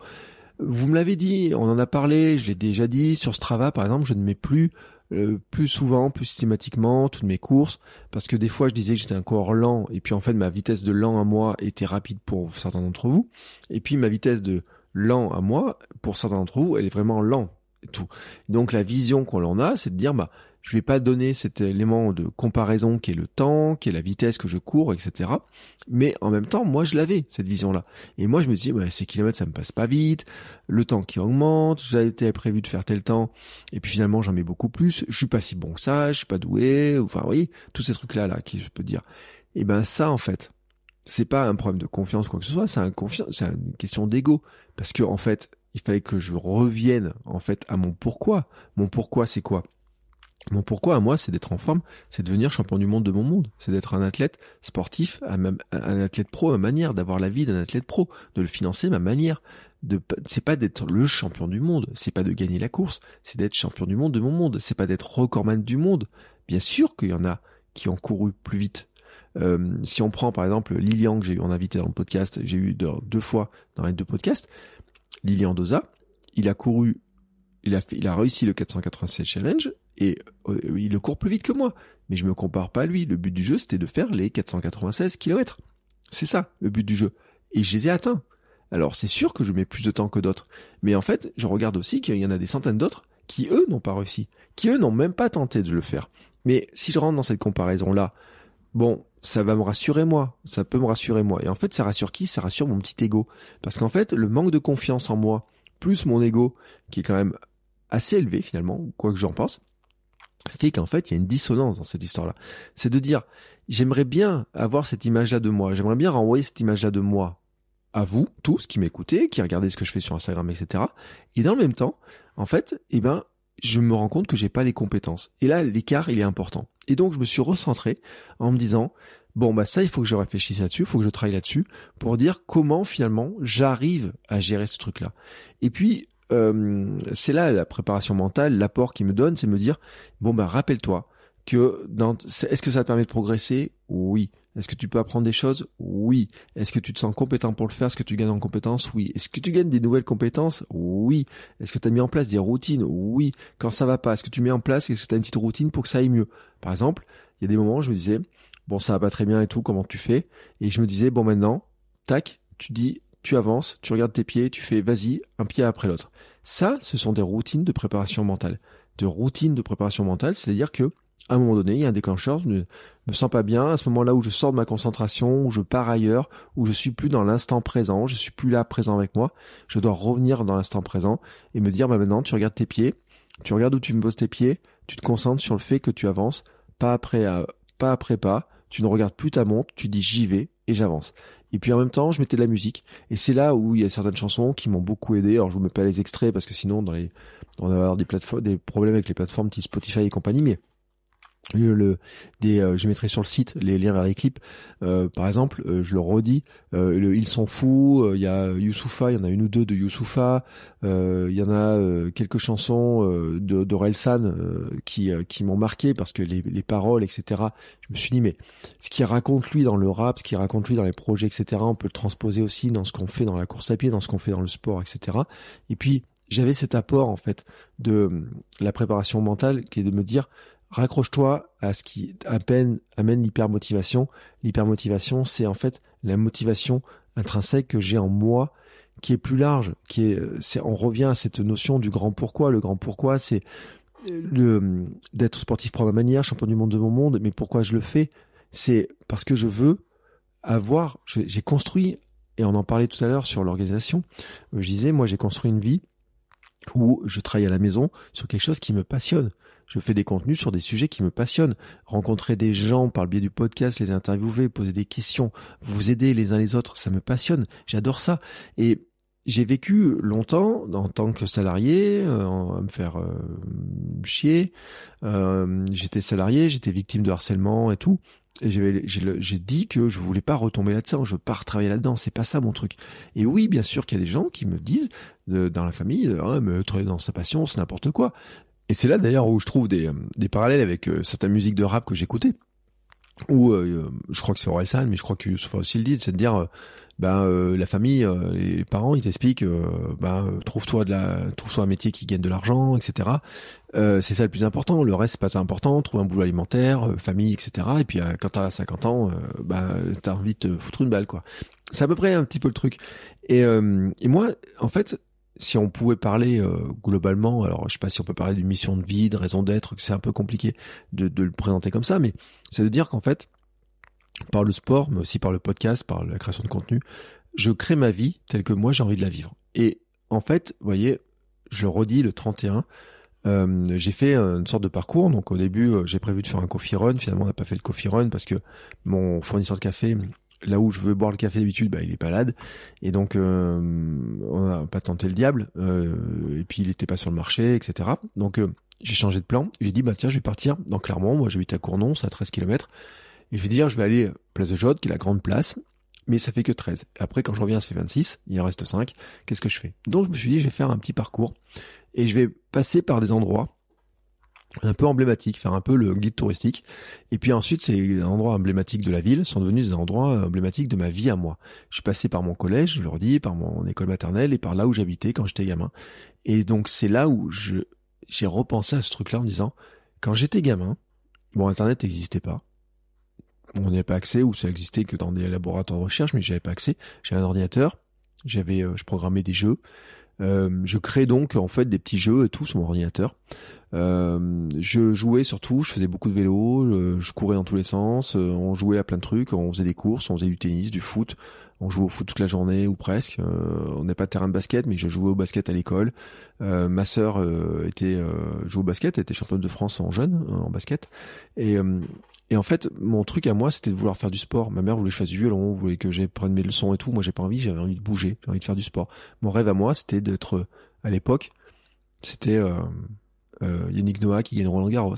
Vous me l'avez dit, on en a parlé, je l'ai déjà dit, sur Strava par exemple, je ne mets plus euh, plus souvent, plus systématiquement toutes mes courses, parce que des fois je disais que j'étais un coureur lent, et puis en fait ma vitesse de lent à moi était rapide pour certains d'entre vous, et puis ma vitesse de lent à moi, pour certains d'entre vous, elle est vraiment lent. Et tout. Donc la vision qu'on en a, c'est de dire bah je vais pas donner cet élément de comparaison qui est le temps, qui est la vitesse que je cours, etc. Mais en même temps, moi, je l'avais, cette vision-là. Et moi, je me dis, ouais, ces kilomètres, ça me passe pas vite, le temps qui augmente, j'avais prévu de faire tel temps, et puis finalement, j'en mets beaucoup plus, je suis pas si bon que ça, je suis pas doué, enfin, oui, tous ces trucs-là, là, qui je peux dire. Et ben, ça, en fait, c'est pas un problème de confiance, quoi que ce soit, c'est un c'est une question d'ego. Parce que, en fait, il fallait que je revienne, en fait, à mon pourquoi. Mon pourquoi, c'est quoi? Mon pourquoi à moi, c'est d'être en forme, c'est de devenir champion du monde de mon monde, c'est d'être un athlète sportif, un athlète pro, ma manière, d'avoir la vie d'un athlète pro, de le financer, ma manière. De, c'est pas d'être le champion du monde, c'est pas de gagner la course, c'est d'être champion du monde de mon monde, c'est pas d'être recordman du monde. Bien sûr qu'il y en a qui ont couru plus vite. Euh, si on prend par exemple Lilian que j'ai eu en invité dans le podcast, j'ai eu deux, fois dans les deux podcasts, Lilian Doza, il a couru, il a, fait, il a réussi le 487 challenge, et euh, il le court plus vite que moi. Mais je me compare pas à lui. Le but du jeu, c'était de faire les 496 km. C'est ça, le but du jeu. Et je les ai atteints. Alors c'est sûr que je mets plus de temps que d'autres. Mais en fait, je regarde aussi qu'il y en a des centaines d'autres qui eux n'ont pas réussi, qui eux n'ont même pas tenté de le faire. Mais si je rentre dans cette comparaison-là, bon, ça va me rassurer moi, ça peut me rassurer moi. Et en fait, ça rassure qui? Ça rassure mon petit ego. Parce qu'en fait, le manque de confiance en moi, plus mon ego, qui est quand même assez élevé finalement, quoi que j'en pense, fait qu'en fait, il y a une dissonance dans cette histoire-là. C'est de dire, j'aimerais bien avoir cette image-là de moi, j'aimerais bien renvoyer cette image-là de moi à vous, tous qui m'écoutez, qui regardez ce que je fais sur Instagram, etc. Et dans le même temps, en fait, eh ben, je me rends compte que j'ai pas les compétences. Et là, l'écart, il est important. Et donc, je me suis recentré en me disant, bon, bah, ça, il faut que je réfléchisse là-dessus, il faut que je travaille là-dessus pour dire comment, finalement, j'arrive à gérer ce truc-là. Et puis, euh, c'est là la préparation mentale, l'apport qui me donne, c'est me dire, bon, bah, rappelle-toi que dans, est-ce que ça te permet de progresser? Oui. Est-ce que tu peux apprendre des choses? Oui. Est-ce que tu te sens compétent pour le faire? Est-ce que tu gagnes en compétences Oui. Est-ce que tu gagnes des nouvelles compétences? Oui. Est-ce que tu as mis en place des routines? Oui. Quand ça va pas, est-ce que tu mets en place, est-ce que tu as une petite routine pour que ça aille mieux? Par exemple, il y a des moments où je me disais, bon, ça va pas très bien et tout, comment tu fais? Et je me disais, bon, maintenant, tac, tu dis, tu avances, tu regardes tes pieds, tu fais, vas-y, un pied après l'autre. Ça, ce sont des routines de préparation mentale. De routines de préparation mentale, c'est-à-dire que un moment donné, il y a un déclencheur, je ne me sens pas bien, à ce moment-là où je sors de ma concentration, où je pars ailleurs, où je suis plus dans l'instant présent, je suis plus là présent avec moi, je dois revenir dans l'instant présent et me dire, bah maintenant, tu regardes tes pieds, tu regardes où tu me poses tes pieds, tu te concentres sur le fait que tu avances, pas après, euh, pas après pas, tu ne regardes plus ta montre, tu dis j'y vais et j'avance. Et puis en même temps, je mettais de la musique. Et c'est là où il y a certaines chansons qui m'ont beaucoup aidé. Alors je vous mets pas les extraits parce que sinon dans les on va avoir des plateformes, des problèmes avec les plateformes type Spotify et compagnie. Mais le, des, euh, je mettrai sur le site les liens vers les clips. Euh, par exemple, euh, je le redis, le, ils sont fous. Il y a Youssoufa, il y en a une ou deux de Youssoufa. Il y en a quelques chansons de d'Orelsan qui qui m'ont marqué parce que les, les paroles, etc. Je me suis dit mais ce qu'il raconte lui dans le rap, ce qu'il raconte lui dans les projets, etc. On peut le transposer aussi dans ce qu'on fait dans la course à pied, dans ce qu'on fait dans le sport, etc. Et puis j'avais cet apport en fait de la préparation mentale qui est de me dire raccroche-toi à ce qui à peine amène l'hypermotivation. L'hypermotivation, c'est en fait la motivation intrinsèque que j'ai en moi qui est plus large, qui c'est, on revient à cette notion du grand pourquoi. Le grand pourquoi, c'est le, d'être sportif pour ma manière, champion du monde de mon monde, mais pourquoi je le fais? C'est parce que je veux avoir, j'ai construit, et on en parlait tout à l'heure sur l'organisation, je disais, moi j'ai construit une vie où je travaille à la maison sur quelque chose qui me passionne. Je fais des contenus sur des sujets qui me passionnent. Rencontrer des gens par le biais du podcast, les interviewer, poser des questions, vous aider les uns les autres, ça me passionne. J'adore ça. Et j'ai vécu longtemps en tant que salarié, euh, à me faire euh, chier. Euh, j'étais salarié, j'étais victime de harcèlement et tout. Et j'ai dit que je voulais pas retomber là-dedans, je veux pas retravailler là-dedans, c'est pas ça mon truc. Et oui, bien sûr qu'il y a des gens qui me disent dans la famille, ah, mais travailler dans sa passion, c'est n'importe quoi. Et c'est là d'ailleurs où je trouve des, des parallèles avec euh, certaines musiques de rap que j'écoutais. Où euh, je crois que c'est Orelsan, mais je crois que Youssoufa aussi le dit, c'est de dire euh, ben la famille, les parents, ils t'expliquent, ben trouve-toi de la, trouve-toi un métier qui gagne de l'argent, etc. c'est ça le plus important. Le reste c'est pas important. Trouve un boulot alimentaire, famille, etc. Et puis quand t'as 50 ans, ben t'as envie de te foutre une balle, quoi. C'est à peu près un petit peu le truc. Et, et moi, en fait, si on pouvait parler euh, globalement, alors je sais pas si on peut parler d'une mission de vie, de raison d'être, que c'est un peu compliqué de, le présenter comme ça, mais c'est de dire qu'en fait, par le sport, mais aussi par le podcast, par la création de contenu, je crée ma vie telle que moi j'ai envie de la vivre. Et en fait, vous voyez, je redis le 31, euh, j'ai fait une sorte de parcours. Donc au début, euh, j'ai prévu de faire un coffee run. Finalement, on n'a pas fait le coffee run parce que mon fournisseur de café là où je veux boire le café d'habitude, bah, il est malade. Et donc, euh, on n'a pas tenté le diable. Euh, et puis, il était pas sur le marché, etc. Donc, euh, j'ai changé de plan. J'ai dit, bah tiens, je vais partir dans Clermont. Moi, j'habite à Cournon, c'est à 13 km. Et je vais dire, je vais aller Place de Jode, qui est la grande place. Mais ça fait que 13. Après, quand je reviens, ça fait 26. Il en reste 5. Qu'est-ce que je fais? Donc, je me suis dit, je vais faire un petit parcours. Et je vais passer par des endroits un peu emblématique, faire un peu le guide touristique. Et puis ensuite, ces endroits emblématiques de la ville sont devenus des endroits emblématiques de ma vie à moi. Je suis passé par mon collège, je leur dis, par mon école maternelle et par là où j'habitais quand j'étais gamin. Et donc c'est là où je j'ai repensé à ce truc-là en me disant, quand j'étais gamin, bon, Internet n'existait pas. On n'y avait pas accès, ou ça existait que dans des laboratoires de recherche, mais j'avais pas accès. J'avais un ordinateur, j'avais, euh, je programmais des jeux, je crée donc en fait des petits jeux et tout sur mon ordinateur. Je jouais surtout, je faisais beaucoup de vélo, je courais dans tous les sens, on jouait à plein de trucs, on faisait des courses, on faisait du tennis, du foot, on jouait au foot toute la journée ou presque. on n'est pas de terrain de basket, mais je jouais au basket à l'école. ma sœur était jouait au basket, elle était championne de France en jeune en basket, et et en fait, mon truc à moi, c'était de vouloir faire du sport. Ma mère voulait que je fasse du violon, voulait que j'ai prenne mes leçons et tout. Moi, j'ai pas envie, j'avais envie de bouger, j'ai envie de faire du sport. Mon rêve à moi, c'était d'être, à l'époque, c'était euh, euh, Yannick Noah qui gagne Roland Garros.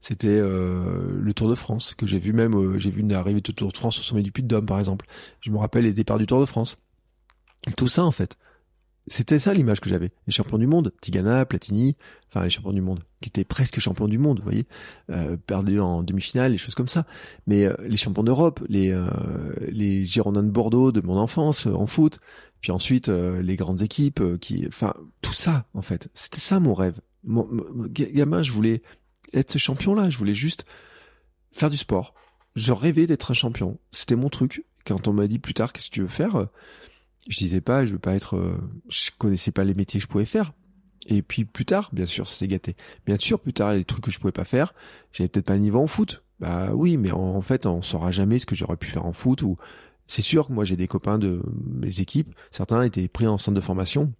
C'était euh, le Tour de France que j'ai vu même, euh, j'ai vu une arrivée du Tour de France au sommet du Puy de Dôme, par exemple. Je me rappelle les départs du Tour de France. Tout ça, en fait. C'était ça l'image que j'avais. Les champions du monde, Tigana, Platini, enfin les champions du monde, qui étaient presque champions du monde, vous voyez, euh, perdus en demi-finale, les choses comme ça. Mais euh, les champions d'Europe, les euh, les Girondins de Bordeaux de mon enfance euh, en foot, puis ensuite les grandes équipes, qui, enfin tout ça en fait, c'était ça mon rêve. Gamin, je voulais être ce champion-là, je voulais juste faire du sport. Je rêvais d'être un champion. C'était mon truc. Quand on m'a dit plus tard qu'est-ce que tu veux faire, je disais pas, je veux pas être, euh, je connaissais pas les métiers que je pouvais faire. Et puis plus tard, bien sûr, ça s'est gâté. Bien sûr, plus tard, il y a des trucs que je pouvais pas faire. J'avais peut-être pas le niveau en foot. Bah oui, mais en, fait, on saura jamais ce que j'aurais pu faire en foot. Ou c'est sûr que moi, j'ai des copains de mes équipes. Certains étaient pris en centre de formation.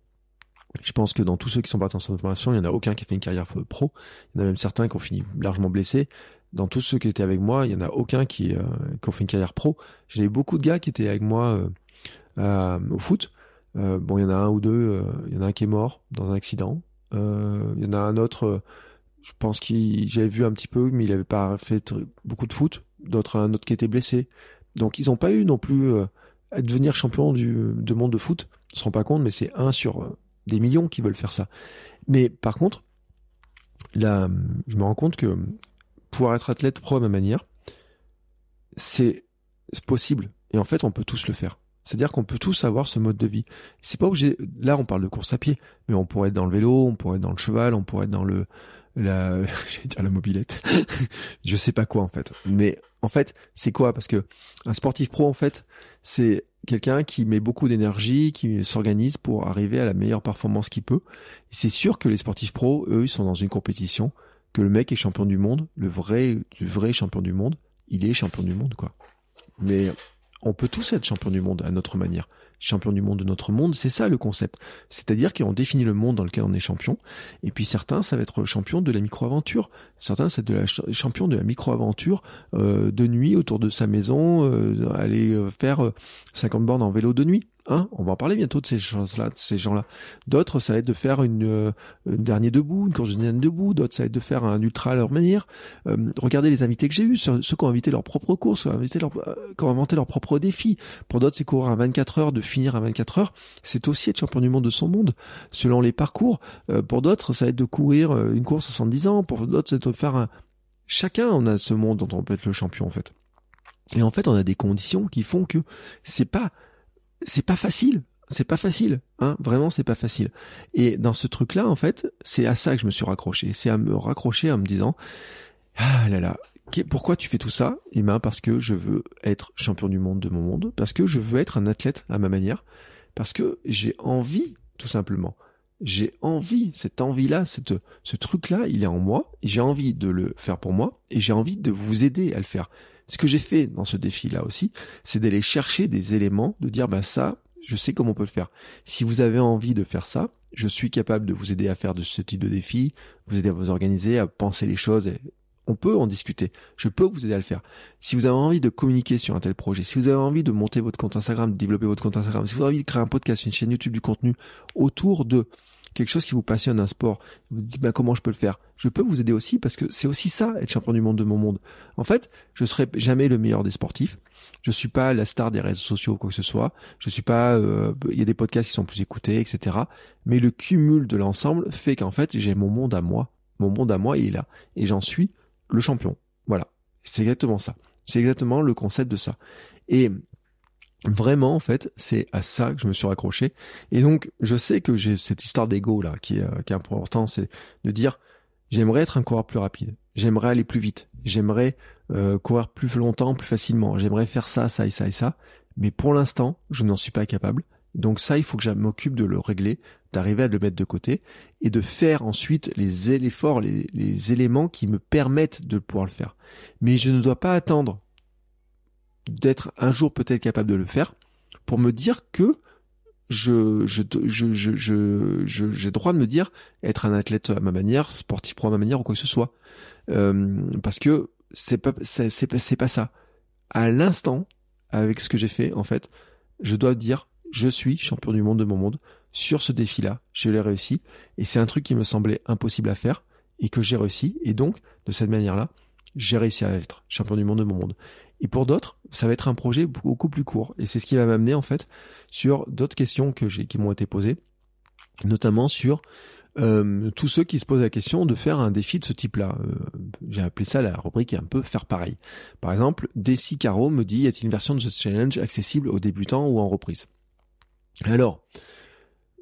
Je pense que dans tous ceux qui sont partis en centre de formation, il y en a aucun qui a fait une carrière pro. Il y en a même certains qui ont fini largement blessés. Dans tous ceux qui étaient avec moi, il y en a aucun qui, euh, qui ont fait une carrière pro. J'avais beaucoup de gars qui étaient avec moi. Euh, euh, au foot. Euh, bon, il y en a un ou deux, euh, il y en a un qui est mort dans un accident. Il y en a un autre, je pense qu'il, j'avais vu un petit peu, mais il avait pas fait beaucoup de foot. D'autres, un autre qui était blessé. Donc ils n'ont pas eu non plus à devenir champion du, de monde de foot. Ils se rendent pas compte, mais c'est un sur des millions qui veulent faire ça. Mais par contre, là, je me rends compte que pouvoir être athlète pro à ma manière, c'est possible. Et en fait, on peut tous le faire. C'est-à-dire qu'on peut tous avoir ce mode de vie. C'est pas obligé. Là, on parle de course à pied, mais on pourrait être dans le vélo, on pourrait être dans le cheval, on pourrait être dans le la, j'allais dire la mobilette. je sais pas quoi en fait. Mais en fait, c'est quoi? Parce que un sportif pro, en fait, c'est quelqu'un qui met beaucoup d'énergie, qui s'organise pour arriver à la meilleure performance qu'il peut. C'est sûr que les sportifs pros, eux, ils sont dans une compétition, que le mec est champion du monde, le vrai, le vrai champion du monde, il est champion du monde, quoi. Mais on peut tous être champion du monde à notre manière. Champion du monde de notre monde, c'est ça le concept. C'est-à-dire qu'on définit le monde dans lequel on est champion. Et puis certains, ça va être champion de la micro-aventure. Certains, c'est de la champion de la micro-aventure euh, de nuit autour de sa maison, euh, aller euh, faire 50 bornes en vélo de nuit. Hein on va en parler bientôt de ces choses-là, de ces gens-là. D'autres, ça va être de faire une, euh, dernier debout, une dernier debout. D'autres, ça va être de faire un ultra à leur manière. Euh, regardez les invités que j'ai eus, ceux qui ont invité leur propre course, qui ont, euh, qui ont inventé leur propre défi. Pour d'autres, c'est courir à 24 heures, de finir à 24 heures. C'est aussi être champion du monde de son monde, selon les parcours. pour d'autres, ça va être de courir une course à 70 ans. Pour d'autres, c'est de faire un... Chacun, on a ce monde dont on peut être le champion, en fait. Et en fait, on a des conditions qui font que c'est pas c'est pas facile. C'est pas facile, hein. Vraiment, c'est pas facile. Et dans ce truc-là, en fait, c'est à ça que je me suis raccroché. C'est à me raccrocher en me disant, ah là là, pourquoi tu fais tout ça Eh parce que je veux être champion du monde de mon monde, parce que je veux être un athlète à ma manière, parce que j'ai envie, tout simplement. J'ai envie, cette envie-là, cette, ce truc-là, il est en moi, j'ai envie de le faire pour moi, et j'ai envie de vous aider à le faire. Ce que j'ai fait dans ce défi-là aussi, c'est d'aller chercher des éléments, de dire, bah ça, je sais comment on peut le faire. Si vous avez envie de faire ça, je suis capable de vous aider à faire de ce type de défi, vous aider à vous organiser, à penser les choses. On peut en discuter. Je peux vous aider à le faire. Si vous avez envie de communiquer sur un tel projet, si vous avez envie de monter votre compte Instagram, de développer votre compte Instagram, si vous avez envie de créer un podcast, une chaîne YouTube, du contenu autour de quelque chose qui vous passionne, un sport, vous dites bah, comment je peux le faire? Je peux vous aider aussi parce que c'est aussi ça être champion du monde de mon monde. En fait, je serai jamais le meilleur des sportifs. Je suis pas la star des réseaux sociaux ou quoi que ce soit. Je suis pas. Euh, il y a des podcasts qui sont plus écoutés, etc. Mais le cumul de l'ensemble fait qu'en fait j'ai mon monde à moi. Mon monde à moi il est là et j'en suis le champion. Voilà. C'est exactement ça. C'est exactement le concept de ça. Et Vraiment, en fait, c'est à ça que je me suis raccroché. Et donc, je sais que j'ai cette histoire d'ego là qui est, euh, qui est important, c'est de dire j'aimerais être un coureur plus rapide, j'aimerais aller plus vite, j'aimerais euh, courir plus longtemps, plus facilement, j'aimerais faire ça, ça et ça et ça. Mais pour l'instant, je n'en suis pas capable. Donc ça, il faut que je m'occupe de le régler d'arriver à le mettre de côté et de faire ensuite les efforts, les, les éléments qui me permettent de pouvoir le faire. Mais je ne dois pas attendre d'être un jour peut-être capable de le faire pour me dire que je, je, j'ai droit de me dire être un athlète à ma manière, sportif pour à ma manière ou quoi que ce soit. Euh, parce que c'est pas, c'est, c'est pas ça. À l'instant, avec ce que j'ai fait, en fait, je dois dire, je suis champion du monde de mon monde sur ce défi-là. Je l'ai réussi. Et c'est un truc qui me semblait impossible à faire et que j'ai réussi. Et donc, de cette manière-là, j'ai réussi à être champion du monde de mon monde. Et pour d'autres, ça va être un projet beaucoup plus court. Et c'est ce qui va m'amener en fait sur d'autres questions que qui m'ont été posées, notamment sur euh, tous ceux qui se posent la question de faire un défi de ce type-là. Euh, j'ai appelé ça la rubrique un peu faire pareil. Par exemple, Desi Caro me dit y a-t-il une version de ce challenge accessible aux débutants ou en reprise? Alors,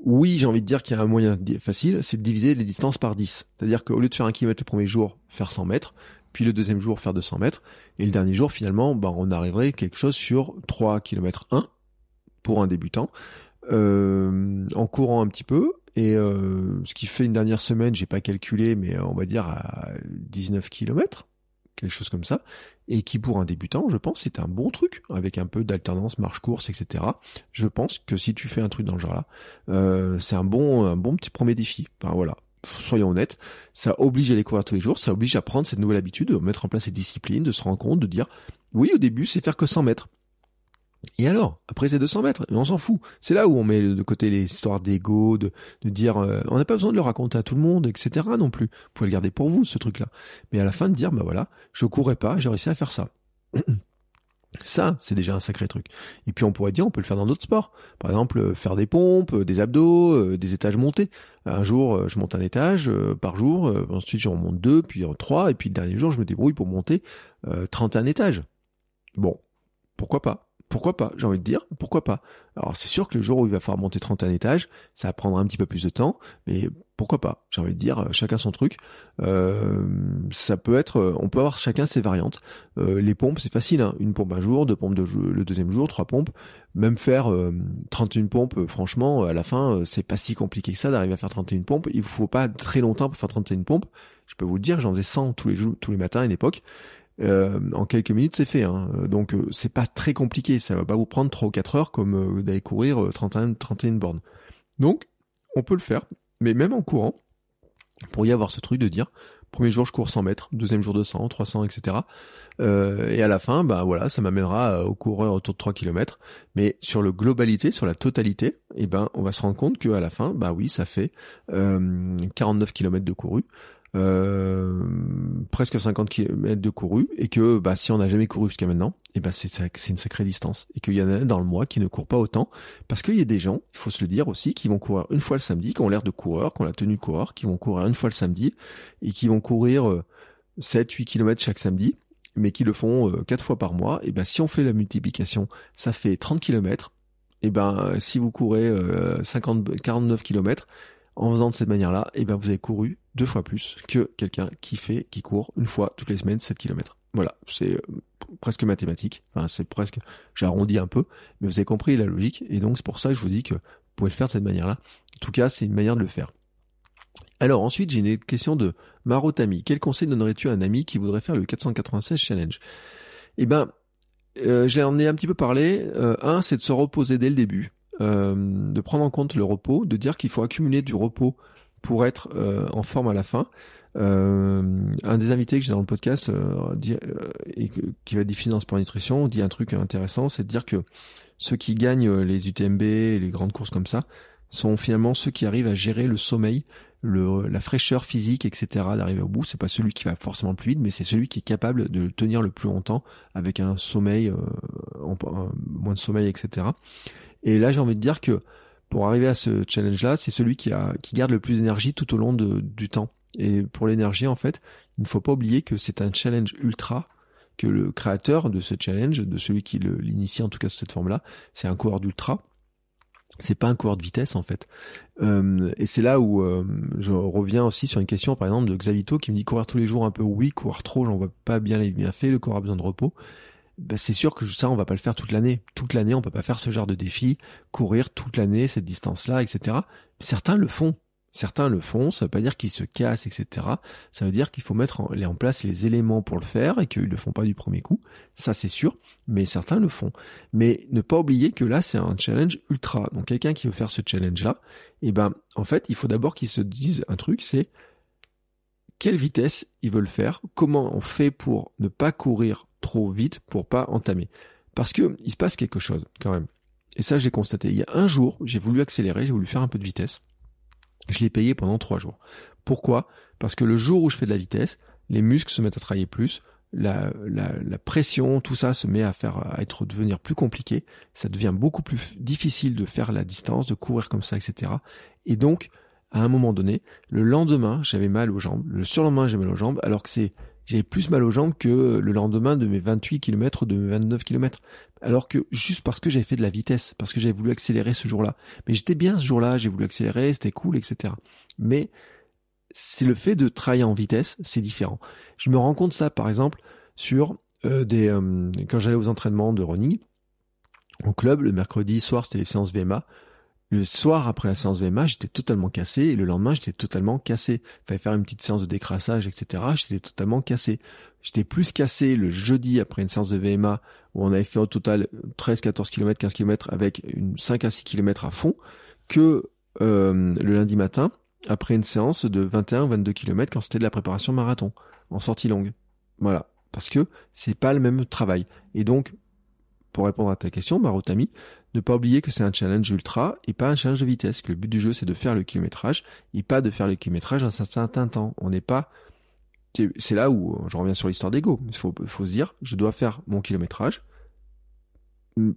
oui, j'ai envie de dire qu'il y a un moyen facile, c'est de diviser les distances par 10. C'est-à-dire qu'au lieu de faire un kilomètre le premier jour, faire 100 mètres, puis le deuxième jour faire 200 mètres, et le dernier jour finalement, bah, on arriverait quelque chose sur 3 km 1 pour un débutant, euh, en courant un petit peu, et euh, ce qui fait une dernière semaine, j'ai pas calculé, mais on va dire à 19 km, quelque chose comme ça, et qui pour un débutant, je pense, c'est un bon truc, avec un peu d'alternance, marche-course, etc. Je pense que si tu fais un truc dans le genre là, euh, c'est un bon, un bon petit premier défi. Enfin voilà, soyons honnêtes, ça oblige à les courir tous les jours, ça oblige à prendre cette nouvelle habitude, de mettre en place ces disciplines, de se rendre compte, de dire, oui, au début, c'est faire que 100 mètres. Et alors, après c'est 200 mètres, on s'en fout. C'est là où on met de côté les histoires d'ego, de, de dire, euh, on n'a pas besoin de le raconter à tout le monde, etc. non plus. Vous pouvez le garder pour vous, ce truc-là. Mais à la fin de dire, bah voilà, je courais pas, j'ai réussi à faire ça. Ça, c'est déjà un sacré truc. Et puis on pourrait dire, on peut le faire dans d'autres sports. Par exemple, euh, faire des pompes, euh, des abdos, euh, des étages montés. Un jour, je monte un étage par jour, ensuite j'en monte deux, puis trois, et puis le dernier jour, je me débrouille pour monter 31 étages. Bon, pourquoi pas? Pourquoi pas? J'ai envie de dire, pourquoi pas? Alors c'est sûr que le jour où il va falloir monter 31 étages, ça va prendre un petit peu plus de temps, mais pourquoi pas J'ai envie de dire, euh, chacun son truc. Euh, ça peut être, euh, on peut avoir chacun ses variantes. les pompes, c'est facile, hein. une pompe un jour, deux pompes le deuxième jour, trois pompes. Même faire 31 pompes, franchement, à la fin, c'est pas si compliqué que ça d'arriver à faire 31 pompes. Il faut pas très longtemps pour faire 31 pompes. Je peux vous le dire, j'en faisais 100 tous les tous les matins à une époque. Euh, en quelques minutes c'est fait. Hein. Donc euh, c'est pas très compliqué, ça va pas vous prendre 3 ou 4 heures comme euh, d'aller courir 31, 31 bornes. Donc on peut le faire, mais même en courant, pour y avoir ce truc de dire, premier jour je cours 100 mètres, deuxième jour 200, 300, etc. Euh, et à la fin, bah voilà, ça m'amènera au coureur autour de 3 km. Mais sur le globalité, sur la totalité, eh ben on va se rendre compte qu'à la fin, bah oui, ça fait 49 km de couru. Euh, presque 50 km de couru et que bah, si on n'a jamais couru jusqu'à maintenant, et eh ben c'est une sacrée distance et qu'il y en a dans le mois qui ne courent pas autant parce qu'il y a des gens, il faut se le dire aussi, qui vont courir une fois le samedi, qui ont l'air de coureurs, qui ont la tenue coureur, qui vont courir une fois le samedi et qui vont courir 7 8 km chaque samedi mais qui le font euh, quatre fois par mois, et ben si on fait la multiplication, ça fait 30 km. Et ben si vous courez 50 49 km, en faisant de cette manière-là, et eh ben vous avez couru deux fois plus que quelqu'un qui fait, qui court une fois toutes les semaines 7 km. Voilà, c'est euh, presque mathématique. Enfin, c'est presque, j'arrondis un peu, mais vous avez compris la logique. Et donc c'est pour ça que je vous dis que vous pouvez le faire de cette manière-là. En tout cas, c'est une manière de le faire. Alors ensuite, j'ai une question de Marotami. Quel conseil donnerais-tu à un ami qui voudrait faire le 496 challenge? Eh ben, euh, j'en ai un petit peu parlé. Euh, un, c'est de se reposer dès le début. De prendre en compte le repos, de dire qu'il faut accumuler du repos pour être en forme à la fin. Euh, un des invités que j'ai dans le podcast et qui va diffuser dans Sport Nutrition dit un truc intéressant, c'est de dire que ceux qui gagnent les UTMB les grandes courses comme ça sont finalement ceux qui arrivent à gérer le sommeil, le, la fraîcheur physique, etc. d'arriver au bout. C'est pas celui qui va forcément le plus vite, mais c'est celui qui est capable de tenir le plus longtemps avec un sommeil, moins de sommeil, etc. Et là, j'ai envie de dire que pour arriver à ce challenge-là, c'est celui qui, garde le plus d'énergie tout au long du temps. Et pour l'énergie, en fait, il ne faut pas oublier que c'est un challenge ultra, que le créateur de ce challenge, de celui qui l'initie en tout cas sous cette forme-là, c'est un coureur d'ultra. C'est pas un coureur de vitesse en fait. Euh, et c'est là où euh, je reviens aussi sur une question par exemple de Xavito qui me dit courir tous les jours un peu oui, courir trop, j'en vois pas bien les bienfaits, le corps a besoin de repos. ben, c'est sûr que ça, on va pas le faire toute l'année. Toute l'année, on peut pas faire ce genre de défi, courir toute l'année cette distance-là, etc. Certains le font. Certains le font, ça veut pas dire qu'ils se cassent, etc. Ça veut dire qu'il faut mettre en, place les éléments pour le faire et qu'ils le font pas du premier coup. Ça, c'est sûr. Mais certains le font. Mais ne pas oublier que là, c'est un challenge ultra. Donc, quelqu'un qui veut faire ce challenge-là, eh ben, en fait, il faut d'abord qu'il se dise un truc, c'est quelle vitesse il veut le faire, comment on fait pour ne pas courir trop vite pour pas entamer. Parce que il se passe quelque chose quand même. Et ça, j'ai constaté. Il y a un jour, j'ai voulu accélérer, j'ai voulu faire un peu de vitesse. Je l'ai payé pendant trois jours. Pourquoi? Parce que le jour où je fais de la vitesse, les muscles se mettent à travailler plus, la, pression, tout ça se met à faire être devenir plus compliqué. Ça devient beaucoup plus difficile de faire la distance, de courir comme ça, etc. Et donc, à un moment donné, le lendemain, j'avais mal aux jambes. Le surlendemain, j'ai mal aux jambes, alors que c'est j'avais plus mal aux jambes que le lendemain de mes 28 km, de mes 29 km. Alors que juste parce que j'avais fait de la vitesse, parce que j'avais voulu accélérer ce jour-là. Mais j'étais bien ce jour-là, j'ai voulu accélérer, c'était cool, etc. Mais c'est le fait de travailler en vitesse, c'est différent. Je me rends compte ça, par exemple, sur euh, des euh, quand j'allais aux entraînements de running au club le mercredi soir, c'était les séances VMA. Le soir après la séance VMA, j'étais totalement cassé et le lendemain, j'étais totalement cassé. Fallait faire une petite séance de décrassage, etc. J'étais totalement cassé. J'étais plus cassé le jeudi après une séance de VMA où on avait fait au total 13, 14 km, 15 km avec une 5 à 6 km à fond que euh, le lundi matin après une séance de 21, 22 km quand c'était de la préparation marathon en sortie longue. Voilà. Parce que c'est pas le même travail. Et donc, pour répondre à ta question, Marotami, ne pas oublier que c'est un challenge ultra et pas un challenge de vitesse, que le but du jeu c'est de faire le kilométrage et pas de faire le kilométrage un certain temps. On n'est pas... C'est là où je reviens sur l'histoire d'ego. Il faut, faut se dire, je dois faire mon kilométrage.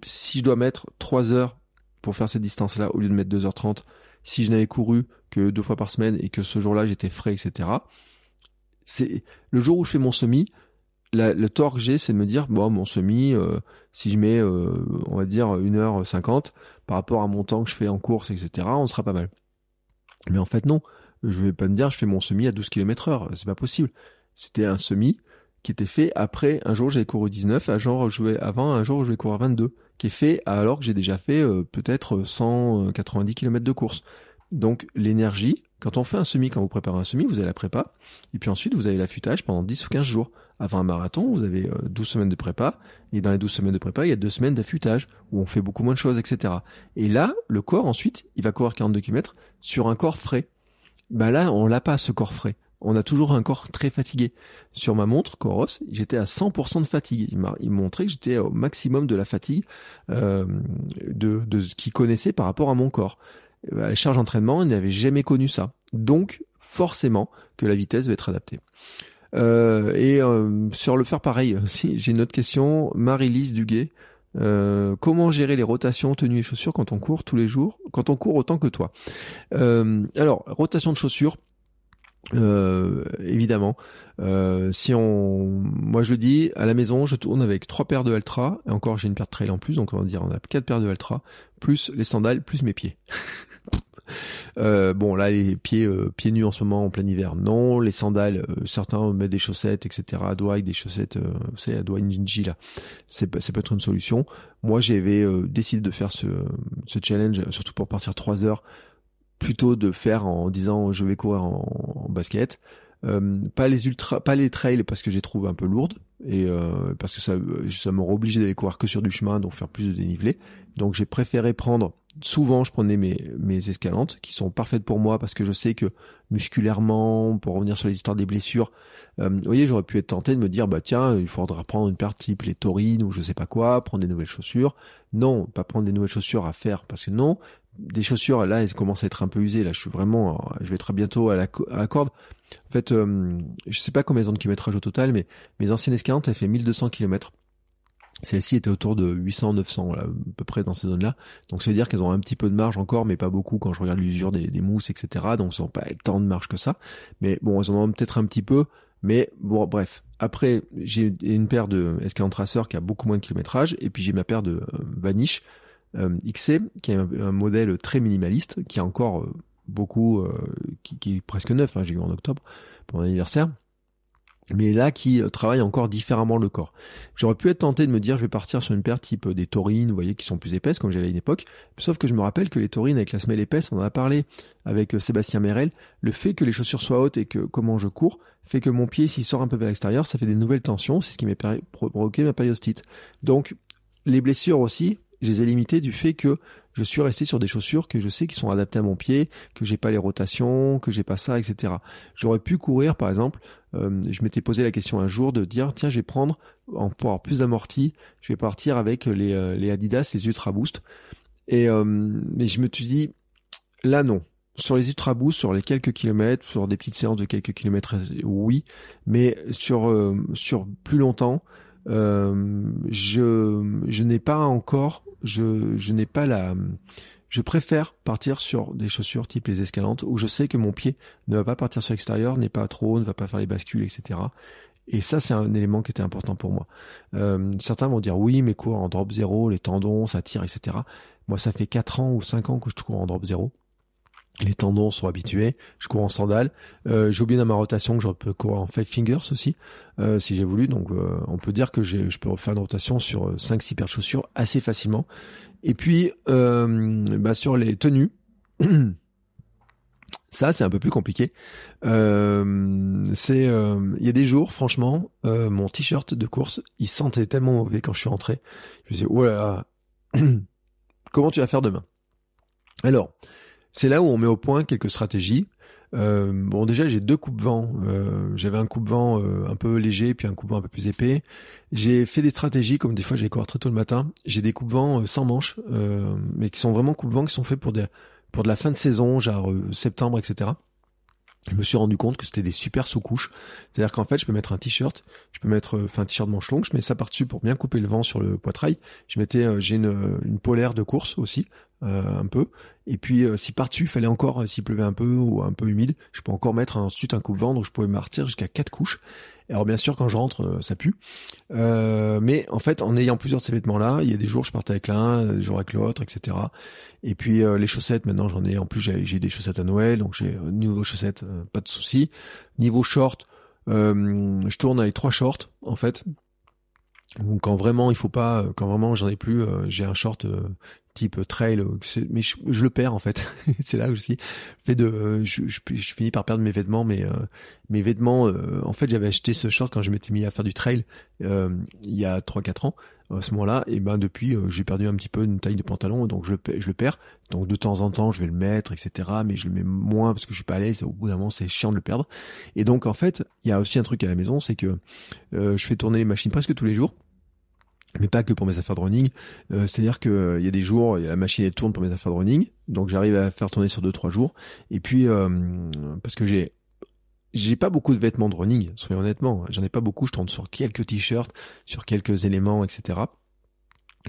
Si je dois mettre 3 heures pour faire cette distance-là au lieu de mettre 2h30, si je n'avais couru que deux fois par semaine et que ce jour-là j'étais frais, etc. C'est le jour où je fais mon semi, le tort que j'ai, c'est de me dire, bon, mon semi, euh, si je mets, euh, on va dire, 1h50 par rapport à mon temps que je fais en course, etc., on sera pas mal. Mais en fait, non. Je vais pas me dire, je fais mon semi à 12 km heure. C'est pas possible. C'était un semi qui était fait après un jour j'avais couru 19, un jour je vais avant un jour je vais courir 22, qui est fait alors que j'ai déjà fait euh, peut-être 190 km de course. Donc l'énergie, quand on fait un semi, quand vous préparez un semi, vous avez la prépa, et puis ensuite vous avez l'affûtage pendant 10 ou 15 jours. Avant un marathon, vous avez 12 euh, semaines de prépa, et dans les 12 semaines de prépa, il y a deux semaines d'affûtage, où on fait beaucoup moins de choses, etc. Et là, le corps, ensuite, il va courir 42 km sur un corps frais. Bah là, on l'a pas, ce corps frais. On a toujours un corps très fatigué. Sur ma montre Coros, j'étais à 100% de fatigue. Il m'a montré que j'étais au maximum de la fatigue euh, de, ce qu'il connaissait par rapport à mon corps. À la charge d'entraînement, il n'avait jamais connu ça. Donc, forcément, que la vitesse va être adaptée. Euh, et euh, sur le faire pareil, si j'ai une autre question, Marie-Lise Duguet, euh, comment gérer les rotations, tenues et chaussures quand on court tous les jours, quand on court autant que toi? Alors, rotation de chaussures, évidemment. si on, moi je dis, à la maison, je tourne avec trois paires de Altra, et encore j'ai une paire de trail en plus, donc on va dire on a quatre paires de Altra, plus les sandales, plus mes pieds. Euh, bon, là, les pieds, euh, pieds nus en ce moment en plein hiver, non. Les sandales, euh, certains mettent des chaussettes, etc. à doigts avec des chaussettes, vous savez, à doigts ninja là. C'est, peut être une solution. Moi, j'avais décidé de faire ce, ce challenge, surtout pour partir 3 heures, plutôt de faire en disant je vais courir en, basket. pas les ultra, pas les trails parce que j'ai trouvé un peu lourde et parce que ça, ça m'aurait obligé d'aller courir que sur du chemin, donc faire plus de dénivelé. Donc j'ai préféré prendre souvent je prenais mes, mes escalantes qui sont parfaites pour moi parce que je sais que musculairement, pour revenir sur les histoires des blessures, euh, vous voyez, j'aurais pu être tenté de me dire, bah tiens, il faudra prendre une les taurines ou je sais pas quoi, prendre des nouvelles chaussures. Non, pas prendre des nouvelles chaussures à faire parce que non, des chaussures là, elles commencent à être un peu usées. Là, je suis vraiment, je vais très bientôt à la, corde. En fait, euh, je sais pas combien de kilométrage au total, mais mes anciennes escalantes, elles fait 1200 km. Celle-ci était autour de 800-900, à peu près dans ces zones-là. Donc veut dire qu'elles ont un petit peu de marge encore, mais pas beaucoup quand je regarde l'usure des, mousses, etc. Donc elles n'ont pas tant de marge que ça. Mais bon, elles en ont peut-être un petit peu. Mais bon, bref. Après, j'ai une paire de Escalon Tracer qui a beaucoup moins de kilométrage. Et puis j'ai ma paire de euh, Vanish euh, XC, qui est un, modèle très minimaliste, qui a encore euh, beaucoup, qui, est presque neuf. Hein, j'ai eu en octobre pour mon anniversaire mais là qui euh, travaille encore différemment le corps. J'aurais pu être tenté de me dire je vais partir sur une paire type euh, des taurines, vous voyez, qui sont plus épaisses comme j'avais à une époque, sauf que je me rappelle que les taurines avec la semelle épaisse, on en a parlé avec euh, Sébastien Merel, le fait que les chaussures soient hautes et que comment je cours fait que mon pied s'il sort un peu vers l'extérieur, ça fait des nouvelles tensions, c'est ce qui m'a provoqué ma périostite. Donc les blessures aussi, je les ai limitées du fait que je suis resté sur des chaussures que je sais qui sont adaptées à mon pied, que j'ai pas les rotations, que j'ai pas ça, etc. J'aurais pu courir, par exemple, euh, je m'étais posé la question un jour de dire tiens, je vais prendre en pour plus d'amorti, je vais partir avec les, euh, les Adidas, les Ultra Boost. Et euh, mais je me suis dit là non. Sur les Ultra Boost, sur les quelques kilomètres, sur des petites séances de quelques kilomètres, oui, mais sur sur plus longtemps, je je n'ai pas encore, je n'ai pas la je préfère partir sur des chaussures type les escalantes où je sais que mon pied ne va pas partir sur l'extérieur, n'est pas trop ne va pas faire les bascules, etc. Et ça, c'est un élément qui était important pour moi. Euh, certains vont dire oui, mais cours en drop zéro, les tendons, ça tire, etc. Moi, ça fait 4 ans ou 5 ans que je cours en drop zéro. Les tendons sont habitués. Je cours en sandales. Euh, j'ai oublié dans ma rotation que je peux courir en five fingers aussi, euh, si j'ai voulu. Donc, euh, on peut dire que je peux refaire une rotation sur 5-6 paires de chaussures assez facilement. Et puis euh, bah sur les tenues, ça c'est un peu plus compliqué. Euh, euh, il y a des jours franchement, mon t-shirt de course, il sentait tellement mauvais quand je suis rentré. Je me disais oh là, là comment tu vas faire demain? Alors c'est là où on met au point quelques stratégies. Euh, bon, déjà, j'ai deux coupes-vent. Euh, J'avais un coupe-vent euh, un peu léger, puis un coupe-vent un peu plus épais. J'ai fait des stratégies, comme des fois j'ai cours très tôt le matin. J'ai des coupe-vent euh, sans manches, mais qui sont vraiment coupe-vent qui sont faits pour des pour de la fin de saison, genre septembre, etc je me suis rendu compte que c'était des super sous-couches. C'est-à-dire qu'en fait, je peux mettre un t-shirt, je peux mettre, enfin, un t-shirt manche longue, je mets ça par-dessus pour bien couper le vent sur le poitrail. Je mettais, j'ai une, polaire de course aussi, un peu. Et puis, si par-dessus, il fallait encore, s'il pleuvait un peu ou un peu humide, je peux encore mettre ensuite un coupe-vent, donc je pouvais martir jusqu'à quatre couches. Alors bien sûr, quand je rentre, euh, ça pue. Euh, mais en fait, en ayant plusieurs de ces vêtements-là, il y a des jours je partais avec l'un, des jours avec l'autre, etc. Et puis euh, les chaussettes, maintenant j'en ai. En plus, j'ai des chaussettes à Noël, donc j'ai niveau chaussettes, pas de souci. Niveau short, je tourne avec trois shorts en fait. Donc quand vraiment il faut pas, quand vraiment j'en ai plus, j'ai un short type trail, euh, mais je, le perds en fait. c'est là aussi. Fait de, euh, je, je, finis par perdre mes vêtements, mais euh, mes vêtements. en fait, j'avais acheté ce short quand je m'étais mis à faire du trail il y a 3-4 ans. À ce moment-là, et ben depuis, j'ai perdu un petit peu une taille de pantalon, donc je, je le perds. Donc de temps en temps, je vais le mettre, etc. Mais je le mets moins parce que je suis pas à l'aise. Au bout d'un moment, c'est chiant de le perdre. Et donc en fait, il y a aussi un truc à la maison, c'est que je fais tourner les machines presque tous les jours mais pas que pour mes affaires de running. Euh, C'est-à-dire que euh, il y a des jours, la machine elle tourne pour mes affaires de running, donc j'arrive à faire tourner sur deux trois jours. Et puis euh, parce que j'ai j'ai pas beaucoup de vêtements de running, soyons honnêtement, j'en ai pas beaucoup. Je tourne sur quelques t-shirts, sur quelques éléments, etc.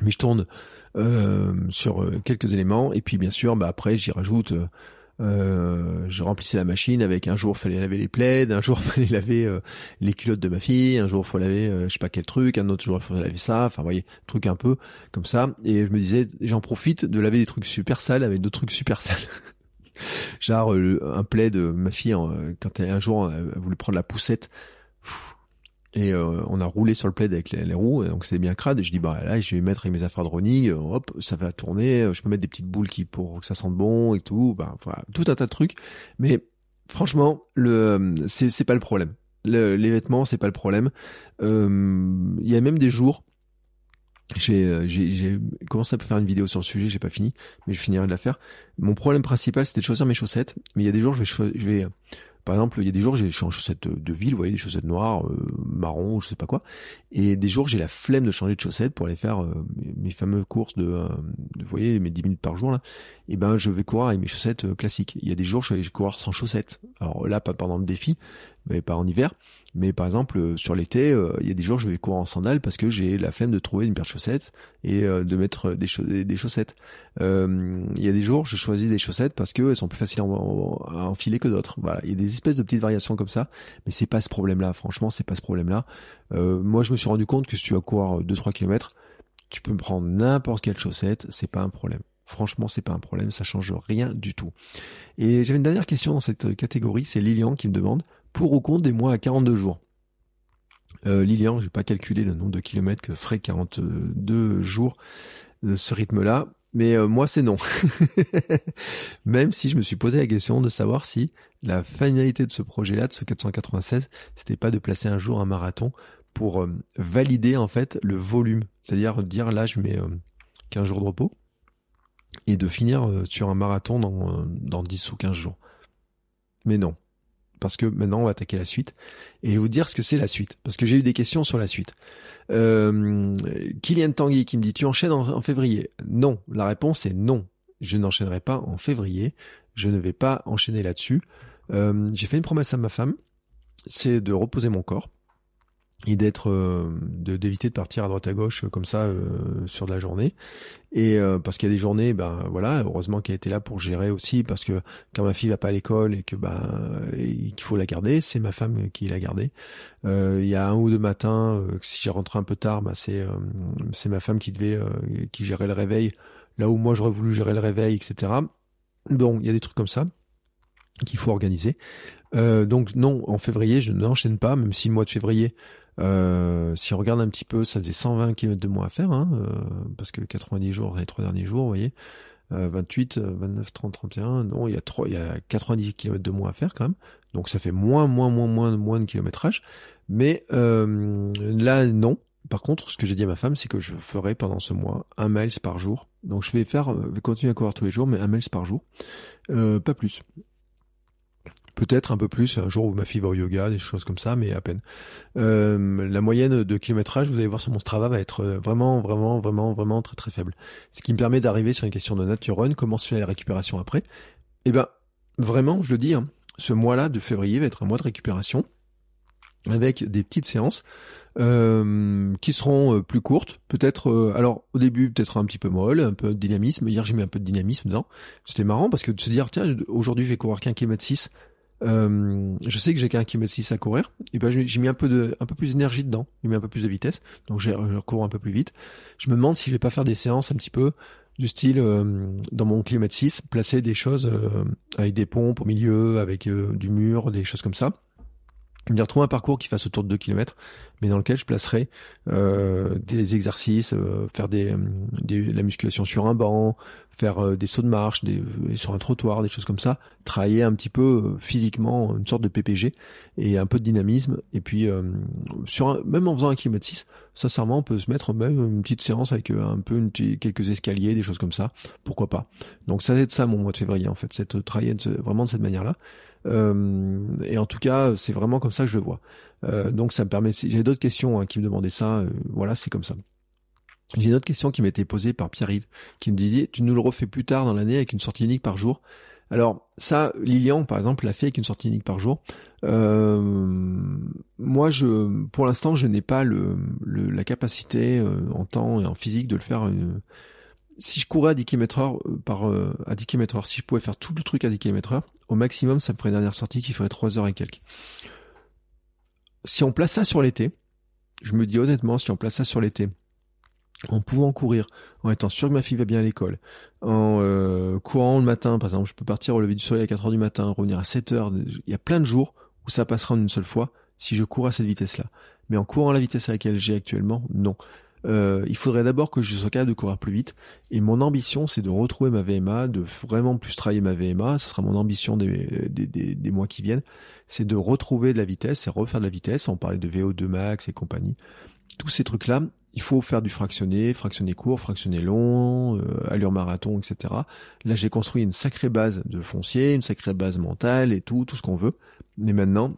Mais je tourne euh, sur quelques éléments. Et puis bien sûr, bah après j'y rajoute euh, je remplissais la machine avec un jour fallait laver les plaids, un jour fallait laver euh, les culottes de ma fille, un jour faut laver euh, je sais pas quel truc, un autre jour fallait laver ça, enfin vous voyez, truc un peu comme ça. Et je me disais j'en profite de laver des trucs super sales avec d'autres trucs super sales. Genre un plaid de ma fille quand elle, un jour elle voulait prendre la poussette. Et euh, on a roulé sur le plaid avec les, roues, donc c'est bien crade. Et je dis bah là, je vais mettre avec mes affaires de running, euh, hop, ça va tourner. Euh, je peux mettre des petites boules qui pour que ça sente bon et tout. Bah voilà, tout un tas de trucs. Mais franchement, le c'est c'est pas le problème. Le, les vêtements, c'est pas le problème. Il y a même des jours. J'ai, j'ai, commencé à faire une vidéo sur le sujet, j'ai pas fini, mais je finirai de la faire. Mon problème principal, c'était de choisir mes chaussettes. Mais il y a des jours, je vais, je vais par exemple, il y a des jours, je suis en chaussettes de ville, vous voyez, des chaussettes noires, euh, marron, je sais pas quoi. Et des jours, j'ai la flemme de changer de chaussettes pour aller faire euh, mes, fameuses courses de, euh, vous voyez, mes 10 minutes par jour, là. Et ben, je vais courir avec mes chaussettes euh, classiques. Il y a des jours, je vais courir sans chaussettes. Alors là, pas pendant le défi, mais pas en hiver. Mais par exemple, euh, sur l'été, euh, il y a des jours je vais courir en sandales parce que j'ai la flemme de trouver une paire de chaussettes et euh, de mettre des, des chaussettes. il y a des jours je choisis des chaussettes parce qu'elles sont plus faciles à, enfiler que d'autres. Voilà, il y a des espèces de petites variations comme ça, mais c'est pas ce problème-là. Franchement, c'est pas ce problème-là. moi, je me suis rendu compte que si tu vas courir 2-3 km, tu peux me prendre n'importe quelle chaussette, c'est pas un problème. Franchement, c'est pas un problème, ça change rien du tout. Et j'avais une dernière question dans cette catégorie, c'est Lilian qui me demande pour ou contre des mois à 42 jours Euh, Lilian, j'ai pas calculé le nombre de kilomètres que ferait 42 jours de ce rythme-là, mais euh, moi c'est non. Même si je me suis posé la question de savoir si la finalité de ce projet-là, de ce 496, c'était pas de placer un jour un marathon pour euh, valider en fait le volume, c'est-à-dire dire là je mets 15 jours de repos et de finir sur un marathon dans, dans 10 ou 15 jours. Mais non, parce que maintenant on va attaquer la suite et vous dire ce que c'est la suite, parce que j'ai eu des questions sur la suite. Euh, Kylian Tanguy qui me dit tu enchaînes en, février? Non, la réponse est non. Je n'enchaînerai pas en février. Je ne vais pas enchaîner là-dessus. Euh, j'ai fait une promesse à ma femme, c'est de reposer mon corps et d'être euh, d'éviter de partir à droite à gauche comme ça euh, sur de la journée. Et euh, parce qu'il y a des journées ben voilà heureusement qu'elle était là pour gérer aussi parce que quand ma fille va pas à l'école et que ben qu'il faut la garder c'est ma femme qui l'a gardée. Il y a un ou deux matins si j'ai rentré un peu tard ben c'est c'est ma femme qui devait qui gérait le réveil là où moi j'aurais voulu gérer le réveil etc donc il y a des trucs comme ça qu'il faut organiser. Donc non en février je n'enchaîne pas même si le mois de février euh, si on regarde un petit peu, ça faisait 120 km de moins à faire, hein, euh, parce que 90 jours, les trois derniers jours, vous voyez, 28, 29, 30, 31, non, il y a trois, il y a 90 km de moins à faire quand même, donc ça fait moins, moins, moins, moins, moins de kilométrage, mais euh, là, non. Par contre, ce que j'ai dit à ma femme, c'est que je ferai pendant ce mois un miles par jour. Donc je vais faire, vais continuer à courir tous les jours, mais un miles par jour, pas plus. Peut-être un peu plus un jour où ma fille va au yoga, des choses comme ça, mais à peine. Euh, la moyenne de kilométrage, vous allez voir sur mon Strava, va être euh, vraiment, vraiment, vraiment, vraiment très très faible. Ce qui me permet d'arriver sur une question de nature run, comment se fait la récupération après Eh ben, vraiment, je le dis, hein, ce mois-là de février va être un mois de récupération avec des petites séances euh, qui seront plus courtes, peut-être. alors au début peut-être un petit peu molle, un peu de dynamisme. Hier j'ai mis un peu de dynamisme dedans. C'était marrant parce que de se dire tiens aujourd'hui je vais courir qu'un kilomètre 6 euh, je sais que j'ai qu'un kilomètre 6 à courir, et ben j'ai mis un peu de, un peu plus d'énergie dedans, j'ai mis un peu plus de vitesse, donc je cours un peu plus vite. Je me demande si je vais pas faire des séances un petit peu du style euh, dans mon kilomètre 6, placer des choses euh, avec des pompes au milieu, avec du mur, des choses comme ça. Dire trouver un parcours qui fasse autour de 2 km, mais dans lequel je placerai euh, des exercices, euh, faire des, des, la musculation sur un banc, faire euh, des sauts de marche, des, sur un trottoir, des choses comme ça, travailler un petit peu physiquement une sorte de PPG et un peu de dynamisme. Et puis sur un, même en faisant un kilomètre 6, sincèrement, on peut se mettre même une petite séance avec un peu une, quelques escaliers, des choses comme ça. Pourquoi pas? Donc ça va être ça mon mois de février en fait, cette travailler vraiment de cette manière-là. et en tout cas, c'est vraiment comme ça que je le vois. Euh, donc ça me permet. J'ai d'autres questions hein, qui me demandaient ça. Euh, voilà, c'est comme ça. J'ai une autre question qui m'était posée par Pierre-Yves, qui me disait tu nous le refais plus tard dans l'année avec une sortie unique par jour. Alors ça, Lilian par exemple l'a fait avec une sortie unique par jour. Euh, moi, je, pour l'instant, je n'ai pas le, la capacité en temps et en physique de le faire. si je courais à 10 km heure par à 10 km si je pouvais faire tout le truc à 10 km heure, au maximum, ça me ferait une dernière sortie qui ferait 3 heures et quelques si on place ça sur l'été, je me dis honnêtement, si on place ça sur l'été, en pouvant courir, en étant sûr que ma fille va bien à l'école, en euh, courant le matin, par exemple, je peux partir au lever du soleil à 4 heures du matin, revenir à 7 heures, il y a plein de jours où ça passera en une seule fois si je cours à cette vitesse-là. Mais en courant à la vitesse à laquelle j'ai actuellement, non. Euh, il faudrait d'abord que je sois capable de courir plus vite. Et mon ambition, c'est de retrouver ma VMA, de vraiment plus travailler ma VMA. Ce sera mon ambition des, des, des, mois qui viennent c'est de retrouver de la vitesse et refaire de la vitesse. On parlait de VO2 max et compagnie. Tous ces trucs-là, il faut faire du fractionné, fractionné court, fractionné long, euh, allure marathon, etc. Là, j'ai construit une sacrée base de foncier, une sacrée base mentale et tout, tout ce qu'on veut. Mais maintenant,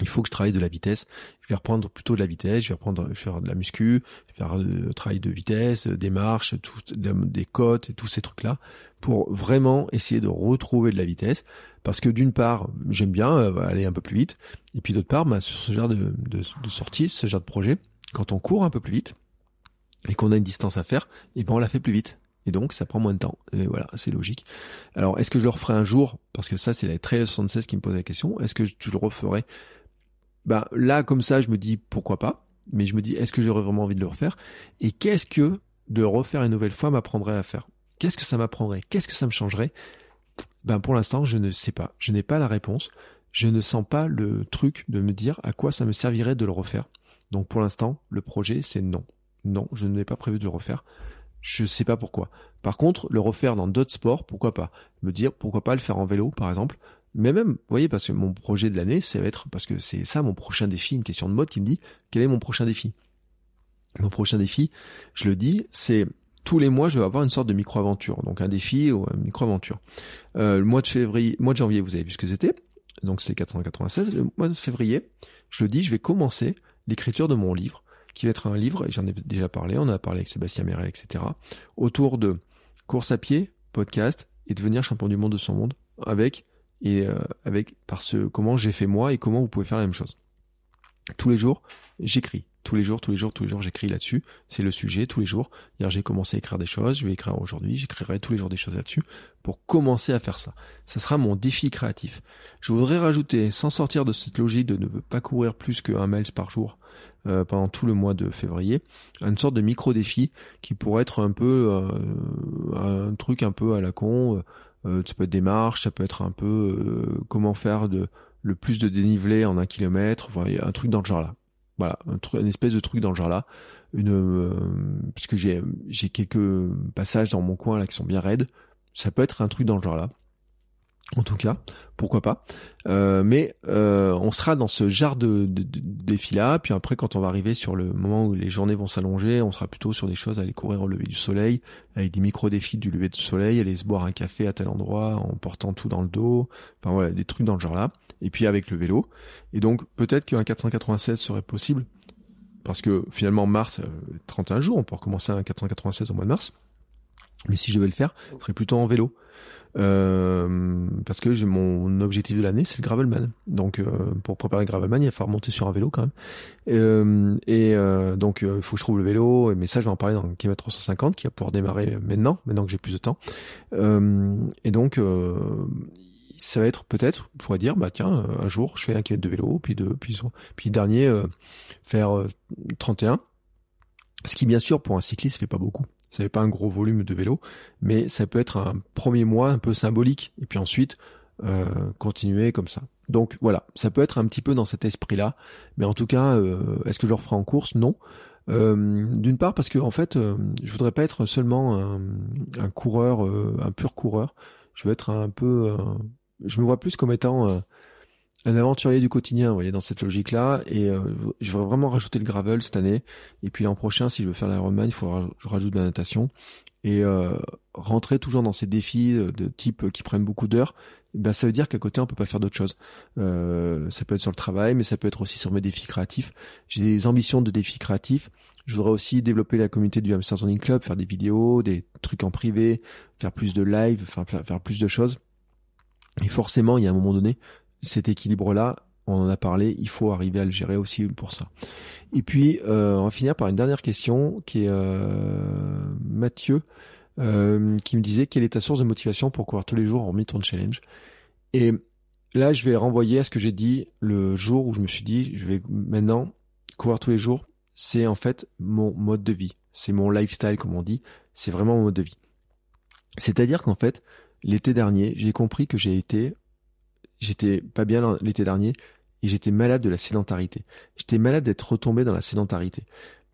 il faut que je travaille de la vitesse. Je vais reprendre plutôt de la vitesse. Je vais reprendre, faire de la muscu, faire le travail de vitesse, des marches, tout, des côtes et tous ces trucs-là pour vraiment essayer de retrouver de la vitesse parce que d'une part, j'aime bien euh, aller un peu plus vite, et puis d'autre part, bah, ce genre de, sortie, ce genre de projet, quand on court un peu plus vite, et qu'on a une distance à faire, et eh ben on la fait plus vite. Et donc, ça prend moins de temps. Et voilà, c'est logique. Alors, est-ce que je le referai un jour? Parce que ça, c'est la Trail 76 qui me pose la question. Est-ce que tu le referais Ben là, comme ça, je me dis pourquoi pas. Mais je me dis, est-ce que j'aurais vraiment envie de le refaire? Et qu'est-ce que de refaire une nouvelle fois m'apprendrait à faire? Qu'est-ce que ça m'apprendrait? Qu'est-ce que ça me changerait? Ben pour l'instant, je ne sais pas. Je n'ai pas la réponse. Je ne sens pas le truc de me dire à quoi ça me servirait de le refaire. Donc pour l'instant, le projet, c'est non. Non, je n'ai pas prévu de le refaire. Je sais pas pourquoi. Par contre, le refaire dans d'autres sports, pourquoi pas? Me dire pourquoi pas le faire en vélo, par exemple. Mais même, vous voyez, parce que mon projet de l'année, ça va être parce que c'est ça mon prochain défi, une question de mode qui me dit quel est mon prochain défi? Mon prochain défi, je le dis, c'est tous les mois, je vais avoir une sorte de micro-aventure. Donc un défi ou une micro-aventure. Euh, le mois de février, mois de janvier, vous avez vu ce que c'était. Donc c'est 496. Le mois de février, je le dis, je vais commencer l'écriture de mon livre, qui va être un livre, et j'en ai déjà parlé, on a parlé avec Sébastien Merel, etc., autour de course à pied, podcast, et devenir champion du monde de son monde, avec, et euh, avec, par ce, comment j'ai fait moi et comment vous pouvez faire la même chose. Tous les jours, j'écris tous les jours, tous les jours, tous les jours, j'écris là-dessus. C'est le sujet, tous les jours. Hier, j'ai commencé à écrire des choses, je vais écrire aujourd'hui, j'écrirai tous les jours des choses là-dessus pour commencer à faire ça. Ça sera mon défi créatif. Je voudrais rajouter, sans sortir de cette logique de ne pas courir plus qu'un miles par jour euh, pendant tout le mois de février, une sorte de micro-défi qui pourrait être un peu euh, un truc un peu à la con. Ça peut être des marches, ça peut être un peu comment faire de le plus de dénivelé en un kilomètre, enfin, un truc dans le genre là. Voilà, un, espèce de truc dans le genre là. Une, euh, puisque j'ai j'ai quelques passages dans mon coin là qui sont bien raides. Ça peut être un truc dans le genre là. En tout cas, pourquoi pas. Euh, mais euh, on sera dans ce genre de, de, défi-là. Puis après, quand on va arriver sur le moment où les journées vont s'allonger, on sera plutôt sur des choses, aller courir au lever du soleil, avec des micro-défis du lever du soleil, aller se boire un café à tel endroit en portant tout dans le dos. Enfin voilà, des trucs dans le genre là. Et puis avec le vélo. Et donc peut-être qu'un 496 serait possible. Parce que finalement, mars, 31 jours, on peut recommencer un 496 au mois de mars. Mais si je devais le faire, ce serait plutôt en vélo. Euh, parce que j'ai mon objectif de l'année, c'est le gravelman. Donc, euh, pour préparer le gravelman, il va falloir monter sur un vélo quand même. Euh, et donc, il faut que je trouve le vélo. Mais ça, je vais en parler dans le kilomètre 350, qui va pouvoir démarrer maintenant, maintenant que j'ai plus de temps. et donc, ça va être peut-être, je pourrais dire, bah tiens, un jour, je fais un kilomètre de vélo, puis deux, puis puis dernier, faire 31. Ce qui, bien sûr, pour un cycliste, fait pas beaucoup ça fait pas un gros volume de vélo, mais ça peut être un premier mois un peu symbolique, et puis ensuite euh, continuer comme ça. Donc voilà, ça peut être un petit peu dans cet esprit-là, mais en tout cas, euh, est-ce que je le referai en course? Non. Euh, d'une part parce que en fait, je voudrais pas être seulement un, un coureur, un pur coureur. Je veux être un peu, je me vois plus comme étant un aventurier du quotidien, vous voyez, dans cette logique-là. Et euh, je voudrais vraiment rajouter le gravel cette année. Et puis l'an prochain, si je veux faire l'Ironman, il faudra je rajoute de la natation. Et euh, rentrer toujours dans ces défis euh, de type qui prennent beaucoup d'heures, eh ben ça veut dire qu'à côté on peut pas faire d'autres choses. ça peut être sur le travail, mais ça peut être aussi sur mes défis créatifs. J'ai des ambitions de défis créatifs. Je voudrais aussi développer la communauté du Hamster Running Club, faire des vidéos, des trucs en privé, faire plus de live, faire plus de choses. Et forcément, il y a un moment donné, cet équilibre-là, on en a parlé, il faut arriver à le gérer aussi pour ça. Et puis, euh, on va finir par une dernière question qui est euh, Mathieu euh, qui me disait quelle est ta source de motivation pour courir tous les jours en ton challenge? Et là, je vais renvoyer à ce que j'ai dit le jour où je me suis dit, je vais maintenant courir tous les jours. C'est en fait mon mode de vie, c'est mon lifestyle comme on dit, c'est vraiment mon mode de vie. C'est-à-dire qu'en fait, l'été dernier, j'ai compris que j'ai été j'étais pas bien l'été dernier et j'étais malade de la sédentarité. J'étais malade d'être retombé dans la sédentarité.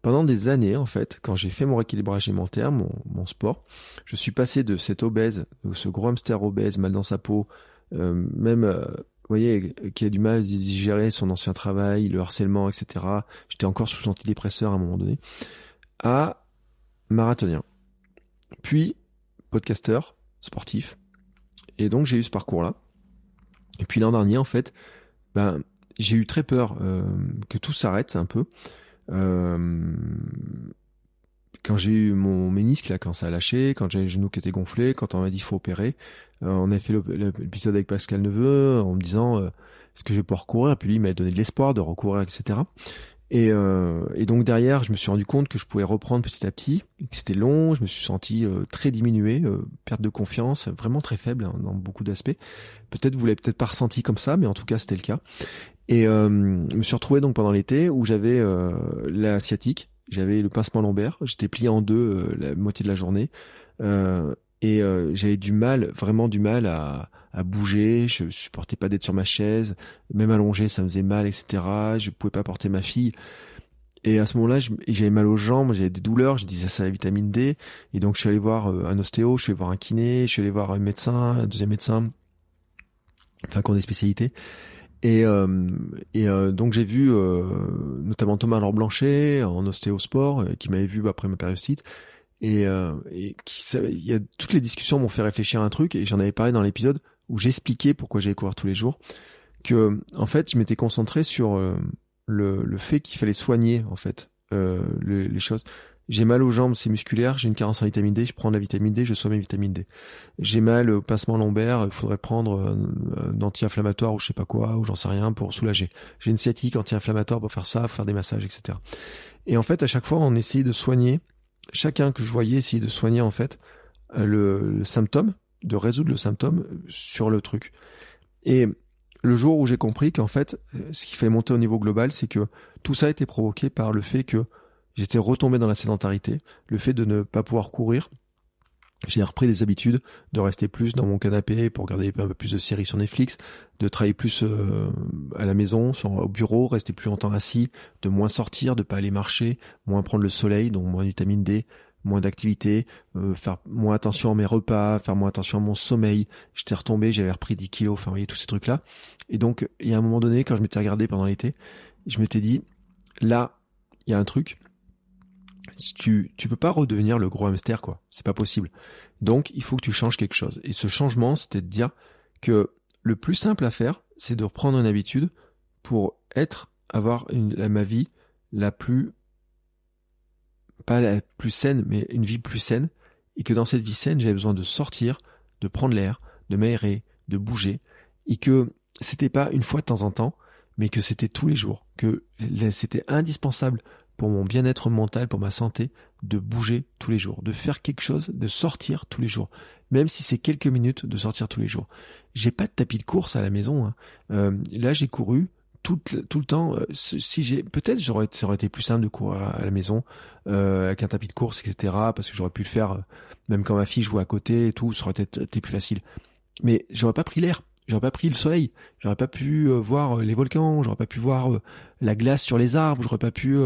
Pendant des années, en fait, quand j'ai fait mon rééquilibrage alimentaire, mon, sport, je suis passé de cet obèse, de ce gros hamster obèse, mal dans sa peau, euh, même, euh, vous voyez, qui a du mal à digérer son ancien travail, le harcèlement, etc. J'étais encore sous antidépresseur à un moment donné, à marathonien. Puis, podcasteur, sportif. Et donc, j'ai eu ce parcours-là. Et puis l'an dernier, en fait, ben, j'ai eu très peur euh, que tout s'arrête un peu. Euh, quand j'ai eu mon ménisque là, quand ça a lâché, quand j'ai les genoux qui étaient gonflés, quand on m'a dit qu'il faut opérer, euh, on a fait l'épisode avec Pascal Neveu en me disant est-ce que je vais pouvoir courir, et puis lui il m'a donné de l'espoir de recourir, etc. Et, euh, et, donc derrière, je me suis rendu compte que je pouvais reprendre petit à petit, que c'était long, je me suis senti euh, très diminué, euh, perte de confiance, vraiment très faible hein, dans beaucoup d'aspects. Peut-être vous l'avez peut-être pas ressenti comme ça, mais en tout cas c'était le cas. Et je me suis retrouvé donc pendant l'été où j'avais la sciatique, j'avais le pincement lombaire, j'étais plié en deux la moitié de la journée, et j'avais du mal, vraiment du mal à à bouger, je supportais pas d'être sur ma chaise, même allongé ça me faisait mal, etc. Je pouvais pas porter ma fille. Et à ce moment-là, j'avais mal aux jambes, j'avais des douleurs, je disais ça la vitamine D. Et donc je suis allé voir euh, un ostéo, je suis allé voir un kiné, je suis allé voir un médecin, un deuxième médecin, enfin qui ont des spécialités. Et, euh, et euh, donc j'ai vu notamment Thomas Laure Blanchet en ostéosport qui m'avait vu après ma périostite et, et qui, il y a toutes les discussions m'ont fait réfléchir à un truc et j'en avais parlé dans l'épisode où j'expliquais pourquoi j'allais courir tous les jours que en fait je m'étais concentré sur le, le fait qu'il fallait soigner en fait euh, les, choses. J'ai mal aux jambes, c'est musculaire, j'ai une carence en vitamine D, je prends de la vitamine D, je soigne mes vitamine D. J'ai mal au pincement lombaire, il faudrait prendre euh, un anti-inflammatoire ou je sais pas quoi, ou j'en sais rien pour soulager. J'ai une sciatique anti-inflammatoire pour faire ça, faire des massages, etc. Et en fait, à chaque fois, on essayait de soigner, chacun que je voyais essayait de soigner en fait euh, le symptôme, de résoudre le symptôme sur le truc. Et le jour où j'ai compris qu'en fait, ce qui fait monter au niveau global, c'est que tout ça a été provoqué par le fait que j'étais retombé dans la sédentarité, le fait de ne pas pouvoir courir. J'ai repris des habitudes de rester plus dans mon canapé pour regarder un peu plus de séries sur Netflix, de travailler plus euh, à la maison, au bureau, rester plus longtemps assis, de moins sortir, de pas aller marcher, moins prendre le soleil, donc moins de vitamine D, moins d'activité, euh, faire moins attention à mes repas, faire moins attention à mon sommeil. J'étais retombé, j'avais repris 10 kilos, enfin vous voyez tous ces trucs-là. Et donc, il y a un moment donné, quand je m'étais regardé pendant l'été, je m'étais dit, là, il y a un truc, tu, tu peux pas redevenir le gros hamster, quoi. C'est pas possible. Donc, il faut que tu changes quelque chose. Et ce changement, c'était de dire que le plus simple à faire, c'est de reprendre une habitude pour être, avoir une, ma vie la plus pas la plus saine, mais une vie plus saine, et que dans cette vie saine, j'avais besoin de sortir, de prendre l'air, de m'aérer, de bouger, et que c'était pas une fois de temps en temps, mais que c'était tous les jours, que c'était indispensable pour mon bien-être mental, pour ma santé, de bouger tous les jours, de faire quelque chose, de sortir tous les jours, même si c'est quelques minutes de sortir tous les jours. J'ai pas de tapis de course à la maison. Hein. Euh, là, j'ai couru tout, tout le temps. Euh, si j'ai peut-être j'aurais ça aurait été plus simple de courir à la maison euh, avec un tapis de course, etc. Parce que j'aurais pu le faire euh, même quand ma fille jouait à côté et tout, ça aurait été, plus facile. Mais j'aurais pas pris l'air, j'aurais pas pris le soleil, j'aurais pas pu voir les volcans, j'aurais pas pu voir la glace sur les arbres, j'aurais pas pu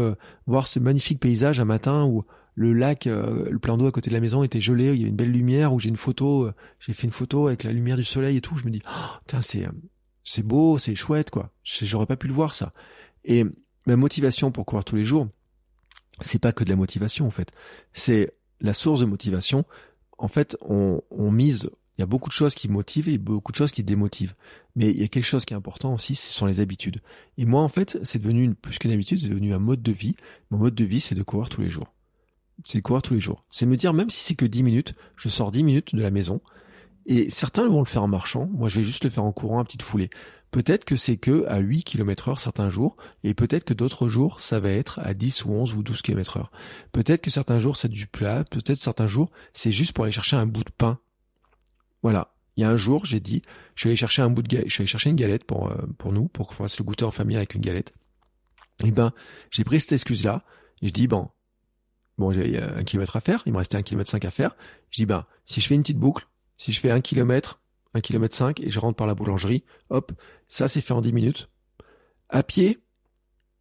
voir ce magnifique paysage un matin où le lac, le plan d'eau à côté de la maison était gelé, il y avait une belle lumière, où j'ai une photo, j'ai fait une photo avec la lumière du soleil et tout. Je me dis, oh, c'est c'est beau, c'est chouette, quoi. J'aurais pas pu le voir, ça. Et ma motivation pour courir tous les jours, c'est pas que de la motivation, en fait. C'est la source de motivation. En fait, on, on mise, il y a beaucoup de choses qui motivent et beaucoup de choses qui démotivent. Mais il y a quelque chose qui est important aussi, ce sont les habitudes. Et moi, en fait, c'est devenu une, plus qu'une habitude, c'est devenu un mode de vie. Mon mode de vie, c'est de courir tous les jours. C'est de courir tous les jours. C'est me dire, même si c'est que 10 minutes, je sors 10 minutes de la maison, et certains vont le faire en marchant, moi je vais juste le faire en courant à petite foulée. Peut-être que c'est que à 8 km heure certains jours, et peut-être que d'autres jours ça va être à 10 ou 11 ou 12 km heure. Peut-être que certains jours c'est du plat, peut-être certains jours c'est juste pour aller chercher un bout de pain. Voilà. Il y a un jour, j'ai dit, je suis allé chercher un bout de galette, je suis allé chercher une galette pour, euh, pour nous, pour qu'on fasse le goûter en famille avec une galette. Et eh ben, j'ai pris cette excuse-là, et je dis, bon, bon, j'ai un kilomètre à faire, il me restait un kilomètre cinq à faire. Je dis, ben, si je fais une petite boucle, si je fais un kilomètre, un kilomètre cinq et je rentre par la boulangerie, hop, ça c'est fait en 10 minutes. À pied,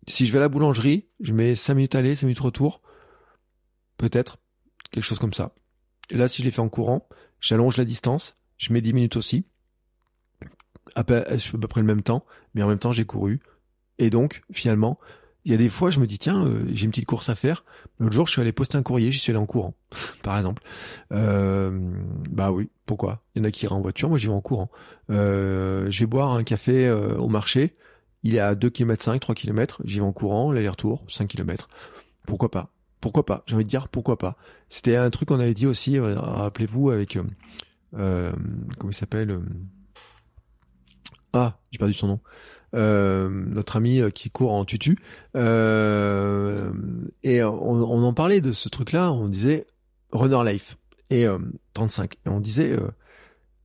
si je vais à la boulangerie, je mets 5 minutes aller, 5 minutes retour, peut-être, quelque chose comme ça. Là, si je l'ai fait en courant, j'allonge la distance, je mets 10 minutes aussi, à peu, à peu près le même temps, mais en même temps j'ai couru. Et donc, finalement, il y a des fois, je me dis, tiens, euh, j'ai une petite course à faire. L'autre jour, je suis allé poster un courrier, j'y suis allé en courant, par exemple. Euh, bah oui, pourquoi? Il y en a qui iraient en voiture, moi j'y vais en courant. Euh, je vais boire un café euh, au marché, il est à 2 km 5, 3 km, j'y vais en courant, l'aller-retour, 5 km. Pourquoi pas? Pourquoi pas? J'ai envie de dire pourquoi pas? C'était un truc qu'on avait dit aussi, rappelez-vous, avec... comment il s'appelle Ah, j'ai perdu son nom. Euh, notre ami euh, qui court en tutu. Euh, et on, en parlait de ce truc-là, on disait Runner Life et 35. Et on disait,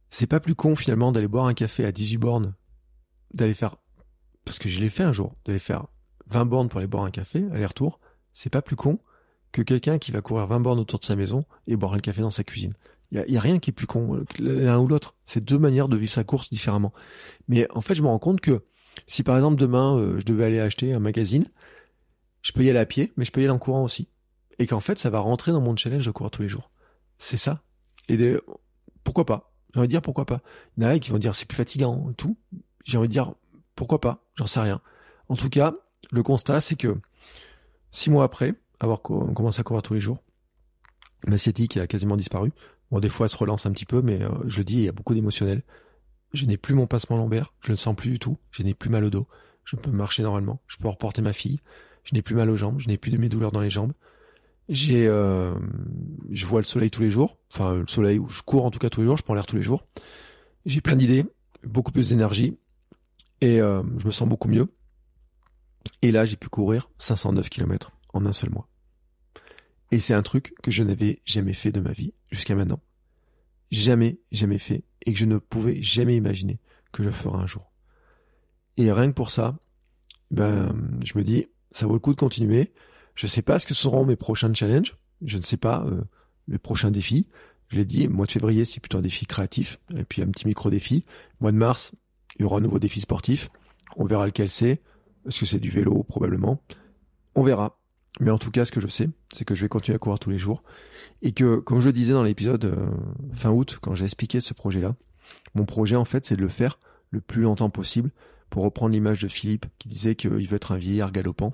c'est pas plus con finalement d'aller boire un café à 18 bornes, d'aller faire, parce que je l'ai fait un jour, d'aller faire 20 bornes pour aller boire un café, aller-retour, c'est pas plus con que quelqu'un qui va courir 20 bornes autour de sa maison et boire un café dans sa cuisine. Il y a, rien qui est plus con l'un ou l'autre. C'est deux manières de vivre sa course différemment. Mais en fait, je me rends compte que si par exemple demain euh, je devais aller acheter un magazine, je peux y aller à pied, mais je peux y aller en courant aussi. Et qu'en fait, ça va rentrer dans mon challenge de courir tous les jours. C'est ça. Et pourquoi pas? J'ai envie de dire pourquoi pas. Il y en a qui vont dire c'est plus fatigant tout. J'ai envie de dire pourquoi pas? J'en sais rien. En tout cas, le constat, c'est que six mois après avoir commencé à courir tous les jours, ma sciatique a quasiment disparu. Bon, des fois, elle se relance un petit peu, mais euh, je le dis, il y a beaucoup d'émotionnel. Je n'ai plus mon passement lombaire, je ne sens plus du tout, je n'ai plus mal au dos, je peux marcher normalement, je peux reporter ma fille, je n'ai plus mal aux jambes, je n'ai plus de mes douleurs dans les jambes. J'ai, euh, je vois le soleil tous les jours, enfin le soleil où je cours en tout cas tous les jours, je prends l'air tous les jours. J'ai plein d'idées, beaucoup plus d'énergie et euh, je me sens beaucoup mieux. Et là, j'ai pu courir 509 km en un seul mois. Et c'est un truc que je n'avais jamais fait de ma vie jusqu'à maintenant. Jamais, jamais fait et que je ne pouvais jamais imaginer que je ferais un jour. Et rien que pour ça, ben, je me dis, ça vaut le coup de continuer. Je sais pas ce que seront mes prochains challenges. Je ne sais pas euh, les prochains défis. Je l'ai dit, mois de février, c'est plutôt un défi créatif. Et puis un petit micro-défi. Mois de mars, il y aura un nouveau défi sportif. On verra lequel c'est. Est-ce que c'est du vélo? Probablement. On verra. Mais en tout cas, ce que je sais, c'est que je vais continuer à courir tous les jours. Et que, comme je le disais dans l'épisode euh, fin août, quand j'ai expliqué ce projet-là, mon projet, en fait, c'est de le faire le plus longtemps possible pour reprendre l'image de Philippe qui disait qu'il veut être un vieillard galopant.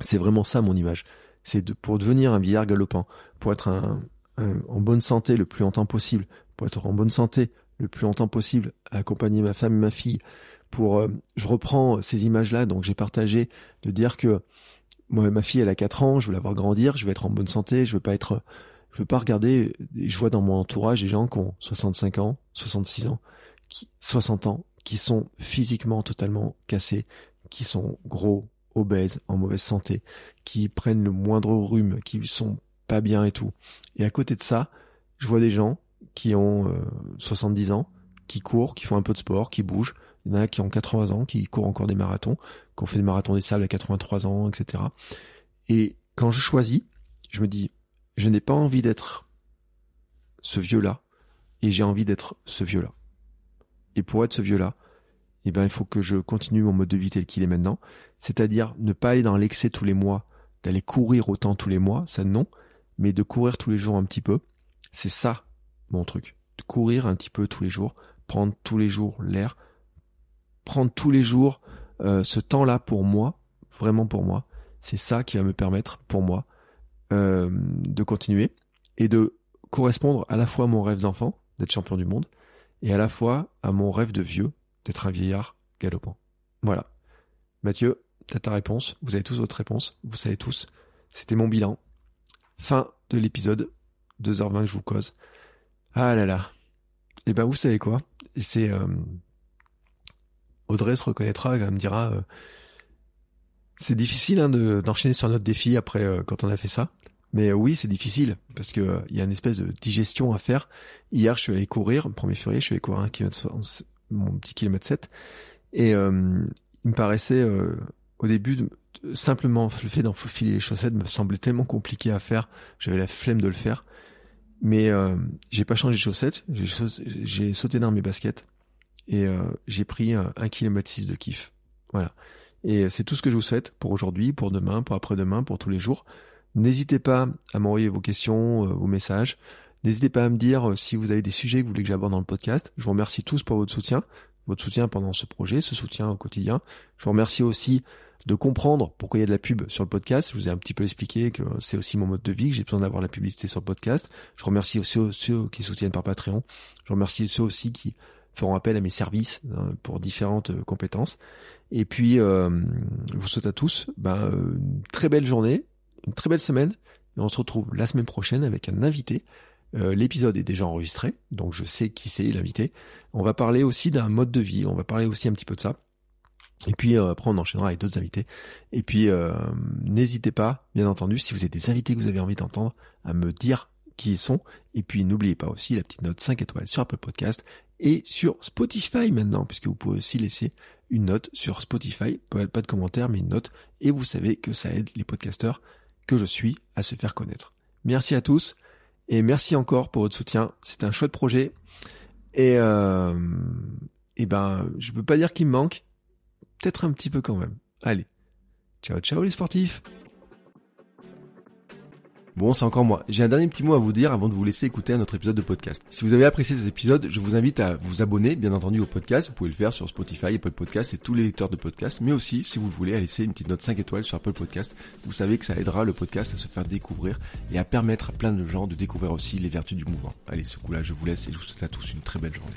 C'est vraiment ça mon image. C'est de, pour devenir un vieillard galopant, pour être un, en bonne santé le plus longtemps possible, pour être en bonne santé le plus longtemps possible, accompagner ma femme et ma fille, pour, euh, je reprends ces images-là, donc j'ai partagé de dire que moi, ma fille, elle a 4 ans, je veux la voir grandir, je veux être en bonne santé, je veux pas être, je veux pas regarder, je vois dans mon entourage des gens qui ont 65 ans, 66 ans, qui, 60 ans, qui sont physiquement totalement cassés, qui sont gros, obèses, en mauvaise santé, qui prennent le moindre rhume, qui sont pas bien et tout. Et à côté de ça, je vois des gens qui ont 70 euh, ans, qui courent, qui font un peu de sport, qui bougent. Il y en a qui ont 80 ans, qui courent encore des marathons, qui ont fait des marathons des sables à 83 ans, etc. Et quand je choisis, je me dis, je n'ai pas envie d'être ce vieux-là, et j'ai envie d'être ce vieux-là. Et pour être ce vieux-là, eh ben, il faut que je continue mon mode de vie tel qu'il est maintenant. C'est-à-dire ne pas aller dans l'excès tous les mois, d'aller courir autant tous les mois, ça non, mais de courir tous les jours un petit peu. C'est ça, mon truc. De courir un petit peu tous les jours, prendre tous les jours l'air, prendre tous les jours euh, ce temps-là pour moi, vraiment pour moi. C'est ça qui va me permettre, pour moi, euh, de continuer et de correspondre à la fois à mon rêve d'enfant, d'être champion du monde, et à la fois à mon rêve de vieux, d'être un vieillard galopant. Voilà. Mathieu, t'as ta réponse, vous avez tous votre réponse, vous savez tous. C'était mon bilan. Fin de l'épisode, 2h20 que je vous cause. Ah là là. Et eh ben vous savez quoi? C'est euh, Audrey se reconnaîtra, elle me dira euh, c'est difficile hein, d'enchaîner sur notre défi après euh, quand on a fait ça. Mais euh, oui, c'est difficile parce que il y a une espèce de digestion à faire. Hier, je suis allé courir, le 1er février, je suis allé courir un kilomètre, mon petit kilomètre 7 et il me paraissait au début simplement le fait d'enfiler les chaussettes me semblait tellement compliqué à faire, j'avais la flemme de le faire. Mais j'ai pas changé de chaussettes, j'ai sauté dans mes baskets et j'ai pris un, un kilomètre 6 de kiff. Voilà. Et c'est tout ce que je vous souhaite pour aujourd'hui, pour demain, pour après-demain, pour tous les jours. N'hésitez pas à m'envoyer vos questions, euh, vos messages. N'hésitez pas à me dire euh, si vous avez des sujets que vous voulez que j'aborde dans le podcast. Je vous remercie tous pour votre soutien, votre soutien pendant ce projet, ce soutien au quotidien. Je vous remercie aussi de comprendre pourquoi il y a de la pub sur le podcast. Je vous ai un petit peu expliqué que c'est aussi mon mode de vie, que j'ai besoin d'avoir la publicité sur le podcast. Je remercie aussi ceux qui soutiennent par Patreon. Je remercie ceux aussi qui feront appel à mes services hein, pour différentes euh, compétences. Et puis, je vous souhaite à tous ben, une très belle journée, une très belle semaine. Et on se retrouve la semaine prochaine avec un invité. Euh, l'épisode est déjà enregistré, donc je sais qui c'est l'invité. On va parler aussi d'un mode de vie, on va parler aussi un petit peu de ça. Et puis euh, après on enchaînera avec d'autres invités. Et puis euh, n'hésitez pas, bien entendu, si vous avez des invités que vous avez envie d'entendre, à me dire qui ils sont. Et puis n'oubliez pas aussi la petite note 5 étoiles sur Apple Podcast et sur Spotify maintenant, puisque vous pouvez aussi laisser une note sur Spotify, pas de commentaire, mais une note. Et vous savez que ça aide les podcasteurs que je suis à se faire connaître. Merci à tous et merci encore pour votre soutien. C'est un chouette projet et euh, et ben je peux pas dire qu'il me manque, peut-être un petit peu quand même. Allez, Ciao ciao les sportifs Bon, c'est encore moi. J'ai un dernier petit mot à vous dire avant de vous laisser écouter un autre épisode de podcast. Si vous avez apprécié cet épisode, je vous invite à vous abonner, bien entendu, au podcast. Vous pouvez le faire sur Spotify, Apple Podcast et tous les lecteurs de podcasts. Mais aussi, si vous le voulez, à laisser une petite note 5 étoiles sur Apple Podcast. Vous savez que ça aidera le podcast à se faire découvrir et à permettre à plein de gens de découvrir aussi les vertus du mouvement. Allez, ce coup-là, je vous laisse et je vous souhaite à tous une très belle journée.